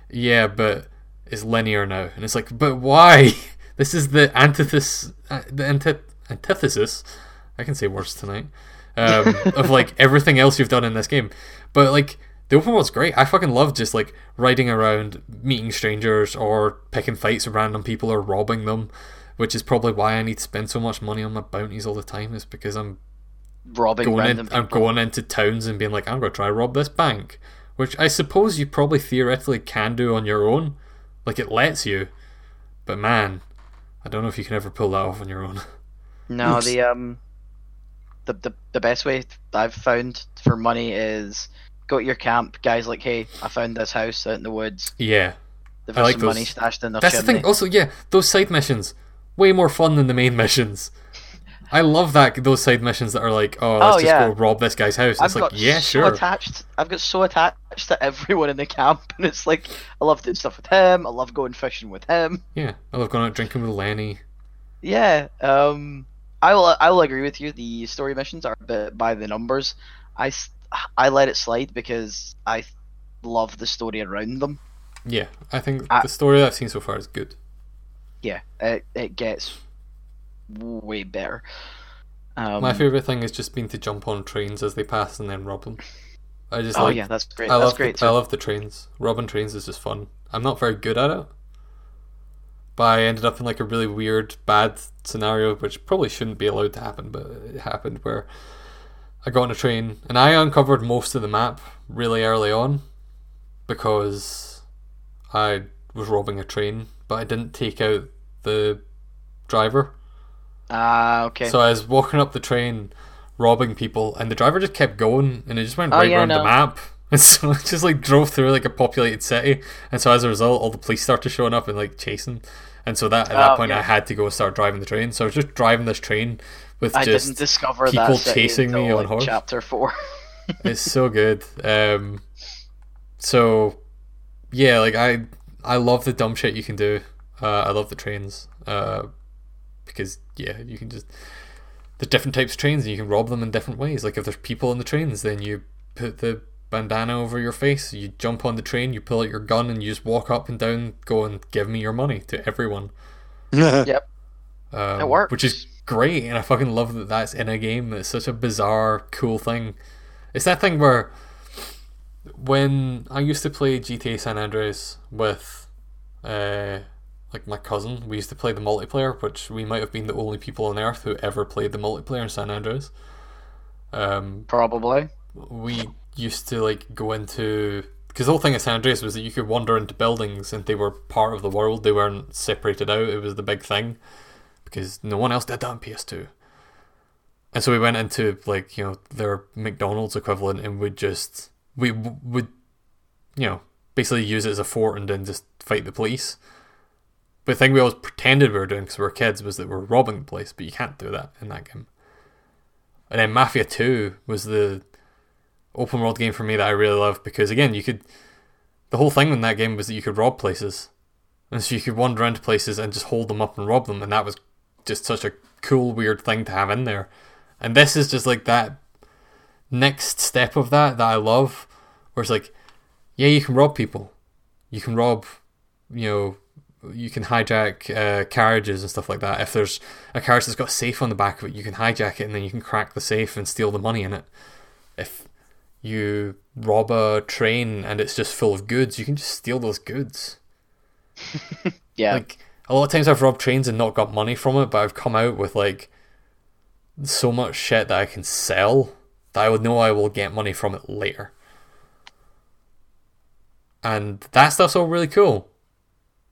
yeah, but it's linear now. And it's like, but why? This is the antithesis, uh, the anti- antithesis, I can say words tonight, um, of like everything else you've done in this game. But like, the open world's great. I fucking love just like riding around, meeting strangers, or picking fights with random people or robbing them, which is probably why I need to spend so much money on my bounties all the time, is because I'm Robbing going random in, I'm going into towns and being like, I'm going to try rob this bank, which I suppose you probably theoretically can do on your own, like it lets you, but man, I don't know if you can ever pull that off on your own. No, Oops. the um, the, the the best way I've found for money is go to your camp. Guys, like, hey, I found this house out in the woods. yeah, They've I like some those- money stashed in their that's the thing. Also, yeah, those side missions, way more fun than the main missions. I love that those side missions that are like, oh, let's Oh, just yeah. go rob this guy's house. I've It's like, got yeah, so sure. attached. I've got so attached to everyone in the camp, and it's like I love doing stuff with him. I love going fishing with him. yeah, I love going out drinking with Lenny. Yeah. Um. I will. I will agree with you. The story missions are a bit by the numbers. I I let it slide because I love the story around them. Yeah, I think I- the story I've seen so far is good. Yeah. It it gets way better. Um, My favorite thing is just being to jump on trains as they pass and then rob them. I just Oh like yeah, that's great. I that's love great the, I love the trains. Robbing trains is just fun. I'm not very good at it, but I ended up in like a really weird, bad scenario, which probably shouldn't be allowed to happen, but it happened where I got on a train and I uncovered most of the map really early on because I was robbing a train, but I didn't take out the driver. Ah, okay. So I was walking up the train, robbing people, and the driver just kept going, and it just went Oh, right yeah, around no. the map. And so it just like drove through like a populated city, and so as a result, all the police started showing up and like chasing. And so that at that Oh, point, yeah. I had to go start driving the train. So I was just driving this train with I just didn't discover people chasing me until, on like, horse. Chapter four. it's so good. Um, so yeah, like I I love the dumb shit you can do. Uh, I love the trains. Uh, because yeah, you can just there's different types of trains and you can rob them in different ways. Like if there's people in the trains, then you put the bandana over your face, you jump on the train, you pull out your gun, and you just walk up and down, go and give me your money to everyone. yep. Um, It works. Which is great, and I fucking love that that's in a game. It's such a bizarre, cool thing. It's that thing where when I used to play GTA San Andreas with, uh, like my cousin, we used to play the multiplayer, which we might have been the only people on Earth who ever played the multiplayer in San Andreas. Um, Probably. we used to like go into because the whole thing of San Andreas was that you could wander into buildings and they were part of the world. They weren't separated out. It was the big thing. because no one else did that on PS2. And so we went into like you know their McDonald's equivalent and would just we would you know basically use it as a fort and then just fight the police. But the thing we always pretended we were doing because we were kids was that we we're robbing the place, but you can't do that in that game. And then Mafia Two was the open world game for me that I really love because again you could the whole thing in that game was that you could rob places. And so you could wander into places and just hold them up and rob them and that was just such a cool weird thing to have in there. And this is just like that next step of that that I love, where it's like, yeah, you can rob people, you can rob, you know, you can hijack uh, carriages and stuff like that. If there's a carriage that's got a safe on the back of it, you can hijack it and then you can crack the safe and steal the money in it. If you rob a train and it's just full of goods, you can just steal those goods. yeah. Like a lot of times I've robbed trains and not got money from it, but I've come out with like so much shit that I can sell that I would know I will get money from it later. And that stuff's all really cool.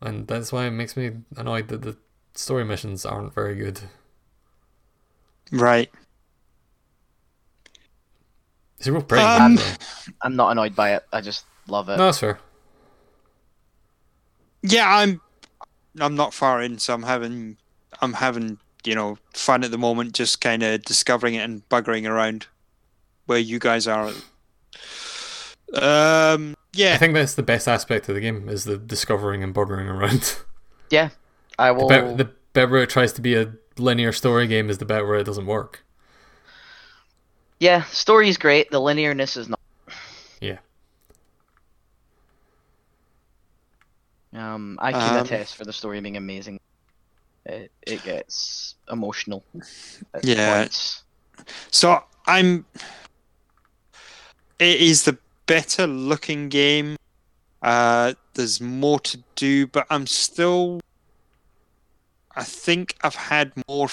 And that's why it makes me annoyed that the story missions aren't very good. Right. It's a real break. Um, I'm not annoyed by it. I just love it. no, that's fair. Yeah, I'm. I'm not far in, so I'm having. I'm having you know fun at the moment, just kind of discovering it and buggering around where you guys are. Um. Yeah. I think that's the best aspect of the game is the discovering and buggering around. Yeah. I The will. bit, the bit where it tries to be a linear story game is the bit where it doesn't work. Yeah, story's great. The linearness is not. Yeah. Um, I can Um, attest for the story being amazing. It, it gets emotional. At Yeah. Points. So I'm. It is the better looking game. Uh, there's more to do, but I'm still. I think I've had more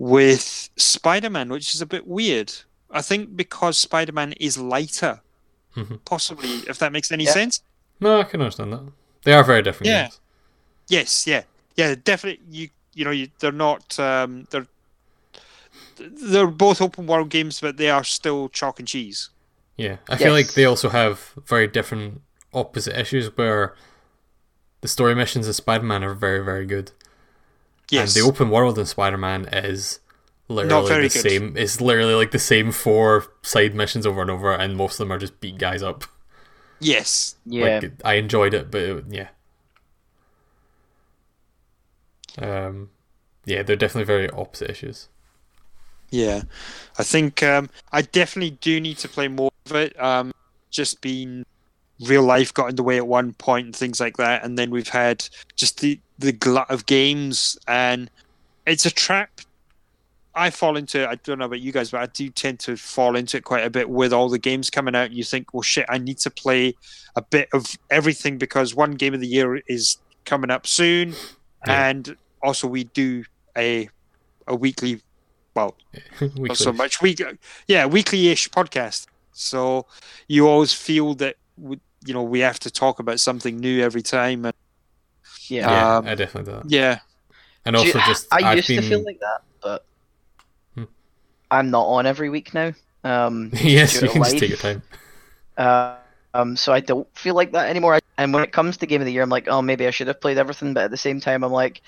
f- with Spider-Man, which is a bit weird. I think because Spider-Man is lighter, Mhm. possibly, if that makes any Yeah. sense. No, I can understand that. They are very different Yeah. games. Yes, yeah, yeah, definitely. You you know, you, they're not. Um, they're they're both open world games, but they are still chalk and cheese. Yeah. I feel like they also have very different opposite issues where the story missions in Spider Man are very, very good. Yes, And the open world in Spider Man is literally very the good. same it's literally like the same four side missions over and over and most of them are just beat guys up. yes, Yeah. Like I enjoyed it, but it, yeah. Um yeah, they're definitely very opposite issues. yeah. I think um, I definitely do need to play more of it. Um, just being real life got in the way at one point and things like that, and then we've had just the the glut of games, and it's a trap. I fall into it. I don't know about you guys, but I do tend to fall into it quite a bit with all the games coming out. You think, well, shit, I need to play a bit of everything because one game of the year is coming up soon, Yeah. and also we do a a weekly, well, Weekly. not so much week, yeah, weekly-ish podcast. So you always feel that you know we have to talk about something new every time, and yeah. Yeah, Um, I definitely do that. yeah, And Do you- also just I I've used been to feel like that, but Hmm. I'm not on every week now. Um, Yes, you to can just take your time. Uh, um, so I don't feel like that anymore. And when it comes to game of the year, I'm like, oh, maybe I should have played everything. But at the same time, I'm like,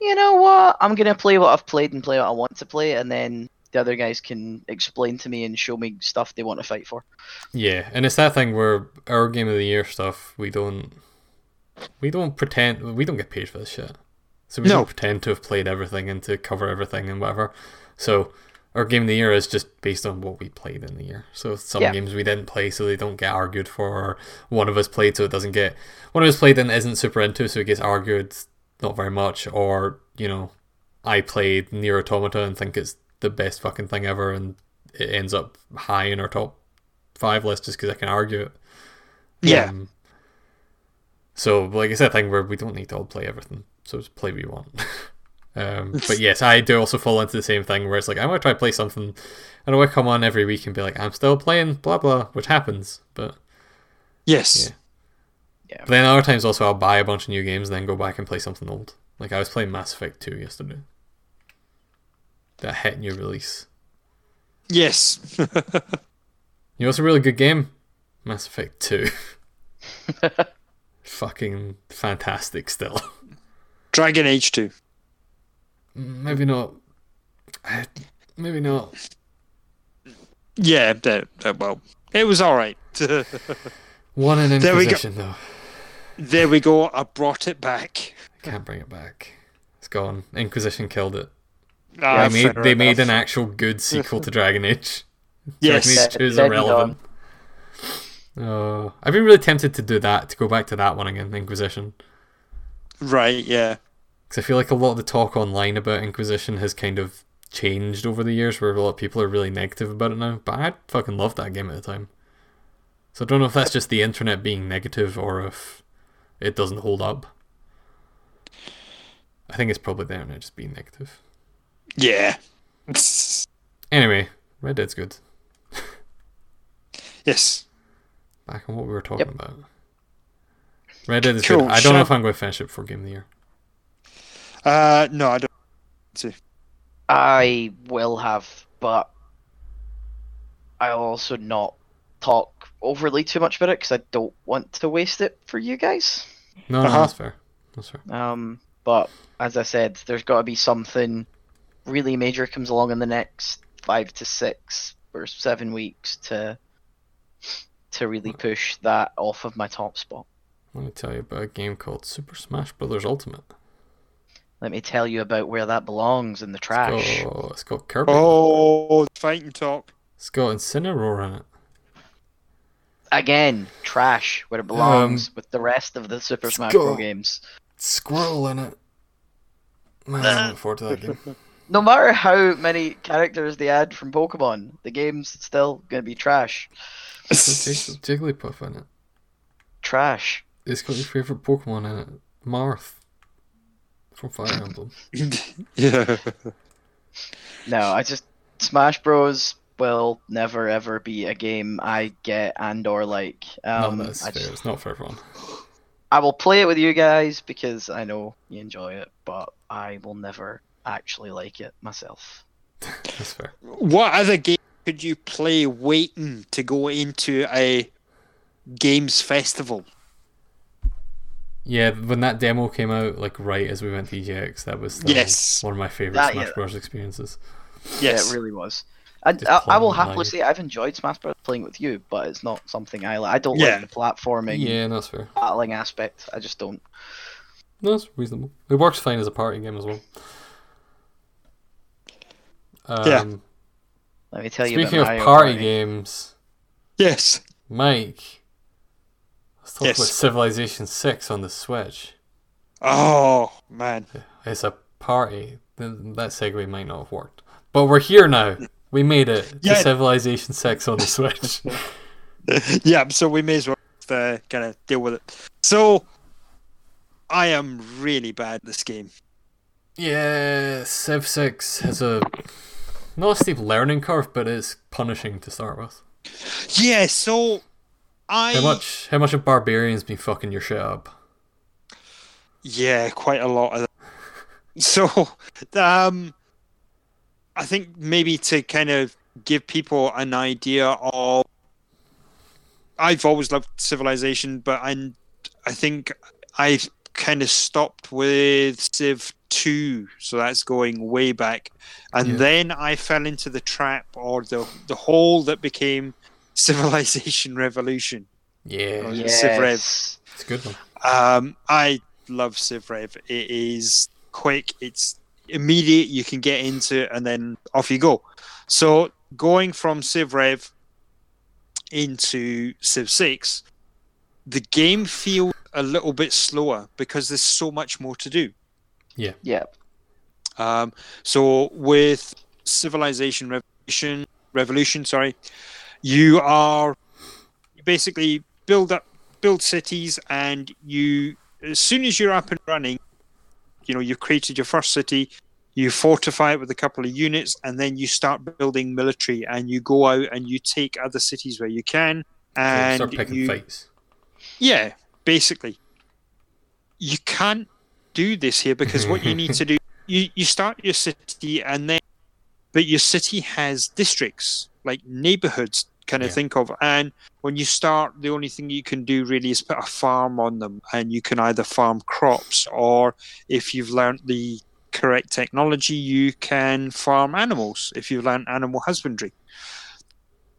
you know what? I'm gonna play what I've played and play what I want to play, and then the other guys can explain to me and show me stuff they want to fight for. Yeah, and it's that thing where our game of the year stuff we don't we don't pretend we don't get paid for this shit. So we No. don't pretend to have played everything and to cover everything and whatever. So our game of the year is just based on what we played in the year. So some Yeah. games we didn't play so they don't get argued for or one of us played so it doesn't get one of us played and isn't super into so it gets argued not very much or, you know, I played Nier Automata and think it's the best fucking thing ever and it ends up high in our top five list just because I can argue it. yeah, Um, so, like I said, thing where we don't need to all play everything, so just play what you want. um, but yes, I do also fall into the same thing where it's like I want to try to play something, and I want to come on every week and be like, I'm still playing, blah blah, which happens. But, yes, Yeah. but then other times also I'll buy a bunch of new games and then go back and play something old. Like I was playing Mass Effect 2 yesterday. That hit new release. Yes. You know, it's a really good game. Mass Effect 2. Fucking fantastic still. Dragon Age 2. Maybe not. Maybe not. Yeah, that, that- well, it was all right. One in There we go. Inquisition though. there we go. I brought it back. I can't bring it back. It's gone. Inquisition killed it. Ah, they made they made an actual good sequel to Dragon Age. Yes. Dragon Age 2 is irrelevant. Oh, I've been really tempted to do that, to go back to that one again, Inquisition. Right, yeah. Because I feel like a lot of the talk online about Inquisition has kind of changed over the years, where a lot of people are really negative about it now. But I fucking loved that game at the time. So I don't know if that's just the internet being negative or if it doesn't hold up. I think it's probably the internet just being negative. Yeah. Anyway, Red Dead's good. yes. Back on what we were talking Yep. about. Red Dead is Cool, good. I don't know shall- if I'm going to finish it for Game of the Year. Uh, no, I don't. I will have, but I'll also not talk overly too much about it because I don't want to waste it for you guys. No, no, Uh-huh. that's fair. That's fair. Um, but as I said, there's got to be something really major comes along in the next five to six or seven weeks to to really push that off of my top spot. Let me tell you about a game called Super Smash Bros. Ultimate. Let me tell you about where that belongs in the trash. Oh, it's got Kirby. Oh, fight and talk. It's got Incineroar in it. Again, trash where it belongs um, with the rest of the Super Smash. Bros. games. Squirtle in it. Man, I look forward to that game. No matter how many characters they add from Pokemon, the game's still gonna be trash. It's got Jig- Jigglypuff in it. Trash. It's got your favourite Pokemon in it. Marth. From Fire Emblem. yeah. No, I just Smash Bros. will never ever be a game I get and or like. Um, no, that's I, fair. just- It's not for everyone. I will play it with you guys because I know you enjoy it, but I will never actually like it myself. That's fair. What other game could you play waiting to go into a games festival? Yeah, when that demo came out, like right as we went to EGX, that was the- Yes. one of my favourite That- Smash yeah. Bros. experiences. Yes. Yeah, it really was. I, I, I will happily live. say I've enjoyed Smash Bros. playing with you, but it's not something I like. I don't Yeah. like the platforming, Yeah, that's fair. battling aspect. I just don't. No, it's reasonable. It works fine as a party game as well. Um, Yeah. Let me tell you. Speaking about of Mario party Party. games, Yes. Mike, let's talk Yes. about Civilization 6 on the Switch. Oh man. It's a party. That segue might not have worked. But we're here now. We made it to Yeah. Civilization 6 on the Switch. yeah, so we may as well uh, kind of deal with it. So, I am really bad at this game. yeah, Civ 6 has a not a steep learning curve, but it's punishing to start with. Yeah, so I How much how much have barbarians been fucking your shit up? yeah, quite a lot of that. So, um, I think maybe to kind of give people an idea of, I've always loved Civilization, but I, I think I've kind of stopped with Civ two, so that's going way back, and Yeah. then I fell into the trap or the the hole that became Civilization Revolution. Yeah, Oh, yeah. Civ Rev. It's a good one. Um, I love Civ Rev. It is quick. It's immediate. You can get into it, and then off you go. So going from Civ Rev into Civ Six, the game feels a little bit slower because there's so much more to do. Yeah. Yeah. Um, so with Civilization Revolution, Revolution, sorry, you are you basically build up, build cities, and you as soon as you're up and running, you know you've created your first city. You fortify it with a couple of units, and then you start building military, and you go out and you take other cities where you can, So you and start picking you, fights. yeah, basically. You can't do this here because what you need to do you you start your city and then but your city has districts like neighborhoods kind of Yeah. think of and when you start the only thing you can do really is put a farm on them and you can either farm crops or if you've learned the correct technology you can farm animals if you've learned animal husbandry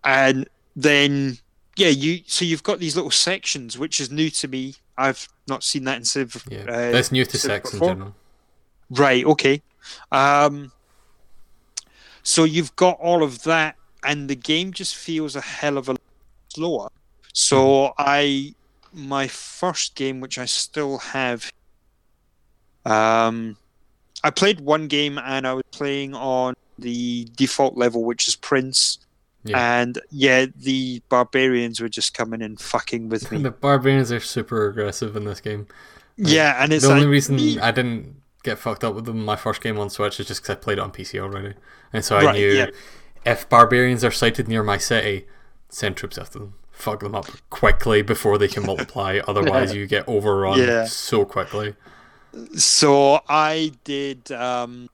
and then yeah you so you've got these little sections which is new to me i've not seen that in civ Yeah, uh, that's new to Civ Six in general. Right. Okay. Um, so you've got all of that, and the game just feels a hell of a lot slower. So I, my first game, which I still have, um, I played one game, and I was playing on the default level, which is Prince. Yeah. And yeah, the barbarians were just coming in fucking with me. The barbarians are super aggressive in this game. yeah, and it's the like only reason me- I didn't get fucked up with them my first game on Switch is just because I played it on PC already, and so I Right, knew yeah. if barbarians are sighted near my city, send troops after them, fuck them up quickly before they can multiply. Otherwise, you get overrun Yeah. so quickly. so I did. Um,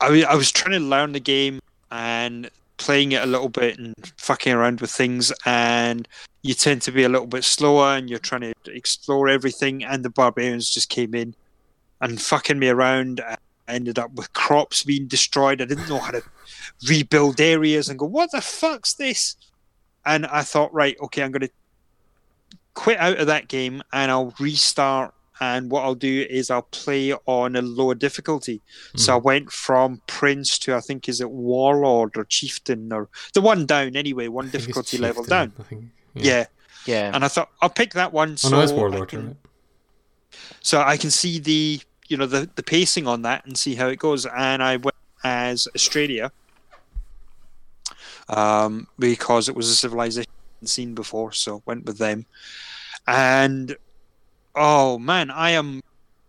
I I was trying to learn the game and playing it a little bit and fucking around with things, and you tend to be a little bit slower and you're trying to explore everything. And the barbarians just came in and fucking me around. I ended up with crops being destroyed. I didn't know how to rebuild areas and go, what the fuck's this? And I thought, right, okay, I'm going to quit out of that game and I'll restart. And what I'll do is I'll play on a lower difficulty. So I went from Prince to I think is it Warlord or Chieftain or the one down anyway, one I think difficulty level down. I think. Yeah. Yeah. and I thought I'll pick that one. Oh So no, it's I can- right? so I can see the you know the the pacing on that and see how it goes. And I went as Australia um, because it was a civilization I'd seen before, so went with them. And oh man, I am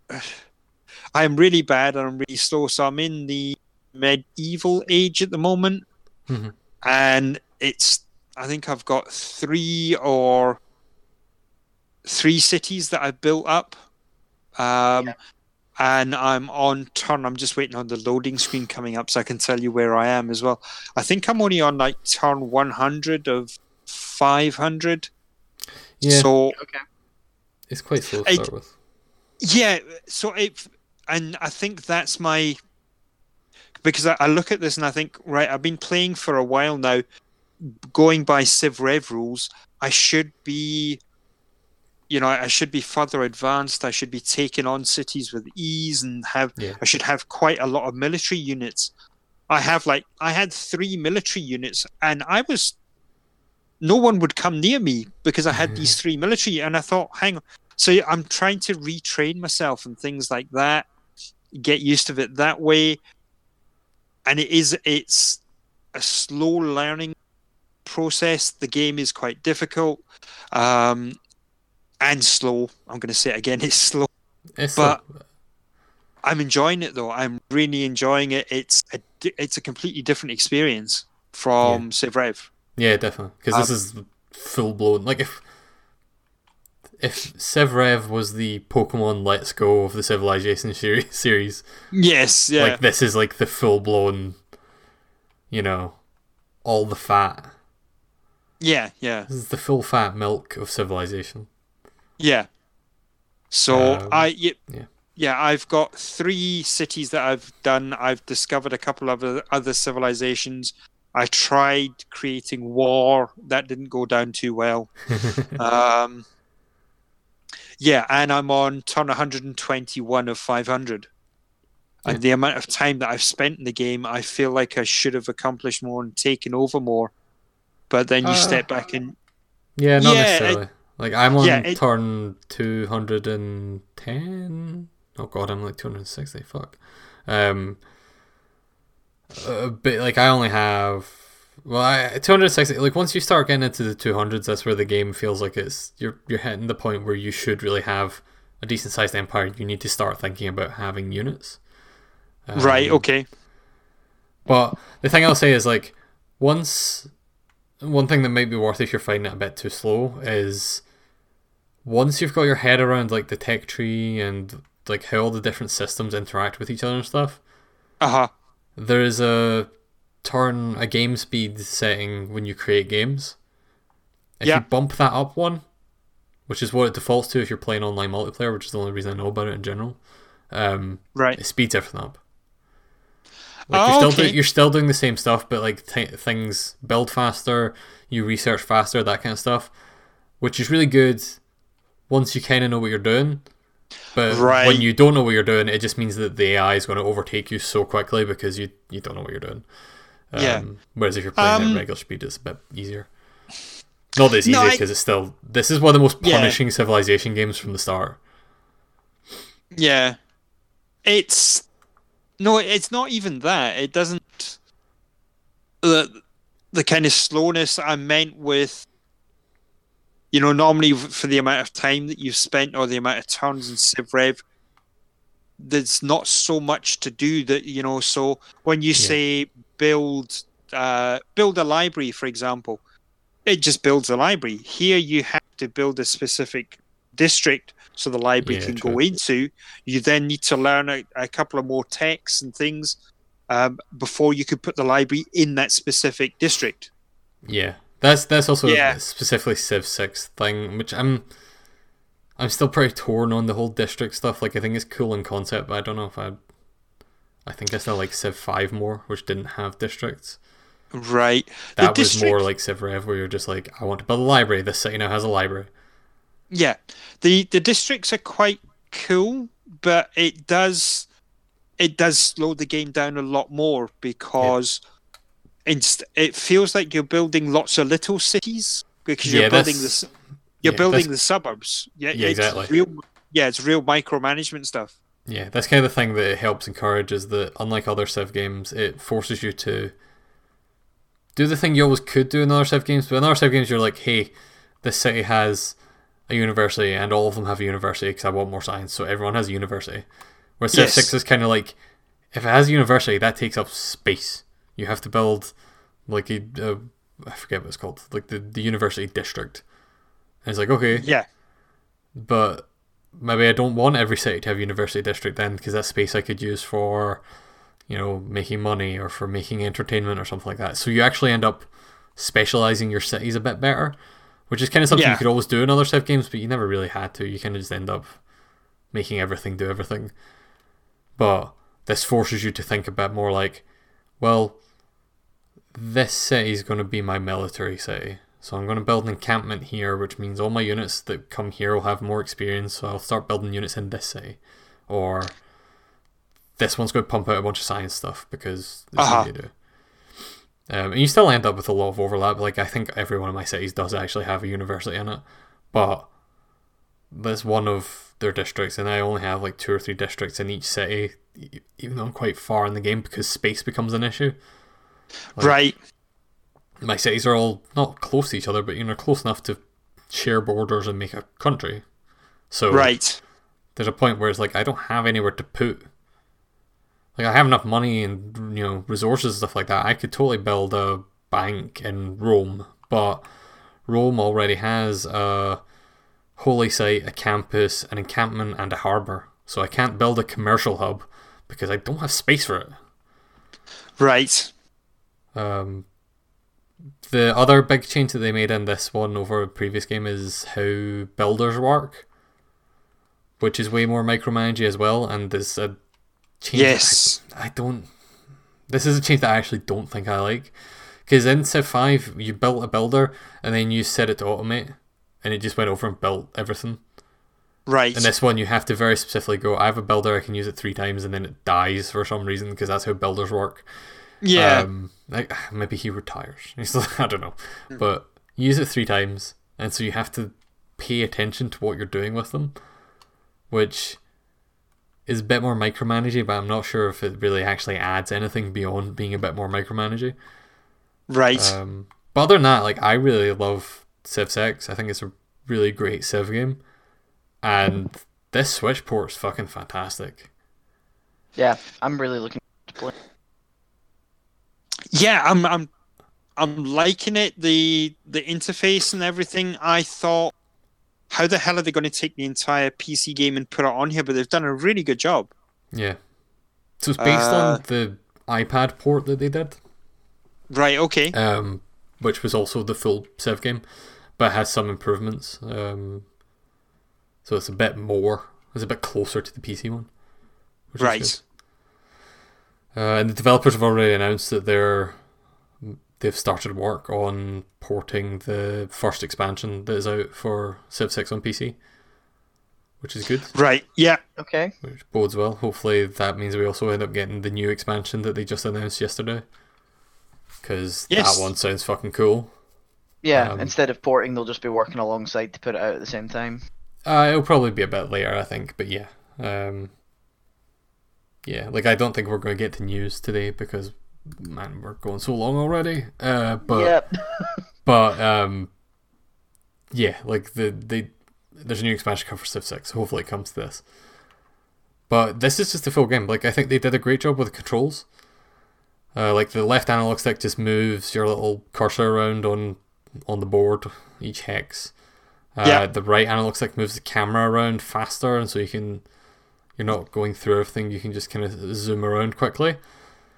I am really bad and I'm really slow. So I'm in the medieval age at the moment, Mhm. and it's I think I've got three or three cities that I've built up. Um, Yeah. And I'm on turn. I'm just waiting on the loading screen coming up so I can tell you where I am as well. I think I'm only on like turn 100 of 500. Yeah, So Okay. It's quite slow to I- start with. yeah, so it, and I think that's my because I, I look at this and I think right, I've been playing for a while now, going by Civ Rev rules. I should be, you know, I should be further advanced. I should be taking on cities with ease and have. Yeah. I should have quite a lot of military units. I have like I had three military units, and I was. No one would come near me because I had these three military, and I thought, hang on. So I'm trying to retrain myself and things like that, get used to it that way. And it is it's a slow learning process. The game is quite difficult um, and slow. I'm going to say it again. It's slow. It's but-. I'm enjoying it though. I'm really enjoying it. It's a it's a completely different experience from Civ Rev. Yeah, definitely. Because this is full blown. Like if if Civ Rev was the Pokemon Let's Go of the Civilization seri- series, Yes, yeah, like this is like the full blown, you know, all the fat. yeah, yeah. This is the full fat milk of civilization. Yeah. So Um, I yeah, yeah. yeah I've got three cities that I've done. I've discovered a couple of other, other civilizations. I tried creating war. That didn't go down too well. um, yeah, and I'm on turn 121 of 500. And the amount of time that I've spent in the game, I feel like I should have accomplished more and taken over more. But then you Uh, step back and Yeah, not Yeah, necessarily. like I'm on yeah, it- turn two hundred and ten. Oh god, I'm like two hundred and sixty. Fuck. Um. A bit like I only have. Well, I, 260. Like once you start getting into the 200s, that's where the game feels like it's you're you're hitting the point where you should really have a decent sized empire. You need to start thinking about having units. right, Um, okay, but the thing I'll say is like once one thing that might be worth if you're finding it a bit too slow is once you've got your head around like the tech tree and like how all the different systems interact with each other and stuff, Uh huh. there is a turn a game speed setting when you create games. If Yeah. you bump that up one, which is what it defaults to if you're playing online multiplayer, which is the only reason I know about it in general, um, Right. it speeds everything up. Like Oh, you're still okay. doing you're still doing the same stuff, but like t- things build faster, you research faster, that kind of stuff, which is really good once you kind of know what you're doing. But Right. when you don't know what you're doing, it just means that the AI is going to overtake you so quickly because you you don't know what you're doing. Um, Yeah. Whereas if you're playing Um, at regular speed, it's a bit easier. Not as easy No, I- because it's still. This is one of the most Yeah. punishing civilization games from the start. Yeah. It's no, it's not even that. It doesn't the the kind of slowness I meant with you know, normally for the amount of time that you've spent or the amount of turns in Civ Rev, there's not so much to do that you know. So when you say build uh, build a library, for example, it just builds a library. Here you have to build a specific district so the library Yeah, can true. go into. You then need to learn a, a couple of more texts and things um, before you could put the library in that specific district. Yeah, that's that's also Yeah. a specifically Civ Six thing, which I'm I'm still pretty torn on the whole district stuff. Like I think it's cool in concept, but I don't know if I I think I still like Civ Five more, which didn't have districts. Right. The That was district- more like Civ Rev, where you're just like, I want to build a library. This city now has a library. Yeah, the the districts are quite cool, but it does it does slow the game down a lot more because inst- it feels like you're building lots of little cities because you're Yeah, building this you're yeah, building that's- the suburbs. Yeah, Yeah, exactly. Real, yeah, it's real micromanagement stuff. Yeah, that's kind of the thing that it helps encourage is that unlike other Civ games, it forces you to do the thing you always could do in other Civ games. But in other Civ games, you're like, hey, this city has a university and all of them have a university because I want more science, so everyone has a university. Whereas Civ Yes. 6 is kind of like, if it has a university, that takes up space. You have to build like a, a I forget what it's called, like the, the university district. And it's like, okay, Yeah, but maybe I don't want every city to have university district then because that's space I could use for you know making money or for making entertainment or something like that. So you actually end up specializing your cities a bit better, which is kind of something Yeah. you could always do in other Civ games, but you never really had to. You kind of just end up making everything do everything. But this forces you to think a bit more like, well, this city is going to be my military city. So I'm going to build an encampment here, which means all my units that come here will have more experience. So I'll start building units in this city, or this one's going to pump out a bunch of science stuff because this Uh-huh. is what you do. Um, and you still end up with a lot of overlap. Like I think every one of my cities does actually have a university in it, but that's one of their districts, and I only have like two or three districts in each city, even though I'm quite far in the game because space becomes an issue. Like- right. My cities are all not close to each other, but you know, close enough to share borders and make a country. So Right. there's a point where it's like I don't have anywhere to put. Like I have enough money and you know resources and stuff like that. I could totally build a bank in Rome, but Rome already has a holy site, a campus, an encampment, and a harbor. So I can't build a commercial hub because I don't have space for it. Right. Um, the other big change that they made in this one over a previous game is how builders work, which is way more micromanaging as well. And there's a change. Yes. I, I don't. This is a change that I actually don't think I like, because in Civ Five you built a builder and then you set it to automate, and it just went over and built everything. Right. In this one, you have to very specifically go. I have a builder. I can use it three times, and then it dies for some reason because that's how builders work. Yeah. Um, like maybe he retires. He's like, I don't know, but use it three times, and so you have to pay attention to what you're doing with them, which is a bit more micromanaging. But I'm not sure if it really actually adds anything beyond being a bit more micromanaging. right. Um, but other than that, like I really love Civ Six. I think it's a really great Civ game, and this Switch port is fucking fantastic. Yeah, I'm really looking to play. Yeah i'm i'm i'm liking it the the interface and everything i thought how the hell are they going to take the entire PC game and put it on here? But they've done a really good job. Yeah. So it's based Uh, on the iPad port that they did, Right. Okay. um, which was also the full Civ game, but has some improvements. Um, so it's a bit more, it's a bit closer to the PC one. Which is right. Good. Uh, and the developers have already announced that they're they've started work on porting the first expansion that is out for Civ 6 on PC, which is good, Right. Yeah. Okay. which bodes well. Hopefully, that means we also end up getting the new expansion that they just announced yesterday, because Yes. that one sounds fucking cool. Yeah. Um, instead of porting, they'll just be working alongside to put it out at the same time. Uh, it'll probably be a bit later, I think, but yeah. Um, yeah, like I don't think we're going to get to news today because man, we're going so long already. Uh, but yep. but um, yeah, like the the there's a new expansion coming for Civ Six. So hopefully, it comes to this. But this is just a full game. Like I think they did a great job with the controls. Uh, like the left analog stick just moves your little cursor around on on the board, each hex. Uh, Yeah. The right analog stick moves the camera around faster, and so you can you're not going through everything. You can just kind of zoom around quickly.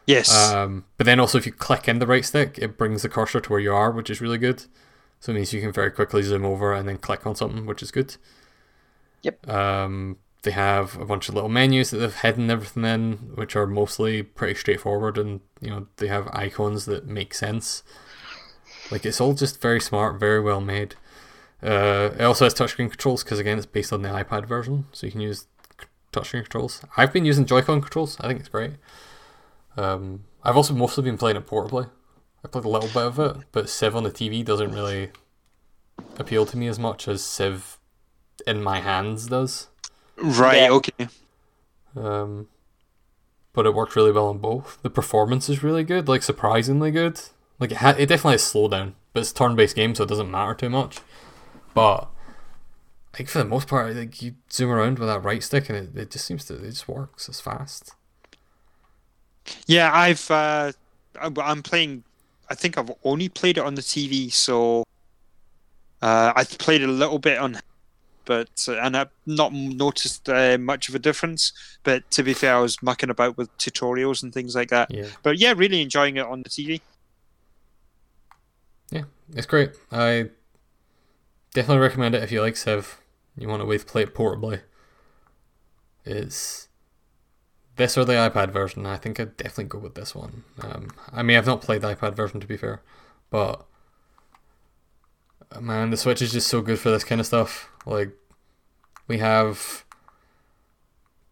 Yes. Um, but then also, if you click in the right stick, it brings the cursor to where you are, which is really good. So it means you can very quickly zoom over and then click on something, which is good. Yep. Um, they have a bunch of little menus that they've hidden everything in, which are mostly pretty straightforward, and you know they have icons that make sense. Like it's all just very smart, very well made. Uh, it also has touchscreen controls because again, it's based on the iPad version, so you can use touchscreen controls. I've been using Joy-Con controls. I think it's great. Um, I've also mostly been playing it portably. I played a little bit of it, but Civ on the TV doesn't really appeal to me as much as Civ in my hands does. right. yeah. Okay. Um, but it worked really well on both. The performance is really good, like surprisingly good. Like it, ha- it definitely has slowdown, but it's turn-based game, so it doesn't matter too much. But like for the most part, like you zoom around with that right stick, and it, it just seems to it just works. It's fast. Yeah. I've. Uh, I'm I'm playing. I think I've only played it on the TV, so uh, I've played a little bit on, but uh, and I've not noticed uh, much of a difference. But to be fair, I was mucking about with tutorials and things like that. Yeah, But yeah, really enjoying it on the TV. yeah, it's great. I definitely recommend it if you like Civ. You want to play it portably. It's this or the iPad version. I think I'd definitely go with this one. Um, I mean, I've not played the iPad version to be fair, but man, the Switch is just so good for this kind of stuff. Like, we have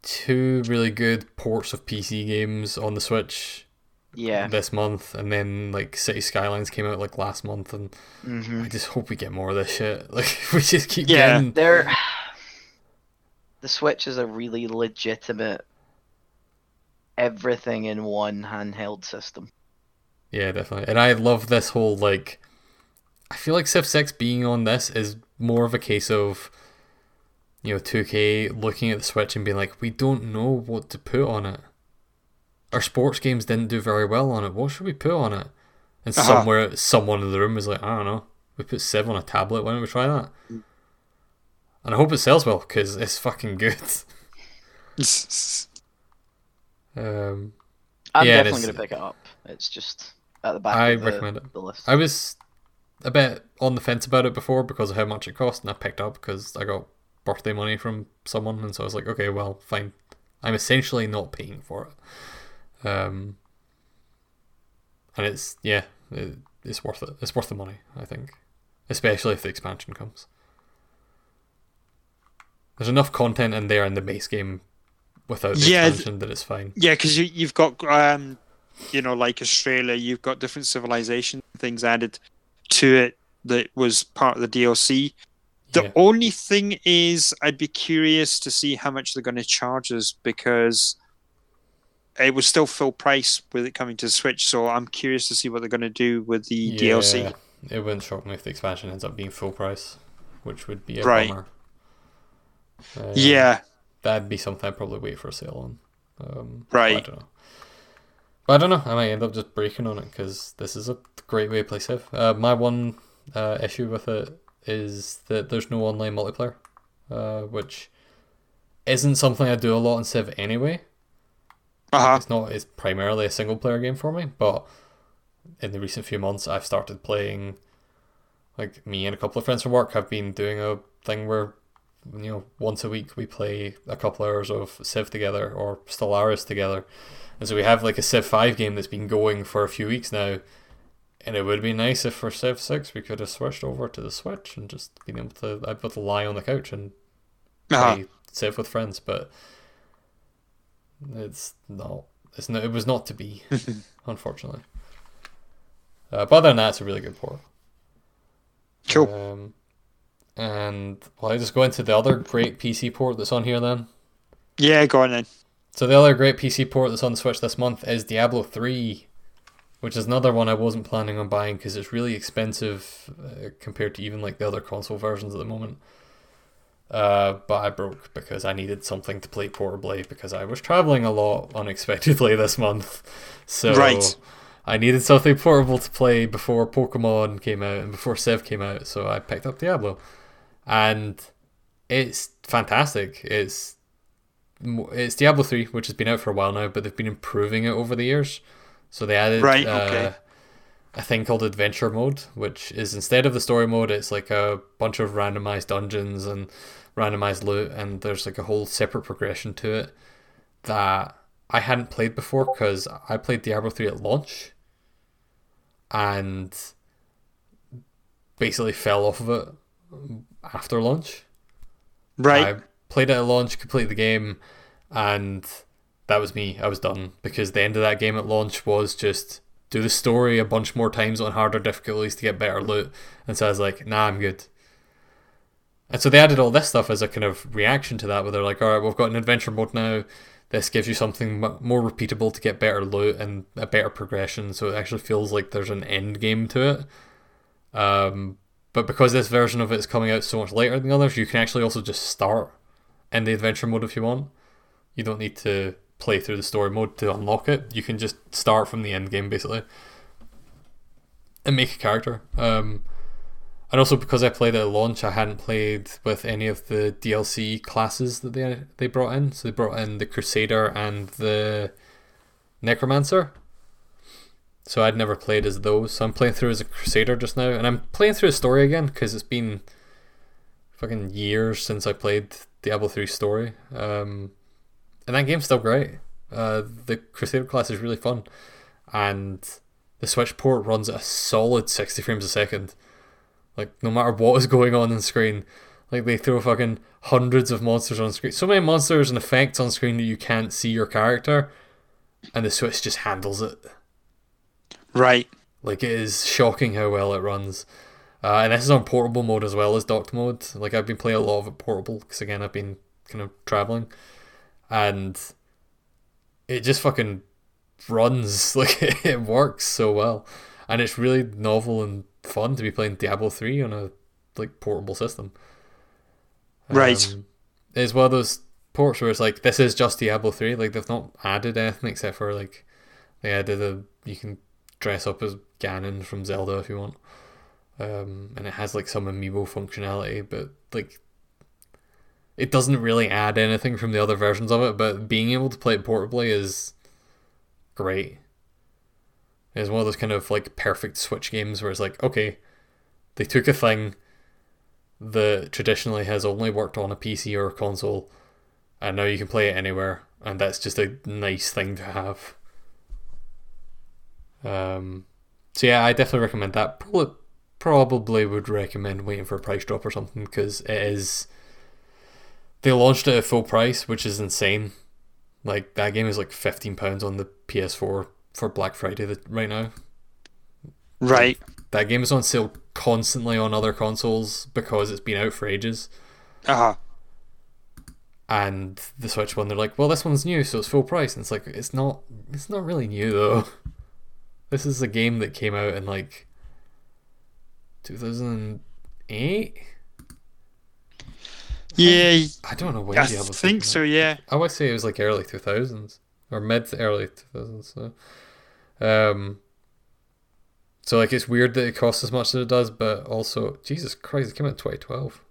two really good ports of PC games on the Switch Yeah. this month, and then like City Skylines came out like last month, and hmm I just hope we get more of this shit. Like, we just keep Yeah. getting. There. The Switch is a really legitimate everything in one handheld system. Yeah, definitely. And I love this whole like I feel like Civ 6 being on this is more of a case of you know, 2K looking at the Switch and being like, we don't know what to put on it. Our sports games didn't do very well on it. What should we put on it? And Uh-huh. somewhere someone in the room was like, I don't know. We put Civ on a tablet. Why don't we try that? And I hope it sells well because it's fucking good. Um, I'm Yeah, definitely going to pick it up. It's just at the back I of the, recommend it. the list. I was a bit on the fence about it before because of how much it cost, and I picked up because I got birthday money from someone, and so I was like, okay, well, fine. I'm essentially not paying for it. Um, and it's yeah, it, it's worth it. It's worth the money, I think, especially if the expansion comes. There's enough content in there in the base game without the Yeah, expansion that it's fine. Yeah, because you, you've got, um, you know, like Australia, you've got different civilization things added to it that was part of the DLC. The Yeah. only thing is, I'd be curious to see how much they're going to charge us because it was still full price with it coming to the Switch. So I'm curious to see what they're going to do with the DLC. Yeah, It wouldn't shock me if the expansion ends up being full price, which would be a Right. bummer. Uh, Yeah, that'd be something I'd probably wait for a sale on. Um, Right. I don't know. But I don't know. I might end up just breaking on it because this is a great way to play Civ. Uh, my one uh, issue with it is that there's no online multiplayer, uh, which isn't something I do a lot in Civ anyway. Uh-huh. It's not. It's primarily a single player game for me, but in the recent few months, I've started playing. Like me and a couple of friends from work have been doing a thing where, you know, once a week we play a couple hours of Civ together or Stellaris together, and so we have like a Civ Five game that's been going for a few weeks now. And it would be nice if for Civ Six we could have switched over to the Switch and just been able to I'd be able to lie on the couch and Uh-huh. play Civ with friends, but it's not. It's not. It was not to be, unfortunately. Uh, but other than that, it's a really good port. Cool. Um, and well, I just go into the other great PC port that's on here then. Yeah, go on then. So the other great PC port that's on the Switch this month is Diablo 3, which is another one I wasn't planning on buying because it's really expensive uh, compared to even like the other console versions at the moment. Uh, but I broke because I needed something to play portably because I was traveling a lot unexpectedly this month. So Right. I needed something portable to play before Pokemon came out and before Civ came out, so I picked up Diablo. And it's fantastic. It's it's Diablo 3, which has been out for a while now, but they've been improving it over the years. So they added Right, uh, a thing called adventure mode, which is instead of the story mode, it's like a bunch of randomized dungeons and randomized loot, and there's like a whole separate progression to it that I hadn't played before because I played Diablo 3 at launch and basically fell off of it after launch. Right. I played it at launch, completed the game, and that was me. I was done because the end of that game at launch was just do the story a bunch more times on harder difficulties to get better loot. And so I was like, nah, I'm good. And so they added all this stuff as a kind of reaction to that, where they're like, all right, we've got an adventure mode now. This gives you something more repeatable to get better loot and a better progression. So it actually feels like there's an end game to it. Um, but because this version of it is coming out so much later than others, you can actually also just start in the adventure mode if you want. You don't need to play through the story mode to unlock it. You can just start from the end game basically and make a character. Um, and also because I played at launch, I hadn't played with any of the DLC classes that they they brought in. So they brought in the Crusader and the Necromancer. So I'd never played as those. So I'm playing through as a Crusader just now, and I'm playing through a story again because it's been fucking years since I played Diablo 3 story. Um, and that game's still great. Uh, the Crusader class is really fun, and the Switch port runs at a solid 60 frames a second. Like no matter what is going on on screen, like they throw fucking hundreds of monsters on screen, so many monsters and effects on screen that you can't see your character, and the Switch just handles it. Right. Like it is shocking how well it runs. Uh, and this is on portable mode as well as docked mode. Like I've been playing a lot of it portable because again I've been kind of traveling, and it just fucking runs like it works so well, and it's really novel and fun to be playing Diablo three on a like portable system. Right. Um, it's one of those ports where it's like this is just Diablo three. Like they've not added anything except for like they added a you can dress up as Ganon from Zelda if you want. Um, and it has like some amiibo functionality, but like it doesn't really add anything from the other versions of it. But being able to play it portably is great. It's one of those kind of like perfect Switch games where it's like, okay, they took a thing that traditionally has only worked on a PC or a console, and now you can play it anywhere, and that's just a nice thing to have. Um, so yeah, I definitely recommend that. Probably, probably would recommend waiting for a price drop or something because it is. They launched it at full price, which is insane. Like that game is like fifteen pounds on the PS4 for Black Friday that- right now. Right. That game is on sale constantly on other consoles because it's been out for ages. Uh huh. And the Switch one, they're like, "Well, this one's new, so it's full price." And it's like, it's not. It's not really new though. This is a game that came out in like 2008. Yeah, I don't know when I think so. Yeah. I would say it was like early 2000s or mid to early 2000s. So, um, So like it's weird that it costs as much as it does, but also Jesus Christ, it came out in 2012.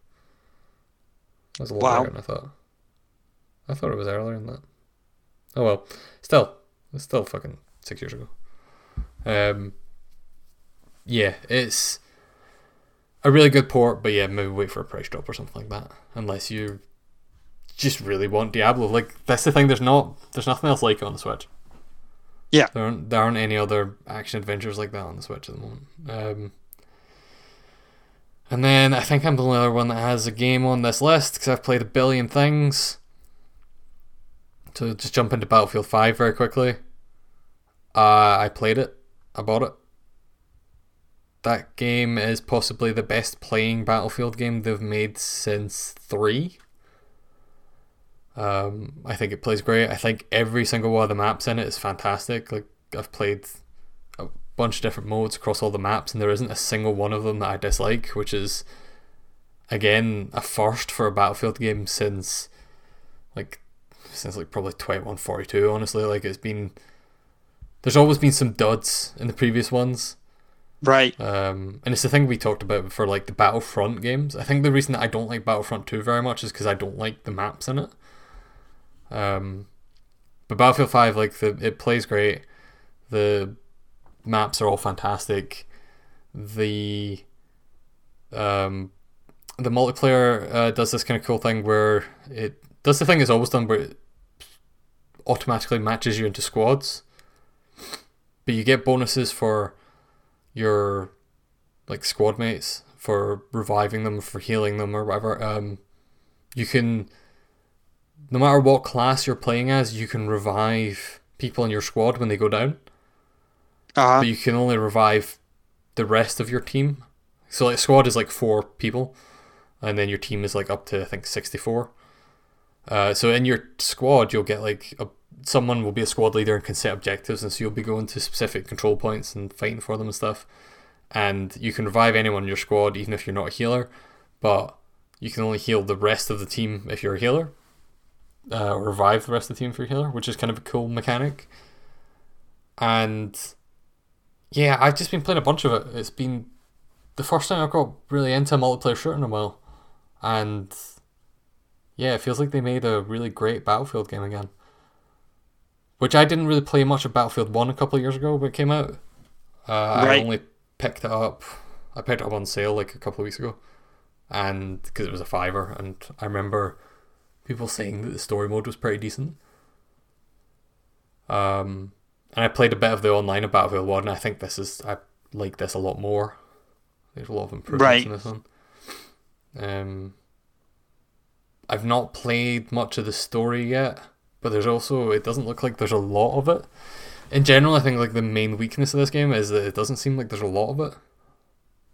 That's a lot Wow. earlier than I thought. I thought it was earlier than that. Oh well, still, it's still fucking six years ago. Um, yeah, it's a really good port, but yeah, maybe wait for a price drop or something like that, unless you just really want Diablo. Like that's the thing. There's not, there's nothing else like it on the Switch. Yeah. there aren't there aren't any other action adventures like that on the Switch at the moment. Um, and then I think I'm the only other one that has a game on this list because I've played a billion things. So just jump into Battlefield 5 very quickly. Uh, I played it. I bought it. That game is possibly the best playing Battlefield game they've made since 3. Um, I think it plays great. I think every single one of the maps in it is fantastic. Like I've played a bunch of different modes across all the maps, and there isn't a single one of them that I dislike, which is again a first for a Battlefield game since like since like probably twenty one forty two. Honestly, like it's been there's always been some duds in the previous ones. Right. Um, and it's the thing we talked about for like the Battlefront games. I think the reason that I don't like Battlefront 2 very much is because I don't like the maps in it. Um, but Battlefield 5, like the it plays great. The maps are all fantastic. The um, the multiplayer uh, does this kind of cool thing where it does the thing it's always done, where it automatically matches you into squads. But you get bonuses for your like squad mates for reviving them, for healing them, or whatever. Um, you can, no matter what class you're playing as, you can revive people in your squad when they go down. Uh, But you can only revive the rest of your team. So like squad is like four people, and then your team is like up to I think sixty four. Uh, so in your squad, you'll get like a, someone will be a squad leader and can set objectives, and so you'll be going to specific control points and fighting for them and stuff. And you can revive anyone in your squad, even if you're not a healer, but you can only heal the rest of the team if you're a healer, uh, revive the rest of the team you're healer, which is kind of a cool mechanic. And yeah, I've just been playing a bunch of it. It's been the first time I've got really into a multiplayer shooter in a while, and yeah, it feels like they made a really great Battlefield game again. Which I didn't really play much of Battlefield One a couple of years ago when it came out. Uh, I only picked it up. I picked it up on sale like a couple of weeks ago, and because it was a fiver, and I remember people saying that the story mode was pretty decent. Um, and I played a bit of the online of Battlefield One. And I think this is I like this a lot more. There's a lot of improvements Right. in this one. Um, I've not played much of the story yet, but there's also it doesn't look like there's a lot of it. In general, I think like the main weakness of this game is that it doesn't seem like there's a lot of it.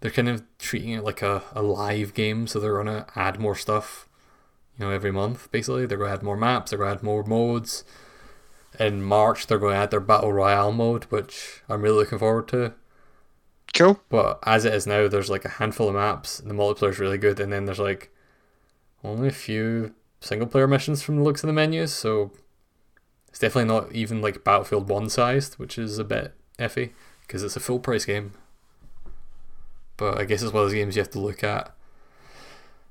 They're kind of treating it like a, a live game, so they're gonna add more stuff, you know, every month. Basically, they're gonna add more maps, they're gonna add more modes. In March, they're going to add their battle royale mode, which I'm really looking forward to. cool. But as it is now, there's like a handful of maps. And the multiplayer is really good, and then there's like only a few single player missions from the looks of the menus. So it's definitely not even like Battlefield One sized, which is a bit iffy because it's a full price game. But I guess it's one of those games you have to look at.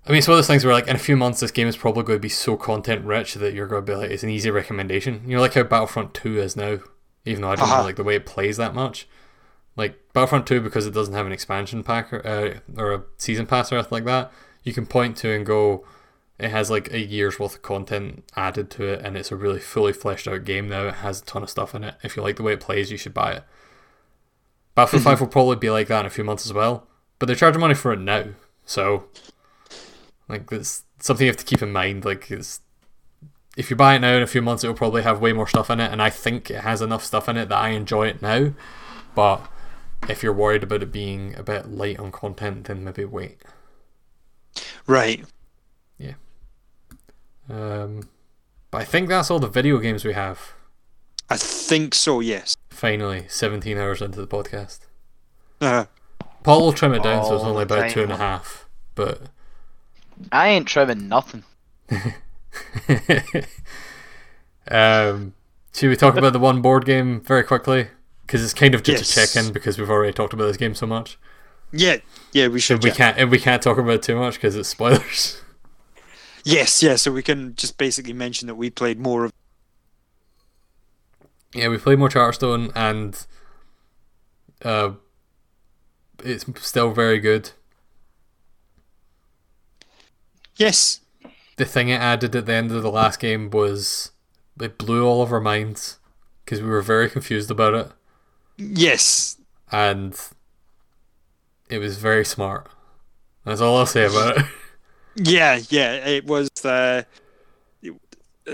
I mean, it's one of those things where, like, in a few months, this game is probably going to be so content rich that you're going to be like, it's an easy recommendation. You know, like how Battlefront 2 is now, even though I don't Uh-huh. know, like, the way it plays that much. Like, Battlefront 2, because it doesn't have an expansion pack or, uh, or a season pass or anything like that, you can point to and go, it has like a year's worth of content added to it, and it's a really fully fleshed out game now. It has a ton of stuff in it. If you like the way it plays, you should buy it. Battlefield 5 will probably be like that in a few months as well, but they're charging money for it now, so like that's something you have to keep in mind. Like it's if you buy it now in a few months, it will probably have way more stuff in it, and I think it has enough stuff in it that I enjoy it now. But if you're worried about it being a bit light on content, then maybe wait. Right. Yeah. Um, but I think that's all the video games we have. I think so. Yes. Finally, 17 hours into the podcast. Uh, Paul will trim it down, so it's only about two and a time. half. But I ain't trimming nothing. um, should we talk about the one board game very quickly? because it's kind of just Yes. a check in because we've already talked about this game so much. Yeah, yeah, we should. And we yeah. can't and we can't talk about it too much because it's spoilers. Yes, yeah. So we can just basically mention that we played more of. yeah, we played more Charterstone and uh, it's still very good. Yes, The thing it added at the end of the last game was it blew all of our minds because we were very confused about it yes, and it was very smart. That's all I'll say about it. yeah, yeah. It was. Uh,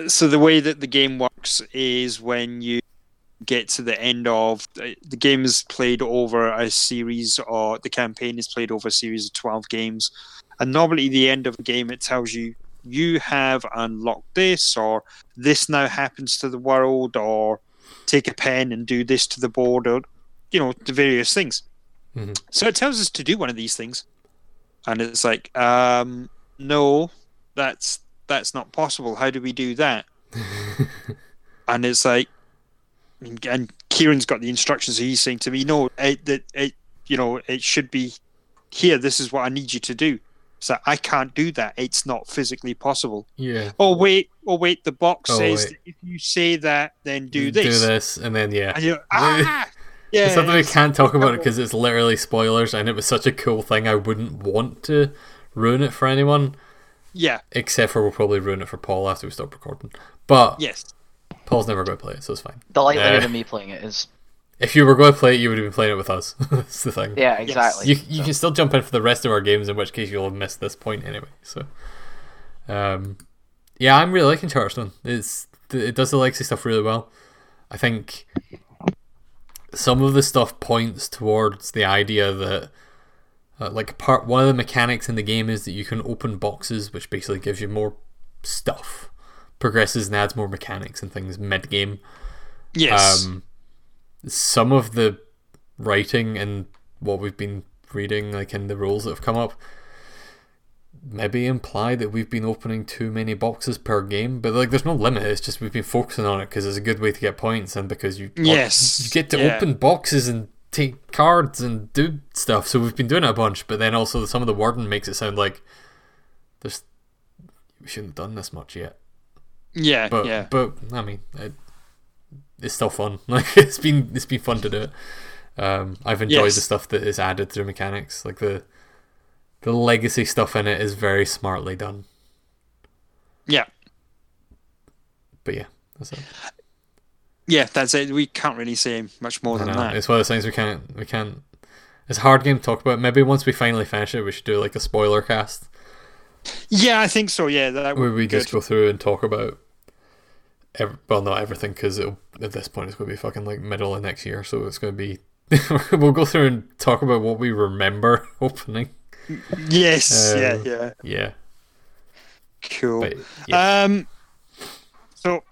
so the way that the game works is when you get to the end of the game is played over a series or the campaign is played over a series of 12 games and normally at the end of the game it tells you you have unlocked this or this now happens to the world or take a pen and do this to the board or you know the various things Mhm. so it tells us to do one of these things and it's like um no that's that's not possible how do we do that and it's like and Kieran's got the instructions. So he's saying to me, "No, it, that it, you know, it should be here. This is what I need you to do." So I can't do that. It's not physically possible. yeah. Oh wait, oh wait. The box Oh, says that if you say that, then do Do this. Do this, and then yeah. And you're ah, yeah. it's something we can't talk about it because it's literally spoilers, and it was such a cool thing. I wouldn't want to ruin it for anyone, yeah. except for we'll probably ruin it for Paul after we stop recording. But Yes. Paul's never going to play it, so it's fine. The likelihood Uh, of me playing it is If you were going to play it, you would have been playing it with us. That's the thing. yeah, exactly. You you can still jump in for the rest of our games, in which case you'll have missed this point anyway. So, um, yeah, I'm really liking Charterstone. It's it does the legacy stuff really well. I think some of the stuff points towards the idea that. Uh, like part one of the mechanics in the game is that you can open boxes, which basically gives you more stuff, progresses and adds more mechanics and things mid game. Yes. Um, some of the writing and what we've been reading, like in the rules that have come up, maybe imply that we've been opening too many boxes per game. But like, there's no limit. It's just we've been focusing on it because it's a good way to get points and because you Yes, you get to yeah. open boxes and take cards and do stuff. So we've been doing it a bunch. But then also some of the wording makes it sound like there's we shouldn't have done this much yet. yeah. But yeah. but I mean, it, it's still fun. Like it's been it's been fun to do it. Um, I've enjoyed Yes. the stuff that is added through mechanics. Like the the legacy stuff in it is very smartly done. Yeah. But yeah, that's it. Yeah. That's it. We can't really say much more I than know. that. It's one of those things we can't we can't. It's a hard game to talk about. Maybe once we finally finish it, we should do like a spoiler cast Yeah, I think so. Yeah, that where we just go through and talk about. Well, not everything because at this point it's going to be fucking like middle of next year, so it's going to be. we'll go through and talk about what we remember opening. Yes. Uh, yeah. Yeah. Yeah, Cool. but yeah, Um, so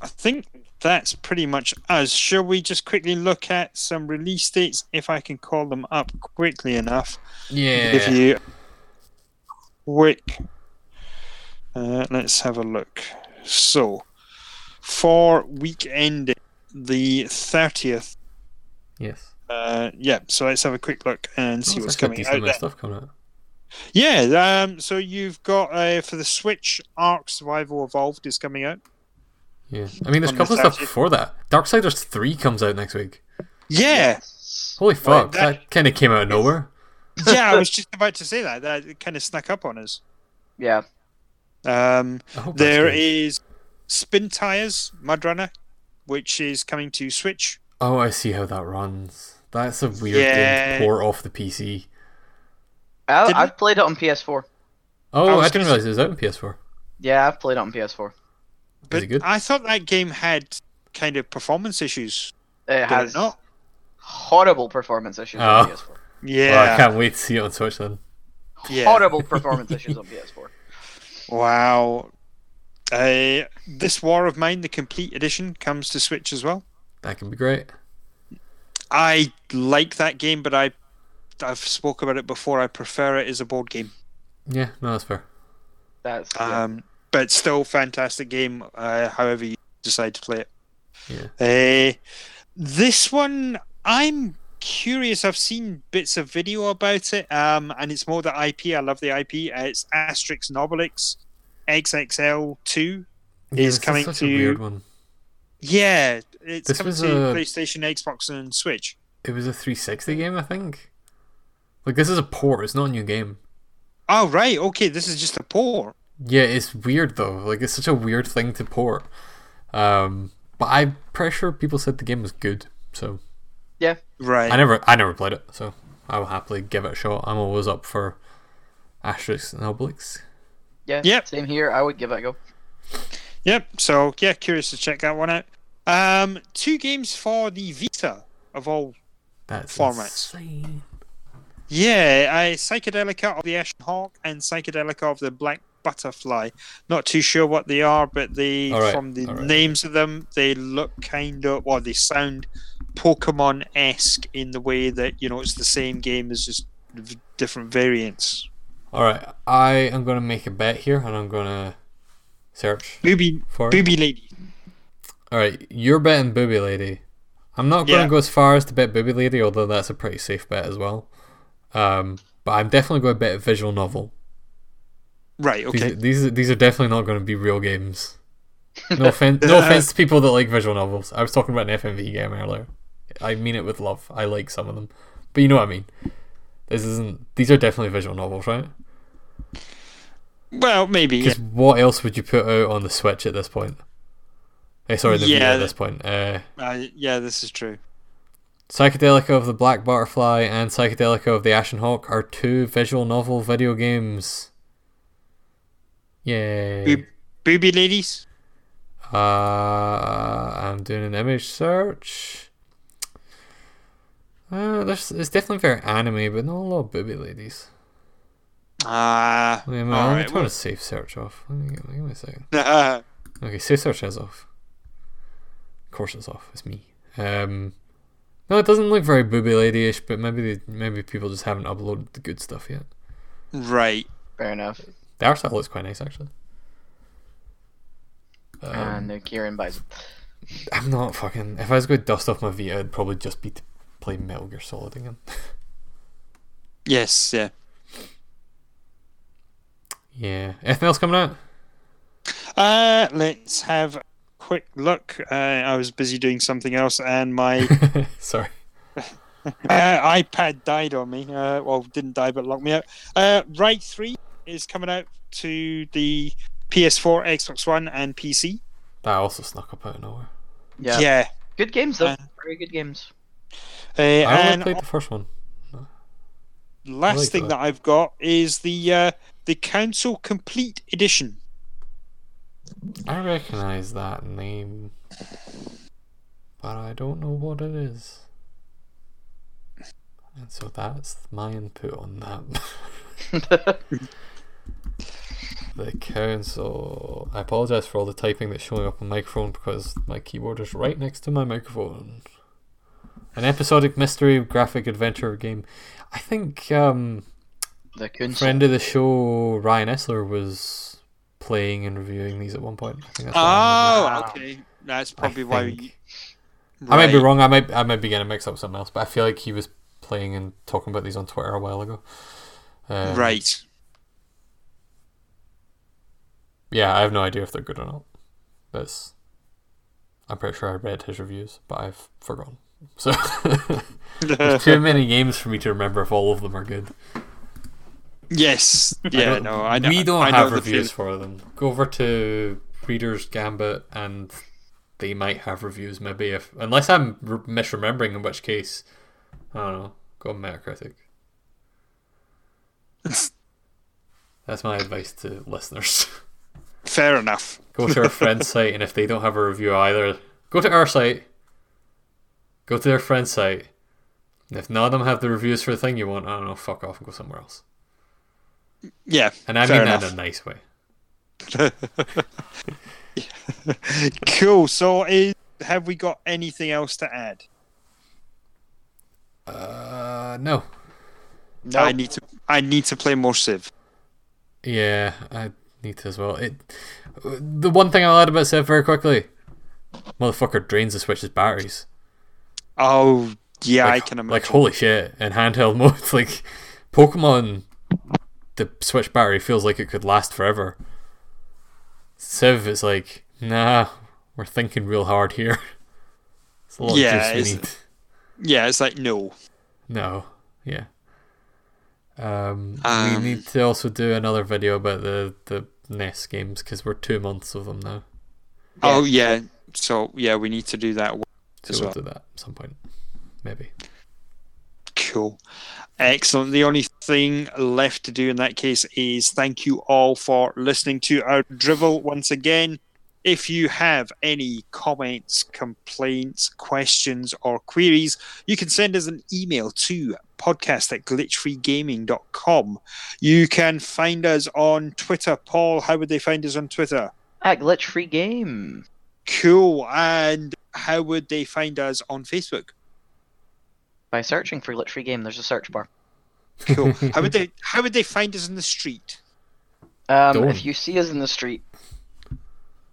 I think that's pretty much us. Shall we just quickly look at some release dates, if I can call them up quickly enough? yeah. Give you quick. Uh, let's have a look. So, for weekend, the thirtieth. yes. Uh, yeah. So let's have a quick look and see Oh, what's it's actually a coming out. There. stuff coming out. Yeah. Um. So you've got uh, for the Switch, Ark Survival Evolved is coming out. Yeah, I mean, there's a On the couple of stuff 30th. before that. Darksiders three comes out next week. Yeah. Holy fuck, that- that, kind of came out of nowhere. yeah, I was just about to say that. That kind of snuck up on us. Yeah. Um, I hope there good. is Spin Tires Mudrunner, which is coming to Switch. Oh, I see how that runs. That's a weird Yeah. game to port off the PC. I, Didn't- I've played it on PS4. Oh, I I, didn't realize it was out on PS4. Yeah, I've played it on PS4. But it good? I thought that game had kind of performance issues. It has it not? horrible performance issues Oh. on PS4. Yeah. Well, I can't wait to see it on Switch then. Yeah. Horrible performance issues on PS4. Wow. Uh, this War of Mine, the complete edition, comes to Switch as well. That can be great. I like that game, but I, I've spoke about it before. I prefer it as a board game. Yeah, no, that's fair. That's yeah. Um, but still fantastic game. Uh, however you decide to play it. Yeah. Uh, This one, I'm curious. I've seen bits of video about it, um, and it's more the IP. I love the IP. Uh, it's Asterix and Obelix XXL two Yeah, is coming to- weird one. Yeah, it's This coming to a- PlayStation, Xbox, and Switch. It was a 360 game, I think. Like this is a port. It's not a new game. Oh right, okay. This is just a port. Yeah, it's weird though. Like it's such a weird thing to port. Um, but I'm pretty sure people said the game was good. So Right. I never, I never played it. So I will happily give it a shot. I'm always up for Asterix and Obelix. Yeah. Yep. Same here. I would give it a go. Yep. So yeah, curious to check that one out. Um, two games for the Vita of all. That's Formats. insane. Yeah, uh, Psychedelica of the Ashen Hawk and Psychedelica of the Black Butterfly. Not too sure what they are, but the right, from the right. names of them, they look kind of well, they sound Pokemon esque in the way that you know it's the same game as just different variants. All right, I am gonna make a bet here, and I'm gonna search Booby, for it. Booby Lady. All right, you're betting Booby Lady. I'm not going to go as far as to bet Booby Lady, although that's a pretty safe bet as well. Um, but I'm definitely going to bet visual novel. Right. Okay. These, these these are definitely not going to be real games. No offense, no offense to people that like visual novels. I was talking about an FMV game earlier. I mean it with love. I like some of them, but you know what I mean. This isn't. These are definitely visual novels, right? Well, maybe. Yeah. Because what else would you put out on the Switch at this point? Eh, sorry, the Vita Yeah, at this point. Uh, Uh, yeah, this is true. Psychedelica of the Black Butterfly and Psychedelica of the Ashen Hawk are two visual novel video games. Yay. Boob- Booby Ladies. Uh, I'm doing an image search. Uh, there's, it's definitely very anime, but not a lot of booby ladies. Ah. Wait a minute, all let me right, turn a safe search off. Let me, give me a second. Okay, safe search is off. Of course it's off. It's me. Um, no, it doesn't look very booby lady-ish, but maybe they, maybe people just haven't uploaded the good stuff yet. right. Fair enough. The art style looks quite nice actually. Um, and now Kieran buys it. I'm not fucking. If I was going to dust off my Vita, it'd probably just be to play Metal Gear Solid again. Yes. Yeah. yeah. Anything else coming out? Uh, let's have a quick look. Uh, I was busy doing something else, and my Sorry. uh, iPad died on me. Uh, well, didn't die, but locked me out. Uh, Ride Three is coming out to the PS4, Xbox One, and PC. That also snuck up out of nowhere. Yeah. Yeah. Good games though. Uh, Very good games. Uh, I only and played the first one. last like thing that. that I've got is the uh, the Council Complete Edition. I recognize that name, but I don't know what it is. And so that's my input on that. the council. I apologize for all the typing that's showing up on microphone because my keyboard is right next to my microphone. An episodic mystery graphic adventure game. I think um, the console. friend of the show Ryan Essler was playing and reviewing these at one point. I think that's what I. Oh, okay. That's I probably why. think. We, I might be wrong. I might I might be getting mixed up with something else, but I feel like he was playing and talking about these on Twitter a while ago. Um, Right. Yeah, I have no idea if they're good or not. That's. I'm pretty sure I read his reviews, but I've forgotten. So there's too many games for me to remember if all of them are good. yes. I Yeah. don't- No. I know. we don't I have reviews feeling. for them. Go over to Reader's Gambit, and they might have reviews. Maybe if unless I'm re- misremembering, in which case, I don't know. Go on Metacritic. That's my advice to listeners. Fair enough. go to our friend's site, and if they don't have a review either, go to our site. Go to their friend's site. And if none of them have the reviews for the thing you want, I don't know, fuck off and go somewhere else. Yeah. And I fair mean that in a nice way. cool. So, is, have we got anything else to add? Uh, no. No. I need to. I need to play more Civ. Yeah, I need to as well. It. The one thing I'll add about Civ very quickly, motherfucker drains the Switch's batteries. Oh yeah, like, I can imagine. Like holy shit! In handheld mode, like Pokemon, the Switch battery feels like it could last forever. Civ is like, nah, we're thinking real hard here. It's a lot Yeah, of juice we it's- need. yeah, it's like no. No, yeah. Um, we Um, need to also do another video about the the NES games because we're two months of them now. Oh yeah. So yeah, we need to do that. So As we'll well. do that at some point, maybe. Cool. Excellent. The only thing left to do in that case is thank you all for listening to our drivel once again. If you have any comments, complaints, questions, or queries, you can send us an email to podcast at glitchfreegaming.com. You can find us on Twitter. Paul, how would they find us on Twitter? At Glitch Free Game. Cool. And how would they find us on Facebook? By searching for Glitch Free Game, there's a search bar. Cool. how would they how would they find us in the street? Um, if you see us in the street,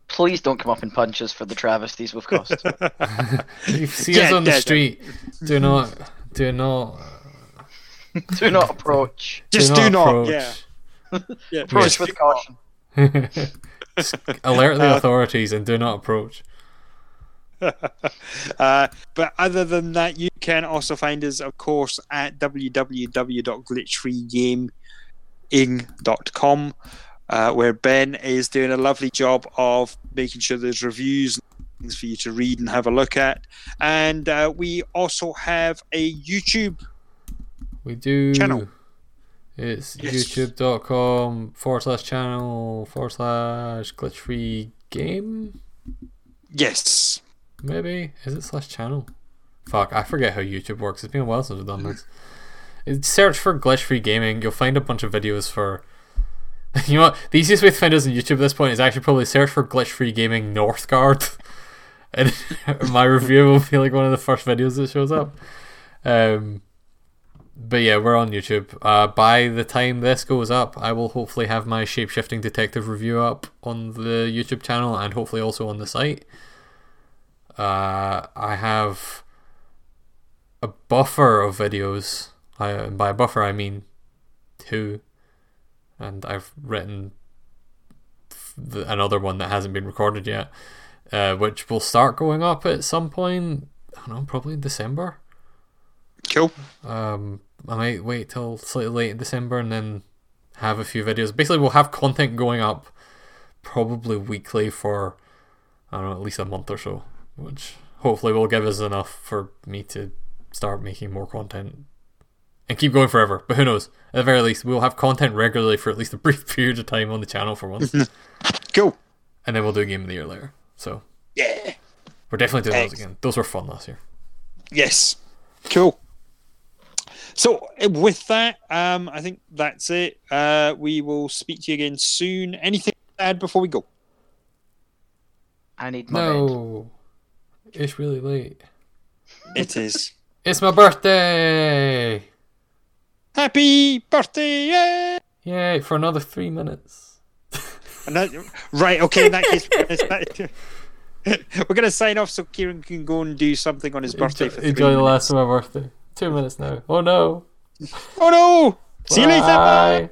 please don't come up and punch us for the travesties we've caused. If you see Yeah, us on the yeah, street, do not, do not, do not approach. Just do not. approach. Yeah. yeah. Approach just with caution. Alert the Uh, authorities and do not approach. uh, but other than that, you can also find us, of course, at www.glitchfreegaming.com, uh, where Ben is doing a lovely job of making sure there's reviews things for you to read and have a look at. And uh, we also have a YouTube. We do. Channel. It's Yes. youtube.com forward slash channel forward slash glitch free game. Yes. Maybe is it slash channel? Fuck, I forget how YouTube works. It's been a while since I've done this. Search for glitch free gaming. You'll find a bunch of videos for. You know what? The easiest way to find us on YouTube at this point is actually probably search for glitch free gaming Northgard, and my review will be like one of the first videos that shows up. Um, but yeah, we're on YouTube. Uh, by the time this goes up, I will hopefully have my shape shifting detective review up on the YouTube channel and hopefully also on the site. Uh, I have a buffer of videos. I, by buffer, I mean two. And I've written the, another one that hasn't been recorded yet, uh, which will start going up at some point. I don't know, probably in December. Cool. Um, I might wait till slightly late in December and then have a few videos. Basically, we'll have content going up probably weekly for I don't know at least a month or so, which hopefully will give us enough for me to start making more content and keep going forever. But who knows? At the very least, we'll have content regularly for at least a brief period of time on the channel for once, Cool. and then we'll do a game of the year later. So Yeah. we're definitely doing those again. Those were fun last year. Yes. Cool. So uh, with that, um, I think that's it. Uh, we will speak to you again soon. Anything to add before we go? I need my bed. No, it's really late. It is. It's my birthday! Happy birthday! Yay! Yay, for another three minutes. Right, okay, in that case, we're we're gonna sign off so Kieran can go and do something on his birthday enjoy enjoy the last of my birthday. Two minutes now. Oh no. Oh no! See you later! Bye.